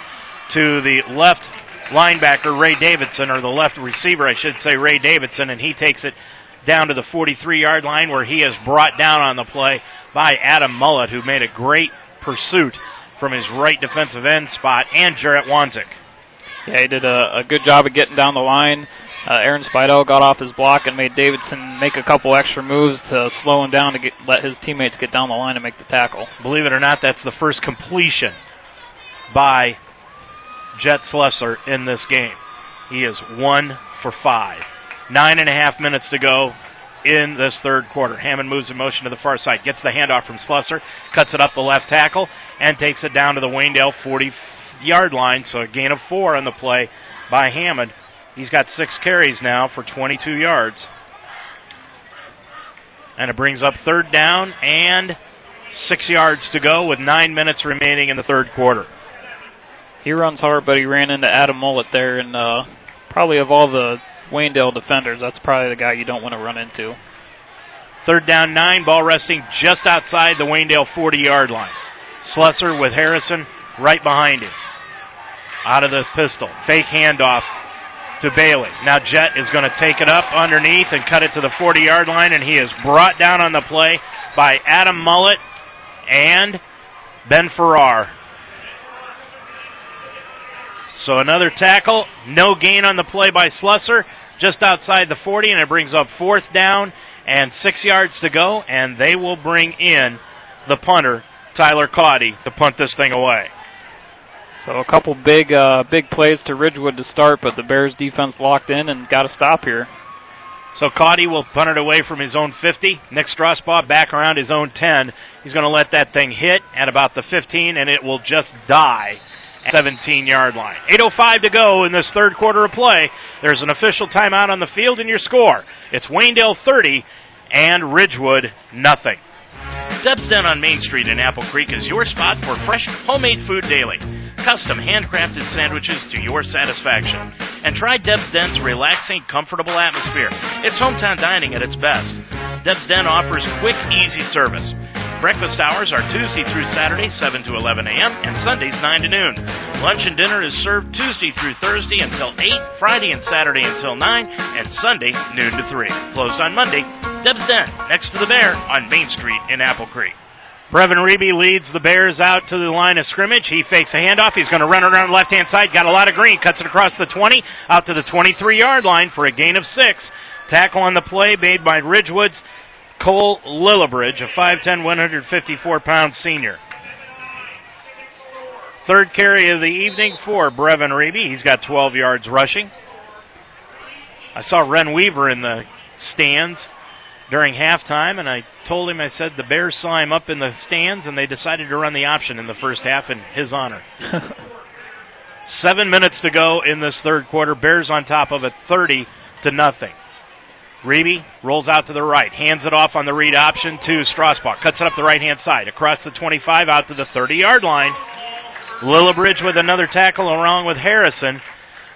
A: to the left linebacker, Ray Davidson, or the left receiver, I should say, Ray Davidson, and he takes it down to the 43 yard line where he is brought down on the play by Adam Mullet, who made a great pursuit from his right defensive end spot, and Jarrett Wanzik.
B: Yeah, he did a, a good job of getting down the line. Uh, Aaron Spidell got off his block and made Davidson make a couple extra moves to slow him down to get, let his teammates get down the line and make the tackle.
A: Believe it or not, that's the first completion by Jet Slusser in this game. He is one for five. Nine and a half minutes to go in this third quarter. Hammond moves in motion to the far side, gets the handoff from Slusser, cuts it up the left tackle, and takes it down to the Waynedale 40 yard line. So a gain of four on the play by Hammond. He's got six carries now for 22 yards. And it brings up third down and six yards to go with nine minutes remaining in the third quarter.
B: He runs hard, but he ran into Adam Mullet there, and uh, probably of all the Waynedale defenders, that's probably the guy you don't want to run into.
A: Third down, nine, ball resting just outside the Waynedale 40 yard line. Slusser with Harrison right behind him. Out of the pistol. Fake handoff to Bailey. Now Jet is going to take it up underneath and cut it to the 40 yard line, and he is brought down on the play by Adam Mullet and Ben Farrar. So another tackle, no gain on the play by Slusser, just outside the 40, and it brings up fourth down and six yards to go, and they will bring in the punter, Tyler Caudy, to punt this thing away.
B: So a couple big, uh, big plays to Ridgewood to start, but the Bears defense locked in and got a stop here.
A: So Caudy will punt it away from his own 50. Nick Strasbaugh back around his own 10. He's going to let that thing hit at about the 15, and it will just die 17 yard line. 8.05 to go in this third quarter of play. There's an official timeout on the field and your score. It's Waynedale 30 and Ridgewood nothing. Deb's Den on Main Street in Apple Creek is your spot for fresh homemade food daily. Custom handcrafted sandwiches to your satisfaction. And try Deb's Den's relaxing, comfortable atmosphere. It's hometown dining at its best. Deb's Den offers quick, easy service. Breakfast hours are Tuesday through Saturday, 7 to 11 a.m., and Sundays, 9 to noon. Lunch and dinner is served Tuesday through Thursday until 8, Friday and Saturday until 9, and Sunday, noon to 3. Closed on Monday. Deb's Den, next to the Bear on Main Street in Apple Creek. Brevin Reeby leads the Bears out to the line of scrimmage. He fakes a handoff. He's going to run around the left hand side. Got a lot of green. Cuts it across the 20 out to the 23 yard line for a gain of six. Tackle on the play made by Ridgewood's Cole Lillibridge, a 5'10, 154 pound senior. Third carry of the evening for Brevin Reeby. He's got 12 yards rushing. I saw Ren Weaver in the stands during halftime, and I told him, I said, the Bears saw him up in the stands, and they decided to run the option in the first half in his honor. Seven minutes to go in this third quarter. Bears on top of it, 30 to nothing. Reeby rolls out to the right, hands it off on the read option to Strasbaugh. Cuts it up the right hand side, across the 25 out to the 30 yard line. Lillibridge with another tackle along with Harrison.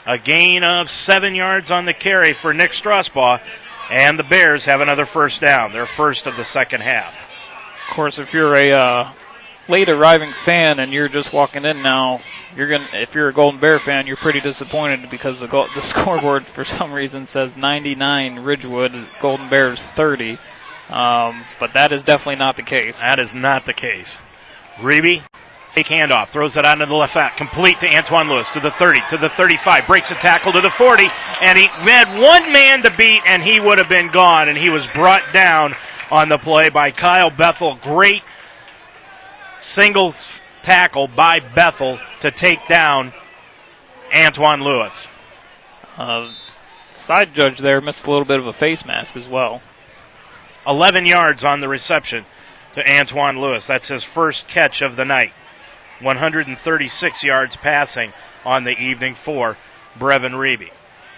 A: A gain of seven yards on the carry for Nick Strasbaugh. And the Bears have another first down, their first of the second half.
B: Of course, if you're a uh, late arriving fan and you're just walking in now, you're going to if you're a Golden Bear fan, you're pretty disappointed because the go- the scoreboard for some reason says 99 Ridgewood, Golden Bears 30. Um, but that is definitely not the case.
A: That is not the case. Reeby, fake handoff, throws it out into the left back, complete to Antoine Lewis to the 30, to the 35, breaks a tackle to the 40, and he had one man to beat, and he would have been gone, and he was brought down on the play by Kyle Bethel. Great single tackle by Bethel to take down Antoine Lewis.
B: Uh, side judge there missed a little bit of a face mask as well.
A: 11 yards on the reception to Antoine Lewis. That's his first catch of the night. 136 yards passing on the evening for Brevin Reeby.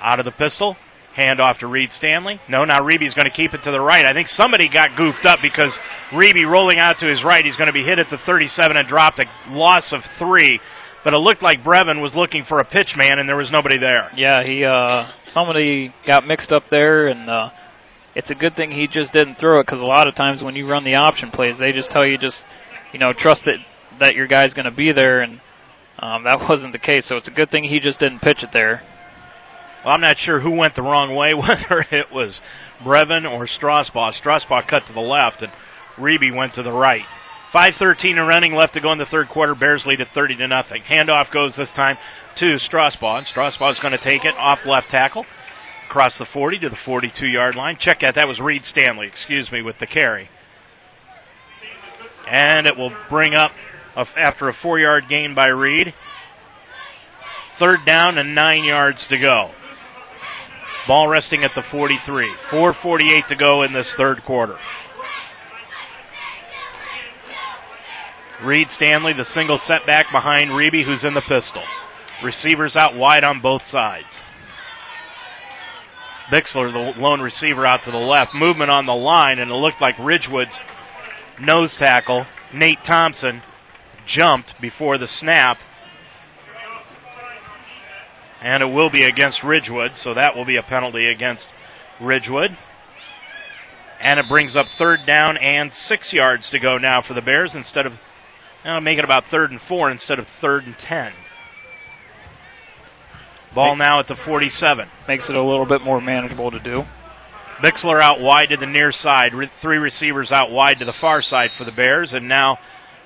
A: Out of the pistol, hand off to Reed Stanley. No, now Reeby's going to keep it to the right. I think somebody got goofed up because Reeby rolling out to his right, he's going to be hit at the 37 and dropped a loss of three. But it looked like Brevin was looking for a pitch man, and there was nobody there.
B: Yeah, he uh, somebody got mixed up there, and uh, it's a good thing he just didn't throw it because a lot of times when you run the option plays, they just tell you just you know trust that that your guy's going to be there, and um, that wasn't the case. So it's a good thing he just didn't pitch it there.
A: Well, I'm not sure who went the wrong way, whether it was Brevin or Strasbaugh. Strasbaugh cut to the left, and Reeby went to the right. 5:13 and running left to go in the third quarter. Bears lead at 30 to nothing. Handoff goes this time to Strasbaugh, and Strasbaugh is going to take it off left tackle across the 40 to the 42 yard line. Check that. That was Reed Stanley, excuse me, with the carry. And it will bring up after a four yard gain by Reed. Third down and nine yards to go. Ball resting at the 43. 4.48 to go in this third quarter. Reed Stanley, the single setback behind Reeby, who's in the pistol. Receivers out wide on both sides. Bixler, the lone receiver, out to the left. Movement on the line, and it looked like Ridgewood's nose tackle, Nate Thompson, jumped before the snap. And it will be against Ridgewood, so that will be a penalty against Ridgewood. And it brings up third down and six yards to go now for the Bears instead of now make it about third and four instead of third and ten. Ball now at the 47.
B: Makes it a little bit more manageable to do.
A: Bixler out wide to the near side. Three receivers out wide to the far side for the Bears. And now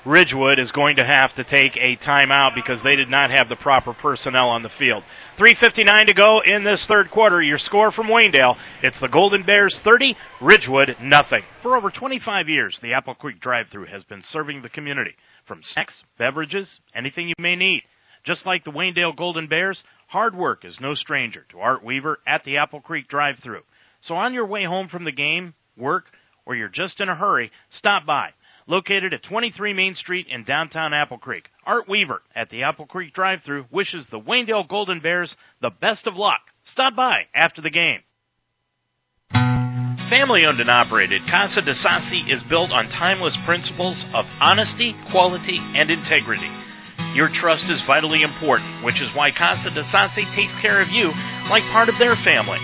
A: Ridgewood is going to have to take a timeout because they did not have the proper personnel on the field. 3.59 to go in this third quarter. Your score from Waynedale. It's the Golden Bears 30, Ridgewood nothing. For over 25 years, the Apple Creek drive-through has been serving the community from snacks, beverages, anything you may need. Just like the Waynedale Golden Bears, hard work is no stranger to Art Weaver at the Apple Creek drive-through. So on your way home from the game, work, or you're just in a hurry, stop by. Located at 23 Main Street in downtown Apple Creek, Art Weaver at the Apple Creek drive-through wishes the Waynedale Golden Bears the best of luck. Stop by after the game. Family owned and operated, Casa de Sassi is built on timeless principles of honesty, quality, and integrity. Your trust is vitally important, which is why Casa de Sassi takes care of you like part of their family.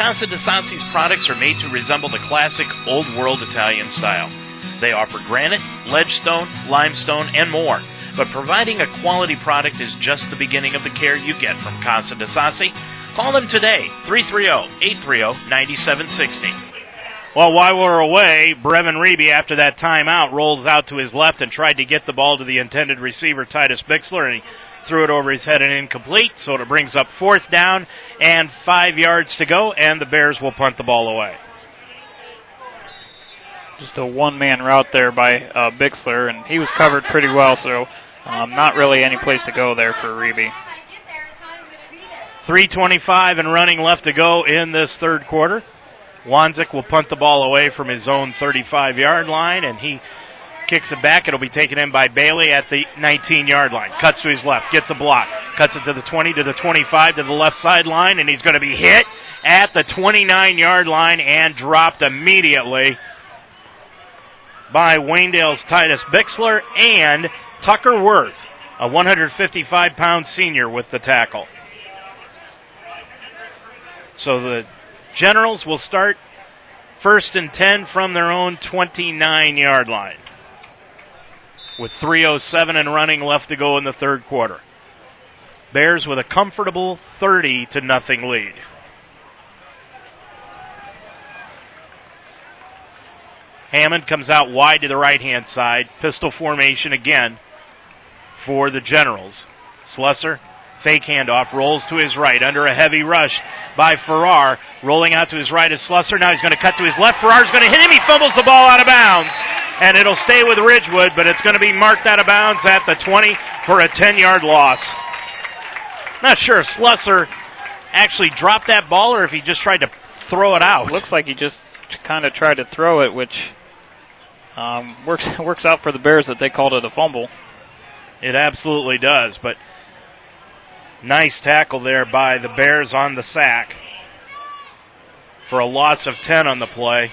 A: Casa de Sassi's products are made to resemble the classic old world Italian style. They offer granite, ledgestone, limestone, and more. But providing a quality product is just the beginning of the care you get from Casa de Sassi. Call them today, 330-830-9760. Well, while we're away, Brevin Reeby, after that timeout, rolls out to his left and tried to get the ball to the intended receiver, Titus Bixler, and he threw it over his head and incomplete. So it brings up fourth down and five yards to go, and the Bears will punt the ball away.
B: Just a one man route there by uh, Bixler, and he was covered pretty well, so um, not really any place to go there for Reeby.
A: 325 and running left to go in this third quarter. Wanzik will punt the ball away from his own 35 yard line, and he kicks it back. It'll be taken in by Bailey at the 19 yard line. Cuts to his left, gets a block, cuts it to the 20, to the 25, to the left sideline, and he's going to be hit at the 29 yard line and dropped immediately by Waynedale's Titus Bixler and Tucker Worth, a 155 pound senior with the tackle. So the Generals will start first and 10 from their own 29 yard line. With 3.07 and running left to go in the third quarter. Bears with a comfortable 30 to nothing lead. Hammond comes out wide to the right hand side. Pistol formation again for the Generals. Slusser Fake handoff, rolls to his right under a heavy rush by Farrar. Rolling out to his right is Slusser. Now he's going to cut to his left. Farrar's going to hit him. He fumbles the ball out of bounds. And it'll stay with Ridgewood, but it's going to be marked out of bounds at the 20 for a 10 yard loss. Not sure if Slusser actually dropped that ball or if he just tried to throw it out.
B: Looks like he just kind of tried to throw it, which um, works works out for the Bears that they called it a fumble.
A: It absolutely does, but Nice tackle there by the Bears on the sack for a loss of 10 on the play.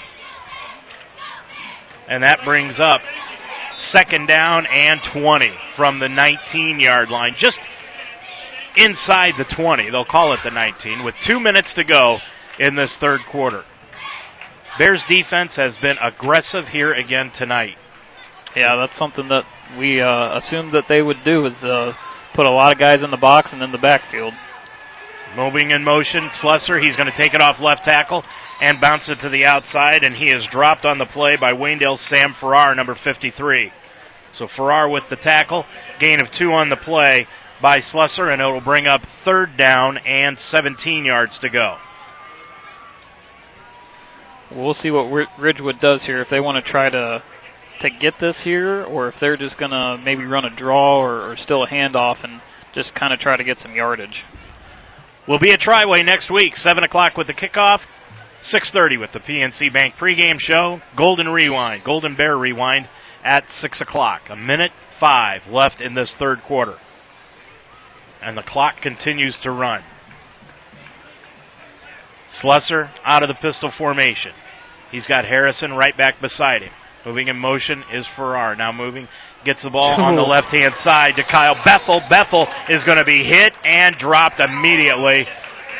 A: And that brings up second down and 20 from the 19 yard line. Just inside the 20. They'll call it the 19 with two minutes to go in this third quarter. Bears defense has been aggressive here again tonight.
B: Yeah, that's something that we uh, assumed that they would do is uh, put a lot of guys in the box and in the backfield.
A: Moving in motion, Slusser. He's going to take it off left tackle and bounce it to the outside, and he is dropped on the play by Waynedale's Sam Farrar, number 53. So Farrar with the tackle, gain of two on the play by Slusser, and it will bring up third down and 17 yards to go.
B: We'll see what Ridgewood does here if they want to try to to get this here, or if they're just going to maybe run a draw or, or still a handoff and just kind of try to get some yardage.
A: We'll be at Triway next week, 7 o'clock with the kickoff, 6.30 with the PNC Bank pregame show, Golden Rewind, Golden Bear Rewind at 6 o'clock. A minute five left in this third quarter. And the clock continues to run. Slusser out of the pistol formation. He's got Harrison right back beside him. Moving in motion is Farrar. Now moving, gets the ball on the left hand side to Kyle Bethel. Bethel is going to be hit and dropped immediately.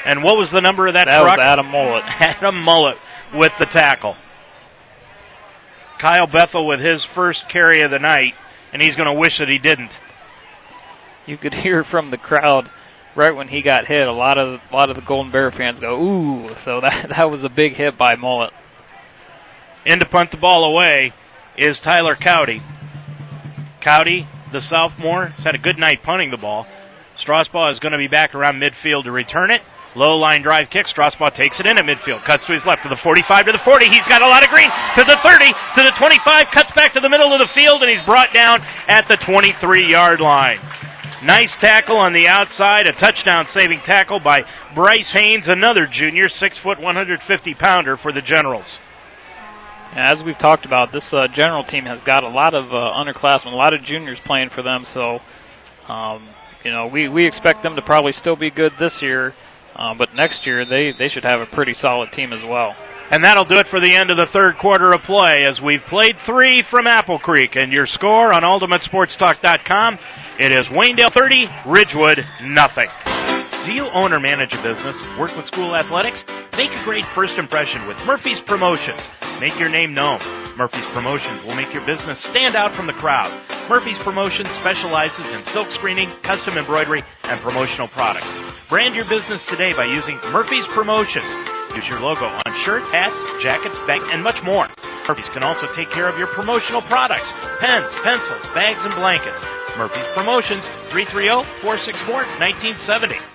A: And what was the number of that,
B: that
A: truck?
B: was Adam Mullet.
A: Adam Mullet with the tackle. Kyle Bethel with his first carry of the night, and he's going to wish that he didn't.
B: You could hear from the crowd right when he got hit. A lot of a lot of the Golden Bear fans go, "Ooh!" So that that was a big hit by Mullet.
A: In to punt the ball away is Tyler Cowdy. Cowdy, the sophomore, has had a good night punting the ball. Strasbaugh is going to be back around midfield to return it. Low line drive kick. Strasbaugh takes it in at midfield. Cuts to his left to the 45 to the 40. He's got a lot of green to the 30 to the 25. Cuts back to the middle of the field and he's brought down at the 23 yard line. Nice tackle on the outside. A touchdown saving tackle by Bryce Haynes, another junior, six foot 150 pounder for the Generals.
B: As we've talked about, this uh, general team has got a lot of uh, underclassmen, a lot of juniors playing for them. So, um, you know, we, we expect them to probably still be good this year, uh, but next year they, they should have a pretty solid team as well.
A: And that'll do it for the end of the third quarter of play as we've played three from Apple Creek. And your score on UltimateSportsTalk.com, it is Waynedale 30, Ridgewood nothing. Do you own or manage a business? Work with school athletics? Make a great first impression with Murphy's Promotions. Make your name known. Murphy's Promotions will make your business stand out from the crowd. Murphy's Promotions specializes in silk screening, custom embroidery, and promotional products. Brand your business today by using Murphy's Promotions. Use your logo on shirts, hats, jackets, bags, and much more. Murphy's can also take care of your promotional products pens, pencils, bags, and blankets. Murphy's Promotions, 330 464 1970.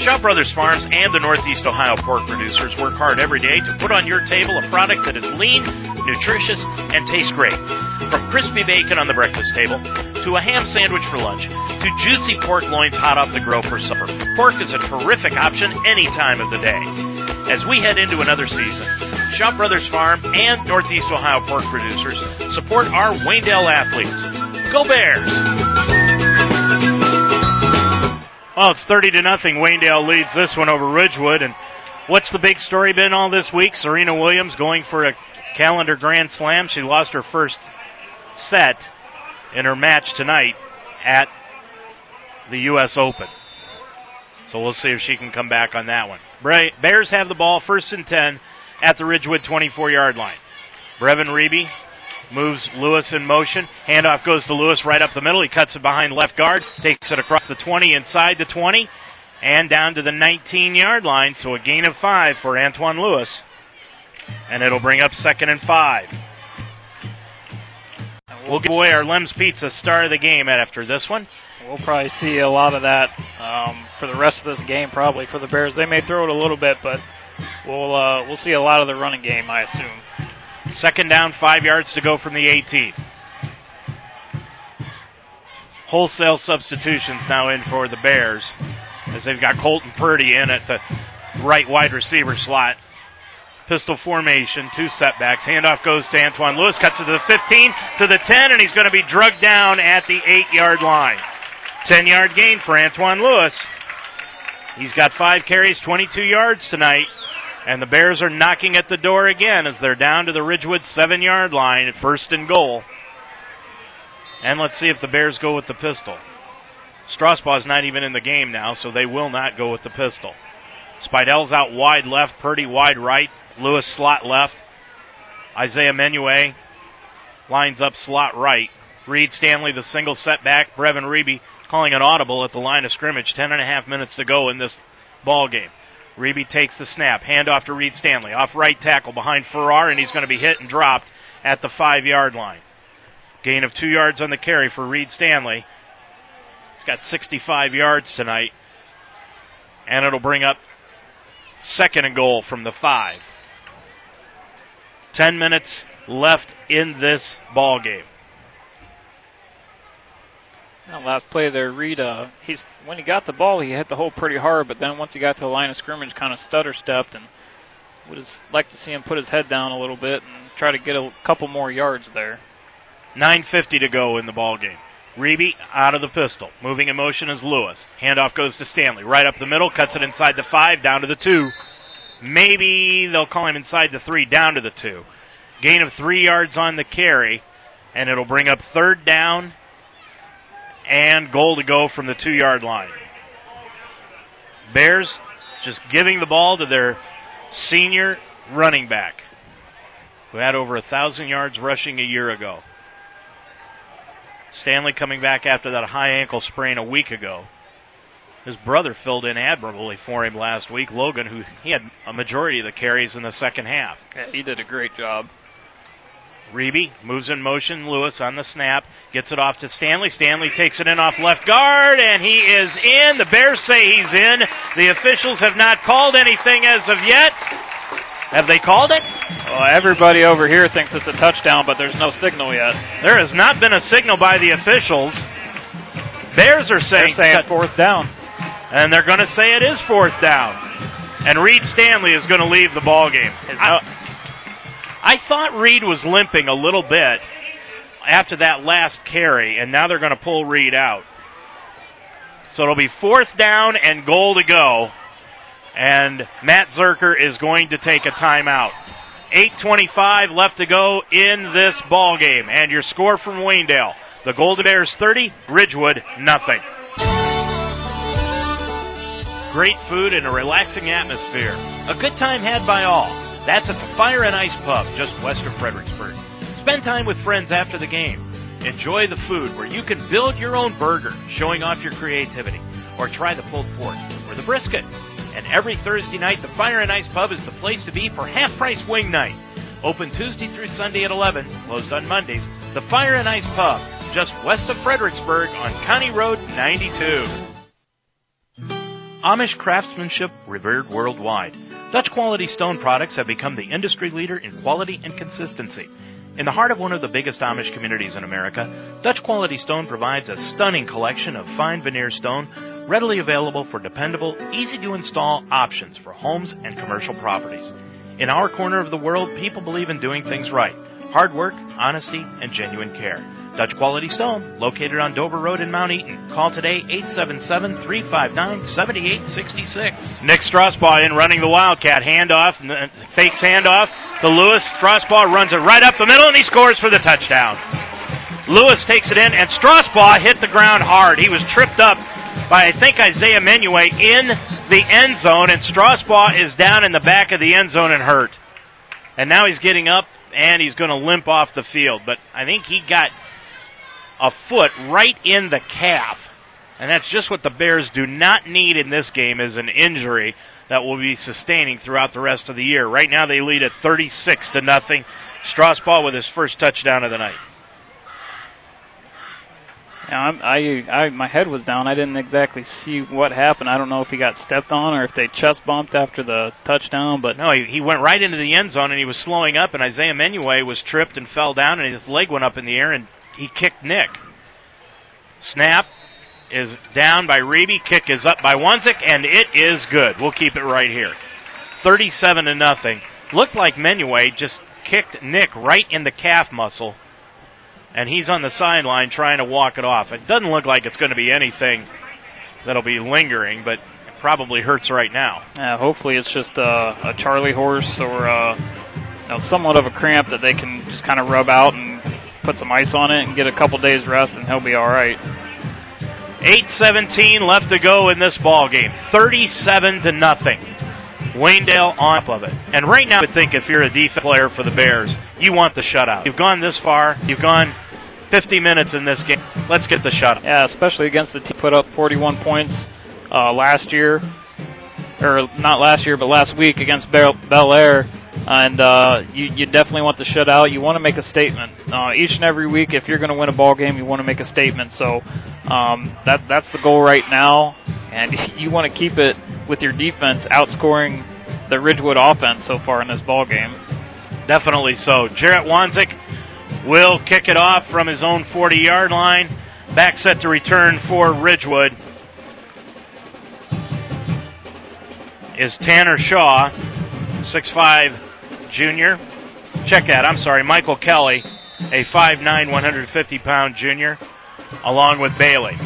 A: Shaw Brothers Farms and the Northeast Ohio pork producers work hard every day to put on your table a product that is lean, nutritious, and tastes great. From crispy bacon on the breakfast table, to a ham sandwich for lunch, to juicy pork loins hot off the grill for supper, pork is a terrific option any time of the day. As we head into another season, Shaw Brothers Farm and Northeast Ohio pork producers support our Waynedale athletes. Go Bears! Well, it's 30 to nothing. Waynedale leads this one over Ridgewood. And what's the big story been all this week? Serena Williams going for a calendar grand slam. She lost her first set in her match tonight at the U.S. Open. So we'll see if she can come back on that one. Bears have the ball first and 10 at the Ridgewood 24 yard line. Brevin Reeby moves Lewis in motion. Handoff goes to Lewis right up the middle. He cuts it behind left guard, takes it across the 20, inside the 20, and down to the 19 yard line. So a gain of five for Antoine Lewis. And it'll bring up second and five. We'll give away our Lem's Pizza star of the game after this one.
B: We'll probably see a lot of that um, for the rest of this game, probably for the Bears. They may throw it a little bit, but we'll uh, we'll see a lot of the running game, I assume.
A: Second down, five yards to go from the 18. Wholesale substitutions now in for the Bears as they've got Colton Purdy in at the right wide receiver slot. Pistol formation, two setbacks. Handoff goes to Antoine Lewis, cuts it to the 15, to the 10, and he's going to be drugged down at the 8 yard line. 10 yard gain for Antoine Lewis. He's got five carries, 22 yards tonight. And the Bears are knocking at the door again as they're down to the Ridgewood seven yard line at first and goal. And let's see if the Bears go with the pistol. Strasbaugh's not even in the game now, so they will not go with the pistol. Spidel's out wide left, Purdy wide right, Lewis slot left. Isaiah Menue lines up slot right. Reed Stanley the single setback. Brevin Reeby calling an audible at the line of scrimmage. Ten and a half minutes to go in this ball game. Reeby takes the snap. Handoff to Reed Stanley. Off right tackle behind Farrar, and he's going to be hit and dropped at the five yard line. Gain of two yards on the carry for Reed Stanley. He's got 65 yards tonight. And it'll bring up second and goal from the five. Ten minutes left in this ball game.
B: That last play there, Reed, uh, he's when he got the ball, he hit the hole pretty hard, but then once he got to the line of scrimmage, kind of stutter stepped, and would have liked to see him put his head down a little bit and try to get a couple more yards there.
A: 9:50 to go in the ball game. Reeby out of the pistol. Moving in motion is Lewis. Handoff goes to Stanley. Right up the middle, cuts it inside the five, down to the two. Maybe they'll call him inside the three, down to the two. Gain of three yards on the carry, and it'll bring up third down and goal to go from the two yard line. Bears just giving the ball to their senior running back who had over a thousand yards rushing a year ago. Stanley coming back after that high ankle sprain a week ago. His brother filled in admirably for him last week, Logan, who he had a majority of the carries in the second half.
B: Yeah, he did a great job.
A: Reeby moves in motion. Lewis on the snap. Gets it off to Stanley. Stanley takes it in off left guard, and he is in. The Bears say he's in. The officials have not called anything as of yet. Have they called it?
B: Well, everybody over here thinks it's a touchdown, but there's no signal yet.
A: There has not been a signal by the officials. Bears are saying,
B: they're saying fourth down.
A: And they're going to say it is fourth down. And Reed Stanley is going to leave the ball game. I, I thought Reed was limping a little bit after that last carry, and now they're going to pull Reed out. So it'll be fourth down and goal to go. And Matt Zerker is going to take a timeout. 8.25 left to go in this ball game. And your score from Waynedale. The Golden Bears 30, Ridgewood nothing. Great food and a relaxing atmosphere. A good time had by all. That's at the Fire and Ice Pub, just west of Fredericksburg. Spend time with friends after the game. Enjoy the food where you can build your own burger, showing off your creativity, or try the pulled pork or the brisket. And every Thursday night, the Fire and Ice Pub is the place to be for half price wing night. Open Tuesday through Sunday at 11, closed on Mondays. The Fire and Ice Pub, just west of Fredericksburg on County Road 92. Amish craftsmanship revered worldwide. Dutch quality stone products have become the industry leader in quality and consistency. In the heart of one of the biggest Amish communities in America, Dutch Quality Stone provides a stunning collection of fine veneer stone readily available for dependable, easy to install options for homes and commercial properties. In our corner of the world, people believe in doing things right hard work, honesty, and genuine care. Dutch Quality Stone, located on Dover Road in Mount Eaton. Call today 877 359 7866. Nick Strasbaugh in running the Wildcat. Handoff, fakes handoff to Lewis. Strasbaugh runs it right up the middle and he scores for the touchdown. Lewis takes it in and Strasbaugh hit the ground hard. He was tripped up by I think Isaiah Menue in the end zone and Strasbaugh is down in the back of the end zone and hurt. And now he's getting up and he's going to limp off the field. But I think he got a foot right in the calf. And that's just what the Bears do not need in this game is an injury that will be sustaining throughout the rest of the year. Right now they lead at 36 to nothing. Strasbaugh with his first touchdown of the night.
B: Yeah, I, I, my head was down. I didn't exactly see what happened. I don't know if he got stepped on or if they chest bumped after the touchdown. But
A: no, he, he went right into the end zone and he was slowing up. And Isaiah Menue was tripped and fell down, and his leg went up in the air, and he kicked Nick. Snap is down by Reeby. Kick is up by Wanzik, and it is good. We'll keep it right here. 37 to nothing. Looked like Menue just kicked Nick right in the calf muscle and he's on the sideline trying to walk it off. It doesn't look like it's going to be anything that'll be lingering, but it probably hurts right now.
B: Yeah, hopefully it's just a, a Charlie horse or a, you know, somewhat of a cramp that they can just kind of rub out and put some ice on it and get a couple days rest, and he'll be all right.
A: 8:17 left to go in this ball game. 37 to nothing. Waynedale on top of it. And right now, I would think if you're a defense player for the Bears, you want the shutout. You've gone this far. You've gone 50 minutes in this game. Let's get the shutout.
B: Yeah, especially against the team put up 41 points uh, last year, or not last year, but last week against Bel, Bellaire. And uh, you, you definitely want the shutout. You want to make a statement uh, each and every week. If you're going to win a ball game, you want to make a statement. So um, that that's the goal right now, and you want to keep it with your defense outscoring the Ridgewood offense so far in this ball game.
A: Definitely so. Jarrett Wanzik will kick it off from his own 40 yard line. Back set to return for Ridgewood is Tanner Shaw, 6'5 junior. Check that, I'm sorry, Michael Kelly, a 5'9, 150 pound junior, along with Bailey.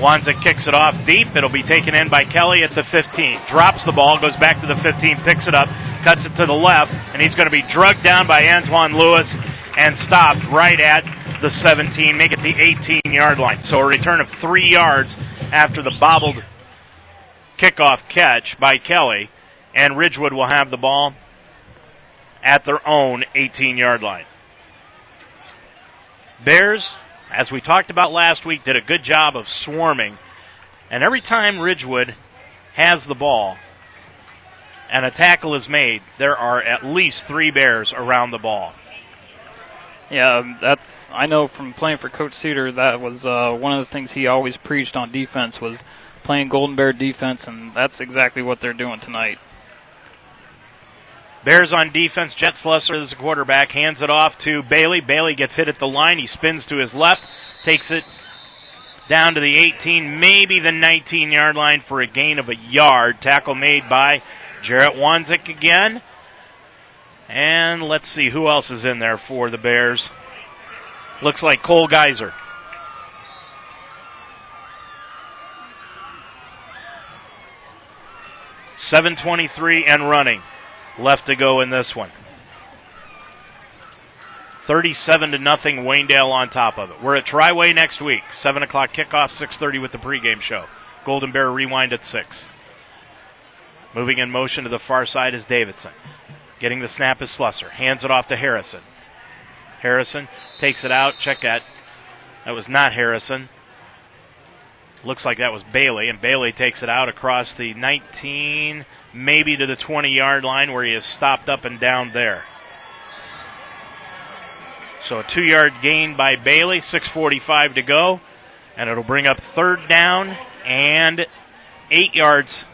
A: Wanzik kicks it off deep. It'll be taken in by Kelly at the 15. Drops the ball, goes back to the 15, picks it up, cuts it to the left, and he's going to be drugged down by Antoine Lewis and stopped right at the 17, make it the 18 yard line. So a return of three yards after the bobbled kickoff catch by Kelly, and Ridgewood will have the ball at their own 18 yard line. Bears as we talked about last week, did a good job of swarming. And every time Ridgewood has the ball and a tackle is made, there are at least three Bears around the ball.
B: Yeah, um, that's I know from playing for Coach Cedar that was uh, one of the things he always preached on defense was playing Golden Bear defense, and that's exactly what they're doing tonight.
A: Bears on defense. Jet Slusser is the quarterback. Hands it off to Bailey. Bailey gets hit at the line. He spins to his left. Takes it down to the 18, maybe the 19 yard line for a gain of a yard. Tackle made by Jarrett Wanzik again. And let's see who else is in there for the Bears. Looks like Cole Geyser. Seven twenty-three and running left to go in this one. 37 to nothing, Waynedale on top of it. We're at Triway next week. 7 o'clock kickoff, 6.30 with the pregame show. Golden Bear rewind at 6. Moving in motion to the far side is Davidson. Getting the snap is Slusser. Hands it off to Harrison. Harrison takes it out. Check that. That was not Harrison. Looks like that was Bailey, and Bailey takes it out across the 19, maybe to the 20 yard line where he is stopped up and down there. So a two yard gain by Bailey, 6.45 to go, and it'll bring up third down and eight yards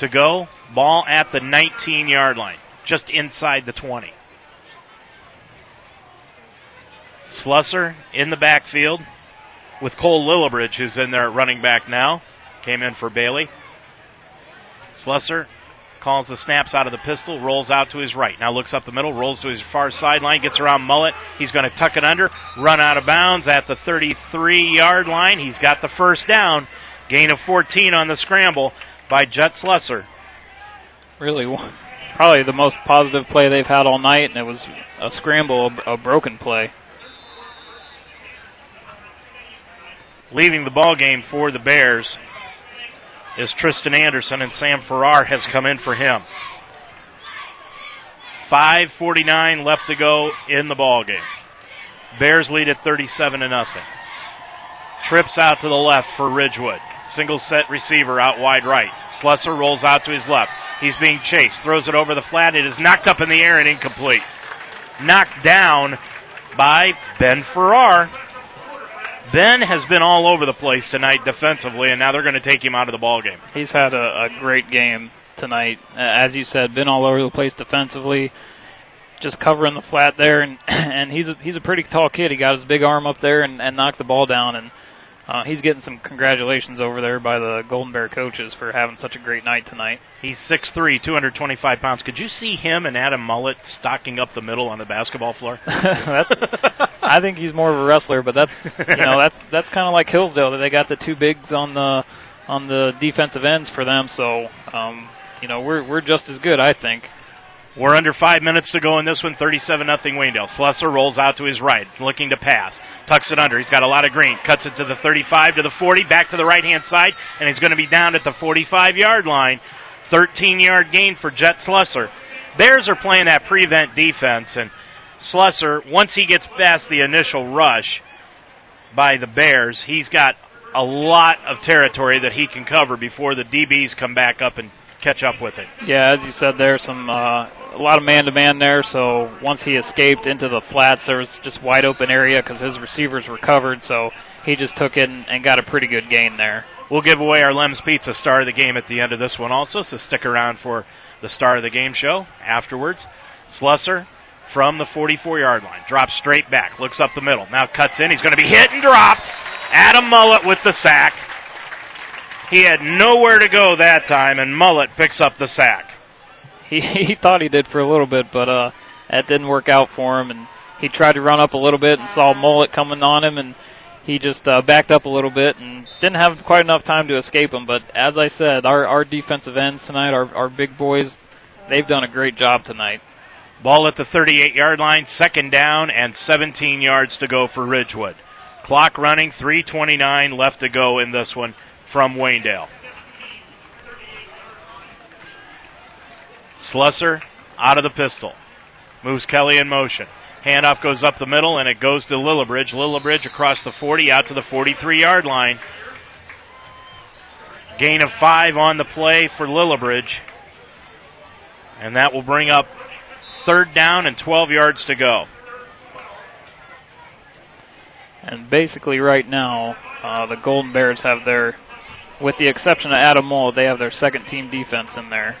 A: to go. Ball at the 19 yard line, just inside the 20. Slusser in the backfield with Cole Lillibridge, who's in there at running back now. Came in for Bailey. Slusser calls the snaps out of the pistol, rolls out to his right. Now looks up the middle, rolls to his far sideline, gets around Mullet. He's going to tuck it under, run out of bounds at the 33 yard line. He's got the first down. Gain of 14 on the scramble by Jet Slusser.
B: Really, probably the most positive play they've had all night, and it was a scramble, a, a broken play.
A: leaving the ball game for the Bears is Tristan Anderson, and Sam Farrar has come in for him. 5:49 left to go in the ball game. Bears lead at 37 to nothing. Trips out to the left for Ridgewood. Single set receiver out wide right. Slusser rolls out to his left. He's being chased. Throws it over the flat. It is knocked up in the air and incomplete. Knocked down by Ben Farrar. Ben has been all over the place tonight defensively, and now they're going to take him out of the ball game.
B: He's had a, a great game tonight, as you said, been all over the place defensively, just covering the flat there, and and he's a, he's a pretty tall kid. He got his big arm up there and, and knocked the ball down, and uh, he's getting some congratulations over there by the Golden Bear coaches for having such a great night tonight.
A: He's 6'3", 225 pounds. Could you see him and Adam Mullet stocking up the middle on the basketball floor?
B: I think he's more of a wrestler, but that's you know that's that's kind of like Hillsdale. That they got the two bigs on the on the defensive ends for them. So um, you know we're we're just as good, I think.
A: We're under five minutes to go in this one. 37 nothing Waynedale. Slusser rolls out to his right, looking to pass. Tucks it under. He's got a lot of green. Cuts it to the 35, to the 40, back to the right hand side, and he's going to be down at the 45 yard line. 13 yard gain for Jet Slusser. Bears are playing that prevent defense, and Slusser, once he gets past the initial rush by the Bears, he's got a lot of territory that he can cover before the DBs come back up and catch up with it.
B: Yeah, as you said, there's some uh, a lot of man-to-man there. So once he escaped into the flats, there was just wide open area because his receivers were covered. So he just took it and got a pretty good gain there.
A: We'll give away our Lem's Pizza star of the game at the end of this one also. So stick around for the star of the game show afterwards. Slusser from the 44 yard line. Drops straight back. Looks up the middle. Now cuts in. He's going to be hit and dropped. Adam Mullet with the sack. He had nowhere to go that time, and Mullet picks up the sack.
B: He he thought he did for a little bit, but uh, that didn't work out for him, and he tried to run up a little bit and saw Mullet coming on him, and he just uh, backed up a little bit and didn't have quite enough time to escape him. But as I said, our our defensive ends tonight, our our big boys, they've done a great job tonight.
A: Ball at the 38 yard line, second down, and 17 yards to go for Ridgewood. Clock running, 3.29 left to go in this one from Waynedale. Slusser out of the pistol. Moves Kelly in motion. Handoff goes up the middle and it goes to Lillibridge. Lillibridge across the 40 out to the 43 yard line. Gain of five on the play for Lillibridge. And that will bring up third down and 12 yards to go.
B: And basically, right now, uh, the Golden Bears have their, with the exception of Adam Mull, they have their second team defense in there,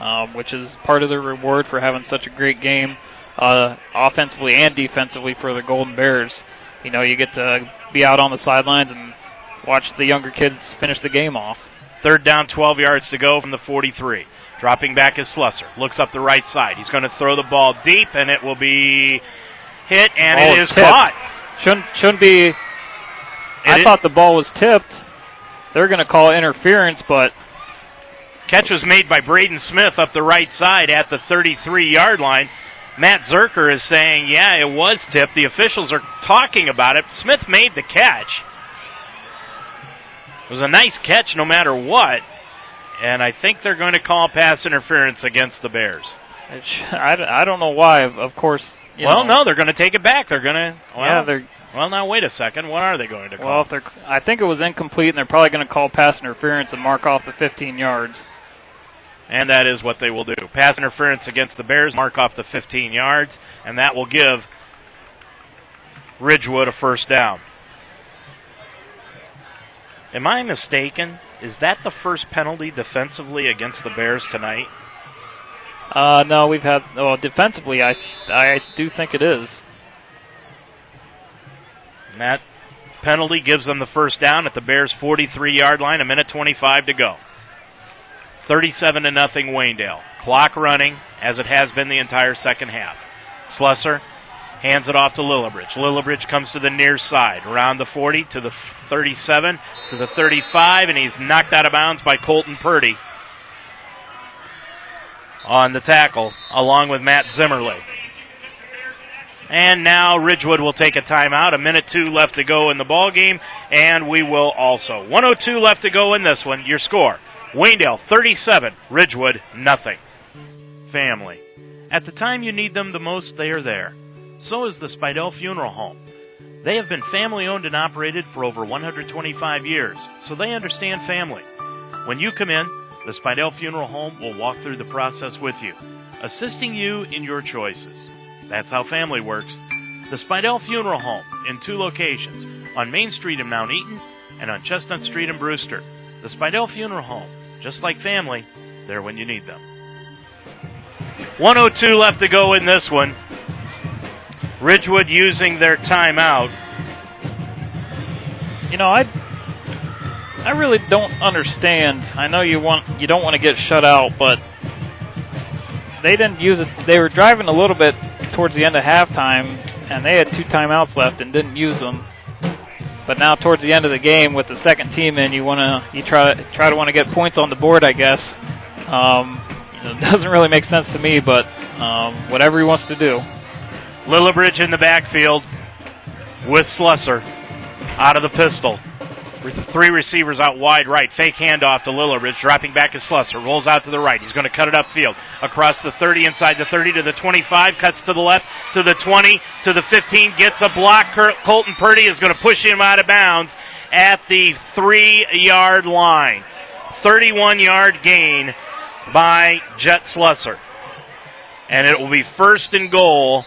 B: um, which is part of the reward for having such a great game, uh, offensively and defensively for the Golden Bears. You know, you get to be out on the sidelines and watch the younger kids finish the game off.
A: Third down, 12 yards to go from the 43. Dropping back is Slusser. Looks up the right side. He's going to throw the ball deep, and it will be hit, and
B: oh,
A: it is
B: tipped.
A: caught.
B: Shouldn't shouldn't be.
A: It
B: I
A: is-
B: thought the ball was tipped. They're going to call interference, but
A: Catch was made by Braden Smith up the right side at the 33 yard line. Matt Zerker is saying, yeah, it was tipped. The officials are talking about it. Smith made the catch. It was a nice catch no matter what. And I think they're going to call pass interference against the Bears.
B: I, don't know why. Of course,
A: well,
B: know,
A: no, they're going to take it back. They're going to. Well,
B: yeah, they're
A: well, now wait a second. What are they going to call?
B: well, if they're I think it was incomplete, and they're probably going to call pass interference and mark off the 15 yards.
A: And that is what they will do. Pass interference against the Bears, mark off the 15 yards, and that will give Ridgewood a first down. Am I mistaken? Is that the first penalty defensively against the Bears tonight?
B: Uh, no, we've had well defensively. I I do think it is.
A: And that penalty gives them the first down at the Bears' 43 yard line, a minute 25 to go. 37 to nothing Waynedale. Clock running as it has been the entire second half. Slusser hands it off to Lillibridge. Lillibridge comes to the near side, around the 40 to the 37 to the 35, and he's knocked out of bounds by Colton Purdy on the tackle, along with Matt Zimmerly. And now Ridgewood will take a timeout. A minute two left to go in the ball game, and we will also. 102 left to go in this one. Your score: Waynedale 37, Ridgewood nothing. Family. At the time you need them the most, they are there. So is the Spidell Funeral Home. They have been family owned and operated for over 125 years, so they understand family. When you come in, the Spidell Funeral Home will walk through the process with you, assisting you in your choices. That's how family works. The Spidell Funeral Home in two locations on Main Street in Mount Eaton and on Chestnut Street in Brewster. The Spidell Funeral Home, just like family, there when you need them. 102 left to go in this one. Ridgewood using their timeout.
B: You know, I I really don't understand. I know you want you don't want to get shut out, but they didn't use it. They were driving a little bit towards the end of halftime, and they had two timeouts left and didn't use them. But now towards the end of the game, with the second team in, you want to you try try to want to get points on the board, I guess. Um, it doesn't really make sense to me, but um, whatever he wants to do.
A: Lillibridge in the backfield with Slusser out of the pistol. Three receivers out wide right. Fake handoff to Lillibridge. Dropping back is Slusser. Rolls out to the right. He's going to cut it upfield. Across the 30, inside the 30 to the 25. Cuts to the left to the 20 to the 15. Gets a block. Colton Purdy is going to push him out of bounds at the three yard line. 31 yard gain by Jet Slusser. And it will be first and goal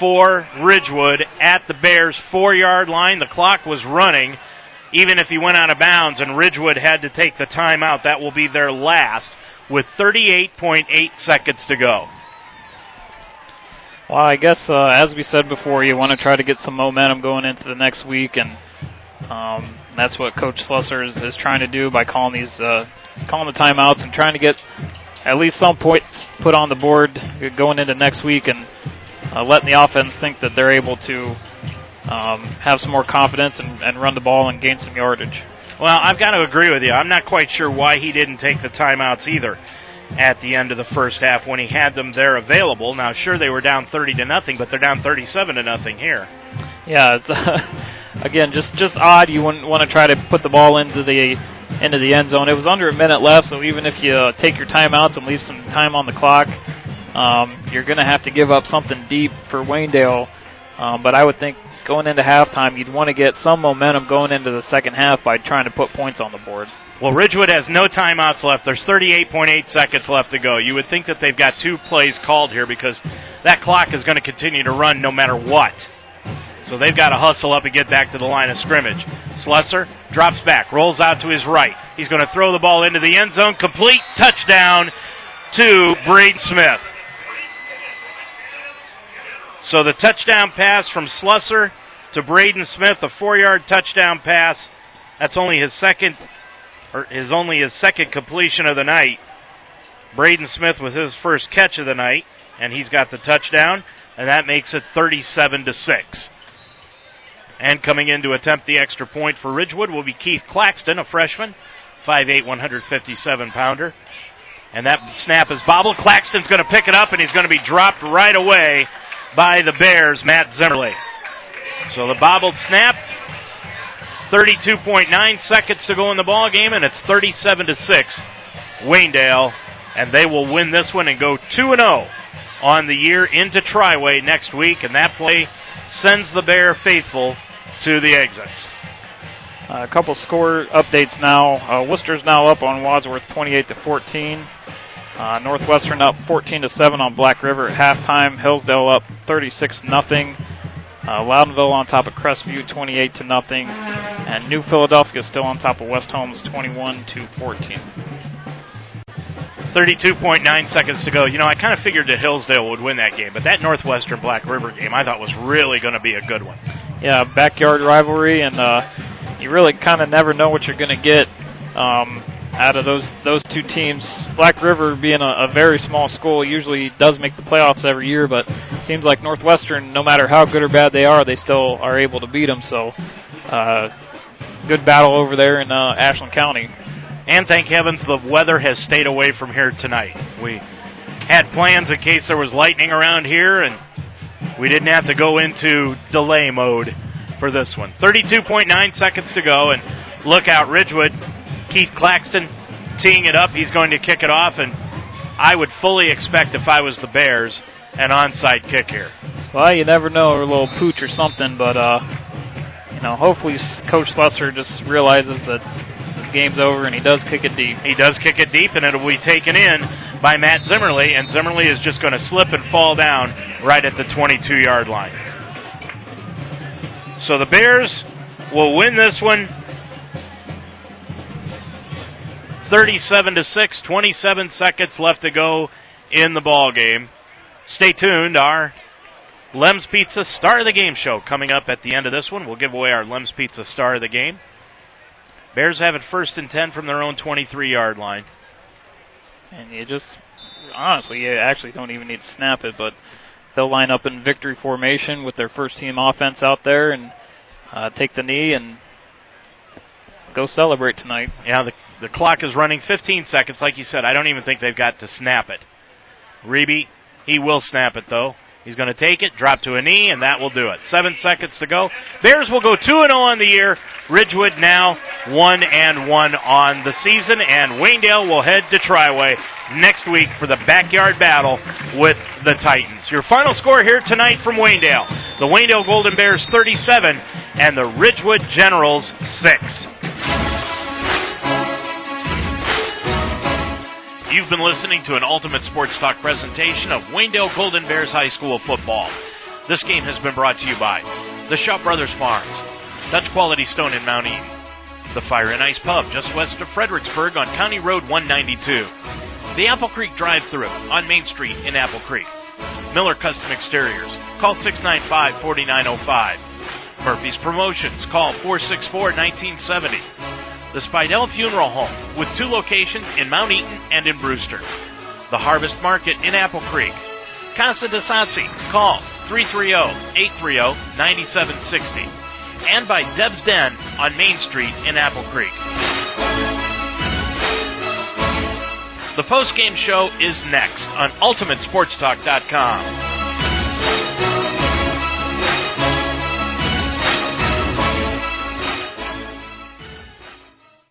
A: for Ridgewood at the Bears' four yard line. The clock was running, even if he went out of bounds, and Ridgewood had to take the timeout. That will be their last with 38.8 seconds to go.
B: Well, I guess uh, as we said before, you want to try to get some momentum going into the next week, and um, that's what Coach Slusser is, is, trying to do by calling these uh, calling the timeouts and trying to get at least some points put on the board going into next week and uh, letting the offense think that they're able to um, have some more confidence and, and run the ball and gain some yardage.
A: Well, I've got to agree with you. I'm not quite sure why he didn't take the timeouts either at the end of the first half when he had them there available. Now, sure they were down 30 to nothing, but they're down 37 to nothing here.
B: Yeah, it's uh, again just just odd. You wouldn't want to try to put the ball into the into the end zone. It was under a minute left, so even if you uh, take your timeouts and leave some time on the clock, um, you're going to have to give up something deep for Waynedale. Um, but I would think going into halftime, you'd want to get some momentum going into the second half by trying to put points on the board.
A: Well, Ridgewood has no timeouts left. There's 38.8 seconds left to go. You would think that they've got two plays called here because that clock is going to continue to run no matter what. So they've got to hustle up and get back to the line of scrimmage. Slusser drops back, rolls out to his right. He's going to throw the ball into the end zone. Complete touchdown to Braden Smith. So the touchdown pass from Slusser to Braden Smith, a four-yard touchdown pass. That's only his second, or his only his second completion of the night. Braden Smith with his first catch of the night, and he's got the touchdown, and that makes it 37 to six. And coming in to attempt the extra point for Ridgewood will be Keith Claxton, a freshman, 5'8", 157 pounder. And that snap is bobbled. Claxton's going to pick it up, and he's going to be dropped right away by the Bears, Matt Zimmerly. So the bobbled snap, 32.9 seconds to go in the ball game, and it's 37 to six. Waynedale, and they will win this one and go 2 and 0 on the year into Triway next week, and that play sends the Bear faithful to the exits.
B: Uh, a couple score updates now. Uh, Wooster's now up on Wadsworth 28 to 14. Uh, Northwestern up 14 to 7 on Black River at halftime. Hillsdale up 36 nothing. Uh, Loudonville on top of Crestview 28 to nothing, and New Philadelphia still on top of West Holmes 21 to 14.
A: 32.9 seconds to go. You know, I kind of figured that Hillsdale would win that game, but that Northwestern Black River game I thought was really going to be a good one.
B: Yeah, backyard rivalry, and uh, you really kind of never know what you're going to get um, out of those those two teams. Black River, being a, a very small school, usually does make the playoffs every year, but it seems like Northwestern, no matter how good or bad they are, they still are able to beat them. So, uh, good battle over there in uh, Ashland County.
A: And thank heavens the weather has stayed away from here tonight. We had plans in case there was lightning around here, and we didn't have to go into delay mode for this one. 32.9 seconds to go, and look out, Ridgewood. Keith Claxton teeing it up. He's going to kick it off, and I would fully expect if I was the Bears an onside kick here.
B: Well, you never know, a little pooch or something, but uh, you know, hopefully Coach Slusser just realizes that this game's over and he does kick it deep.
A: He does kick it deep, and it'll be taken in by Matt Zimmerly, and Zimmerly is just going to slip and fall down right at the 22 yard line. So the Bears will win this one 37 to 6, 27 seconds left to go in the ball game. Stay tuned. Our Lem's Pizza Star of the Game show coming up at the end of this one. We'll give away our Lem's Pizza Star of the Game. Bears have it first and 10 from their own 23 yard line.
B: And you just, honestly, you actually don't even need to snap it, but they'll line up in victory formation with their first team offense out there and uh, take the knee and go celebrate tonight.
A: Yeah, the, the clock is running 15 seconds. Like you said, I don't even think they've got to snap it. Reeby, he will snap it though. He's going to take it, drop to a knee, and that will do it. Seven seconds to go. Bears will go 2 and 0 on the year. Ridgewood now 1 and 1 on the season, and Waynedale will head to Triway next week for the backyard battle with the Titans. Your final score here tonight from Waynedale the Waynedale Golden Bears 37 and the Ridgewood Generals 6. You've been listening to an Ultimate Sports Talk presentation of Waynedale Golden Bears High School football. This game has been brought to you by the Shaw Brothers Farms, Dutch Quality Stone in Mount Eaton, the Fire and Ice Pub just west of Fredericksburg on County Road 192, the Apple Creek Drive-Thru on Main Street in Apple Creek, Miller Custom Exteriors, call 695-4905, Murphy's Promotions, call 464-1970, the Spidell Funeral Home, with two locations in Mount Eaton and in Brewster. The Harvest Market in Apple Creek. Casa de Sassi, call 330-830-9760. And by Deb's Den on Main Street in Apple Creek. The post-game show is next on UltimateSportsTalk.com.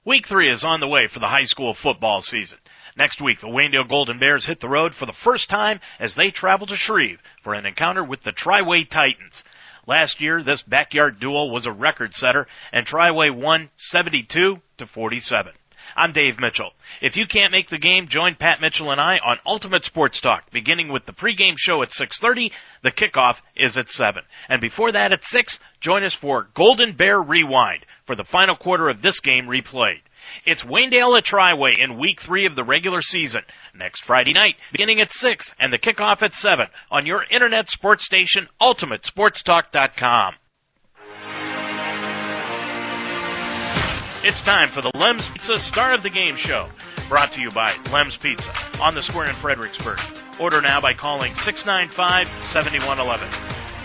A: Week three is on the way for the high school football season. Next week, the Waynedale Golden Bears hit the road for the first time as they travel to Shreve for an encounter with the Triway Titans. Last year, this backyard duel was a record setter, and Triway won 72 to 47. I'm Dave Mitchell. If you can't make the game, join Pat Mitchell and I on Ultimate Sports Talk, beginning with the pregame show at 6:30. The kickoff is at 7, and before that at 6, join us for Golden Bear Rewind for the final quarter of this game replayed. It's Waynedale at Triway in week three of the regular season. Next Friday night, beginning at 6 and the kickoff at 7 on your internet sports station, UltimateSportsTalk.com. It's time for the Lem's Pizza Star of the Game show, brought to you by Lem's Pizza on the square in Fredericksburg. Order now by calling 695 7111.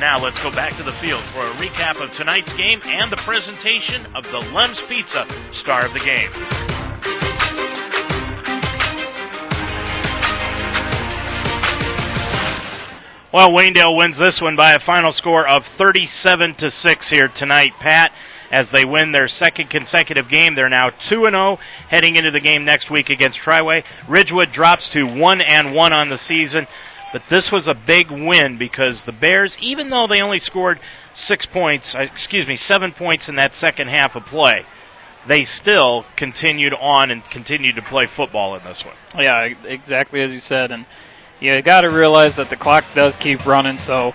A: Now let's go back to the field for a recap of tonight's game and the presentation of the Lem's Pizza Star of the Game. Well, Waynedale wins this one by a final score of 37 to 6 here tonight, Pat. As they win their second consecutive game, they're now 2 and 0 heading into the game next week against Triway. Ridgewood drops to 1 and 1 on the season. But this was a big win because the Bears, even though they only scored six points, uh, excuse me, seven points in that second half of play, they still continued on and continued to play football in this one.
B: Yeah, exactly as you said, and you got to realize that the clock does keep running, so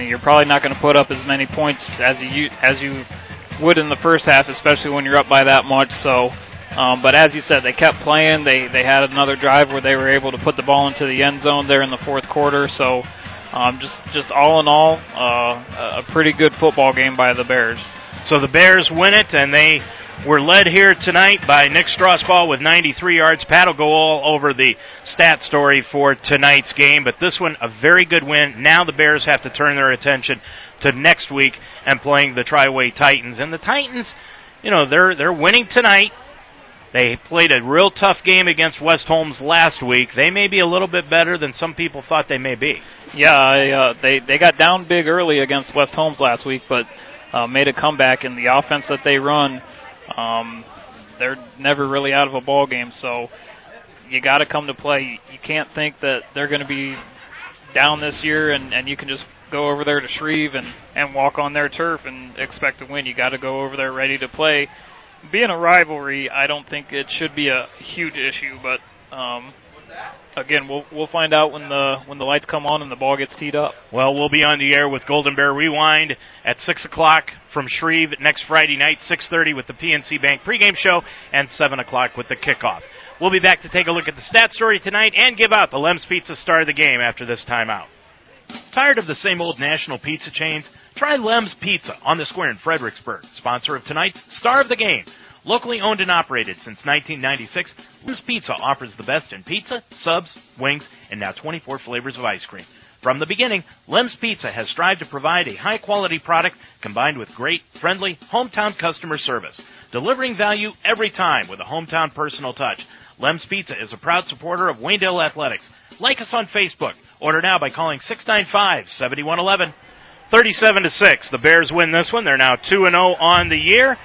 B: you're probably not going to put up as many points as you as you would in the first half, especially when you're up by that much. So, um, but as you said, they kept playing. They they had another drive where they were able to put the ball into the end zone there in the fourth quarter. So, um, just just all in all, uh, a pretty good football game by the Bears.
A: So the Bears win it, and they we're led here tonight by Nick Strasbaugh with 93 yards. Pat will go all over the stat story for tonight's game, but this one, a very good win. Now the Bears have to turn their attention to next week and playing the Triway Titans. And the Titans, you know, they're, they're winning tonight. They played a real tough game against West Holmes last week. They may be a little bit better than some people thought they may be.
B: Yeah, I, uh, they they got down big early against West Holmes last week, but uh, made a comeback. in the offense that they run um, they're never really out of a ball game, so you got to come to play. You can't think that they're going to be down this year and and you can just go over there to Shreve and and walk on their turf and expect to win. You got to go over there ready to play. Being a rivalry, I don't think it should be a huge issue, but um, again, we'll we'll find out when the when the lights come on and the ball gets teed up.
A: Well, we'll be on the air with Golden Bear Rewind at six o'clock from Shreve next Friday night, six thirty with the PNC Bank pregame show, and seven o'clock with the kickoff. We'll be back to take a look at the stat story tonight and give out the Lem's Pizza star of the game after this timeout. Tired of the same old national pizza chains? Try Lem's Pizza on the square in Fredericksburg, sponsor of tonight's star of the game. Locally owned and operated since 1996, Lem's Pizza offers the best in pizza, subs, wings, and now 24 flavors of ice cream. From the beginning, Lem's Pizza has strived to provide a high quality product combined with great, friendly, hometown customer service, delivering value every time with a hometown personal touch. Lem's Pizza is a proud supporter of Waynedale Athletics. Like us on Facebook. Order now by calling 695 7111. 37 to 6. The Bears win this one. They're now 2 and 0 on the year.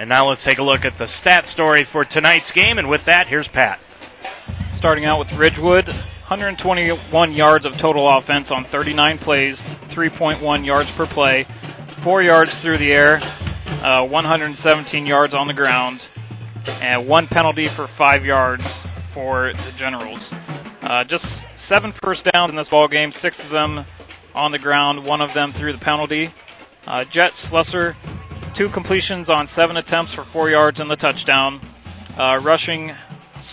A: And now let's take a look at the stat story for tonight's game. And with that, here's Pat.
B: Starting out with Ridgewood, 121 yards of total offense on 39 plays, 3.1 yards per play, 4 yards through the air, uh, 117 yards on the ground, and one penalty for 5 yards for the Generals. Uh, just seven first downs in this ball game, six of them on the ground, one of them through the penalty. Uh, Jet Slusser Two completions on seven attempts for four yards and the touchdown. Uh, rushing,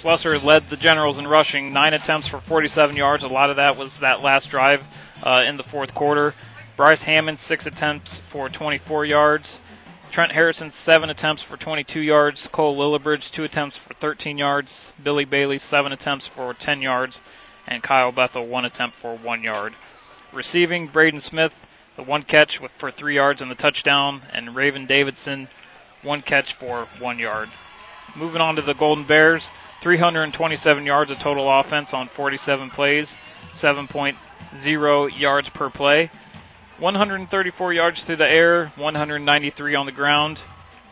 B: Slusser led the Generals in rushing, nine attempts for 47 yards. A lot of that was that last drive uh, in the fourth quarter. Bryce Hammond, six attempts for 24 yards. Trent Harrison, seven attempts for 22 yards. Cole Lillibridge, two attempts for 13 yards. Billy Bailey, seven attempts for 10 yards. And Kyle Bethel, one attempt for one yard. Receiving, Braden Smith, the one catch with, for three yards and the touchdown, and Raven Davidson, one catch for one yard. Moving on to the Golden Bears, 327 yards of total offense on 47 plays, 7.0 yards per play, 134 yards through the air, 193 on the ground,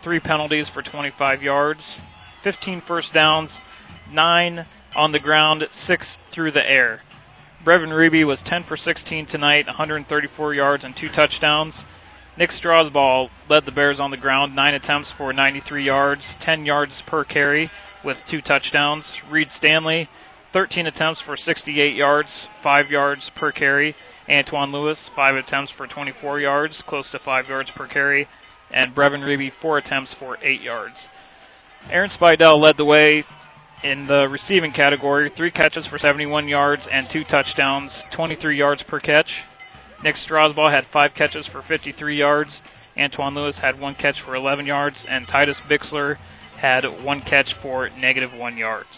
B: three penalties for 25 yards, 15 first downs, nine on the ground, six through the air. Brevin Reeby was 10 for 16 tonight, 134 yards and two touchdowns. Nick Strasbaugh led the Bears on the ground, nine attempts for 93 yards, 10 yards per carry with two touchdowns. Reed Stanley, 13 attempts for 68 yards, five yards per carry. Antoine Lewis, five attempts for 24 yards, close to five yards per carry. And Brevin Reeby, four attempts for eight yards. Aaron Spidell led the way, in the receiving category, three catches for 71 yards and two touchdowns, 23 yards per catch. Nick Strasbaugh had five catches for 53 yards. Antoine Lewis had one catch for 11 yards, and Titus Bixler had one catch for negative one yards.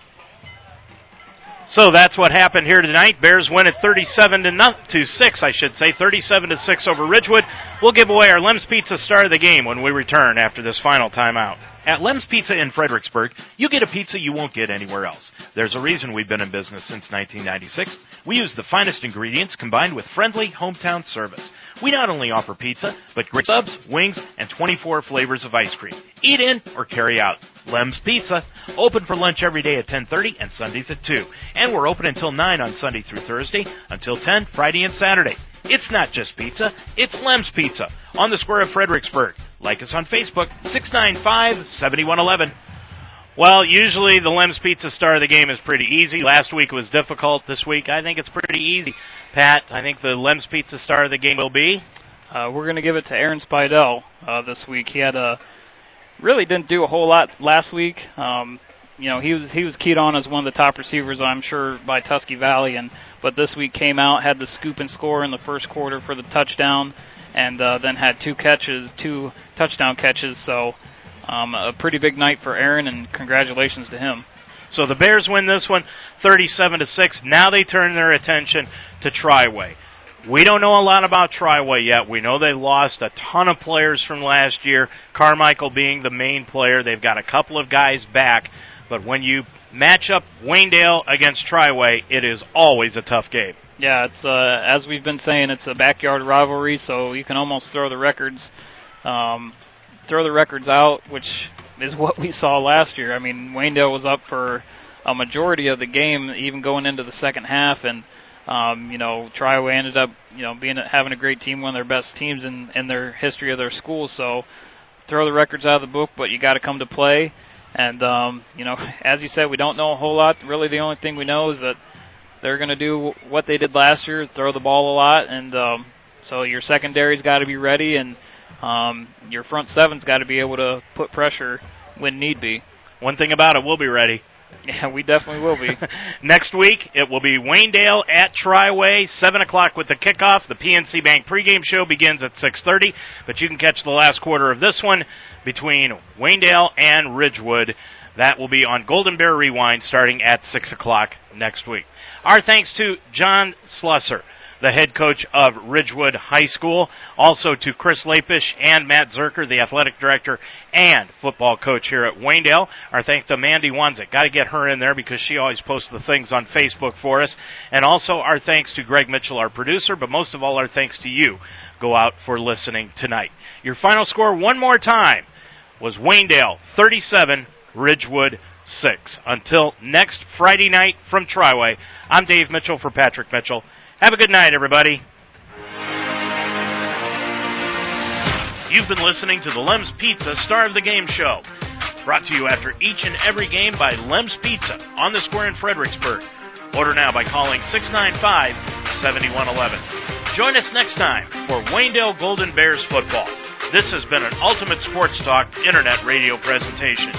A: So that's what happened here tonight. Bears win at 37 to, no, to 6, I should say, 37 to 6 over Ridgewood. We'll give away our Lem's Pizza star of the game when we return after this final timeout. At Lem's Pizza in Fredericksburg, you get a pizza you won't get anywhere else. There's a reason we've been in business since 1996. We use the finest ingredients combined with friendly hometown service. We not only offer pizza, but great subs, wings, and 24 flavors of ice cream. Eat in or carry out. Lem's Pizza, open for lunch every day at 10:30 and Sundays at 2. And we're open until 9 on Sunday through Thursday, until 10 Friday and Saturday. It's not just pizza, it's Lem's Pizza on the square of Fredericksburg. Like us on Facebook, 695-7111. Well, usually the Lem's Pizza star of the game is pretty easy. Last week was difficult. This week, I think it's pretty easy. Pat, I think the Lem's Pizza star of the game will be.
B: Uh, we're going to give it to Aaron Spidell uh, this week. He had a really didn't do a whole lot last week. Um, you know, he was he was keyed on as one of the top receivers, I'm sure, by Tusky Valley, and but this week came out had the scoop and score in the first quarter for the touchdown, and uh, then had two catches, two touchdown catches. So um, a pretty big night for Aaron, and congratulations to him.
A: So the Bears win this one, 37 to six. Now they turn their attention to Triway. We don't know a lot about Triway yet. We know they lost a ton of players from last year, Carmichael being the main player. They've got a couple of guys back, but when you match up Waynedale against Triway, it is always a tough game.
B: Yeah, it's uh, as we've been saying, it's a backyard rivalry, so you can almost throw the records, um, throw the records out, which is what we saw last year. I mean, Waynedale was up for a majority of the game, even going into the second half, and um, you know, Triway ended up, you know, being having a great team, one of their best teams in in their history of their school. So, throw the records out of the book, but you got to come to play. And um, you know, as you said, we don't know a whole lot. Really, the only thing we know is that they're going to do what they did last year, throw the ball a lot, and um, so your secondary's got to be ready, and um, your front seven's got to be able to put pressure when need be.
A: One thing about it, we'll be ready.
B: Yeah, we definitely will be.
A: Next week, it will be Waynedale at Triway, 7 o'clock with the kickoff. The PNC Bank pregame show begins at 6.30, but you can catch the last quarter of this one between Waynedale and Ridgewood. That will be on Golden Bear Rewind starting at 6 o'clock next week. Our thanks to John Slusser the head coach of Ridgewood High School. Also to Chris Lapish and Matt Zerker, the athletic director and football coach here at Waynedale. Our thanks to Mandy Wanzik. Got to get her in there because she always posts the things on Facebook for us. And also our thanks to Greg Mitchell, our producer, but most of all our thanks to you. Go out for listening tonight. Your final score one more time was Waynedale 37, Ridgewood 6. Until next Friday night from Triway, I'm Dave Mitchell for Patrick Mitchell. Have a good night, everybody. You've been listening to the Lem's Pizza Star of the Game show. Brought to you after each and every game by Lem's Pizza on the square in Fredericksburg. Order now by calling 695 7111. Join us next time for Waynedale Golden Bears football. This has been an Ultimate Sports Talk Internet radio presentation.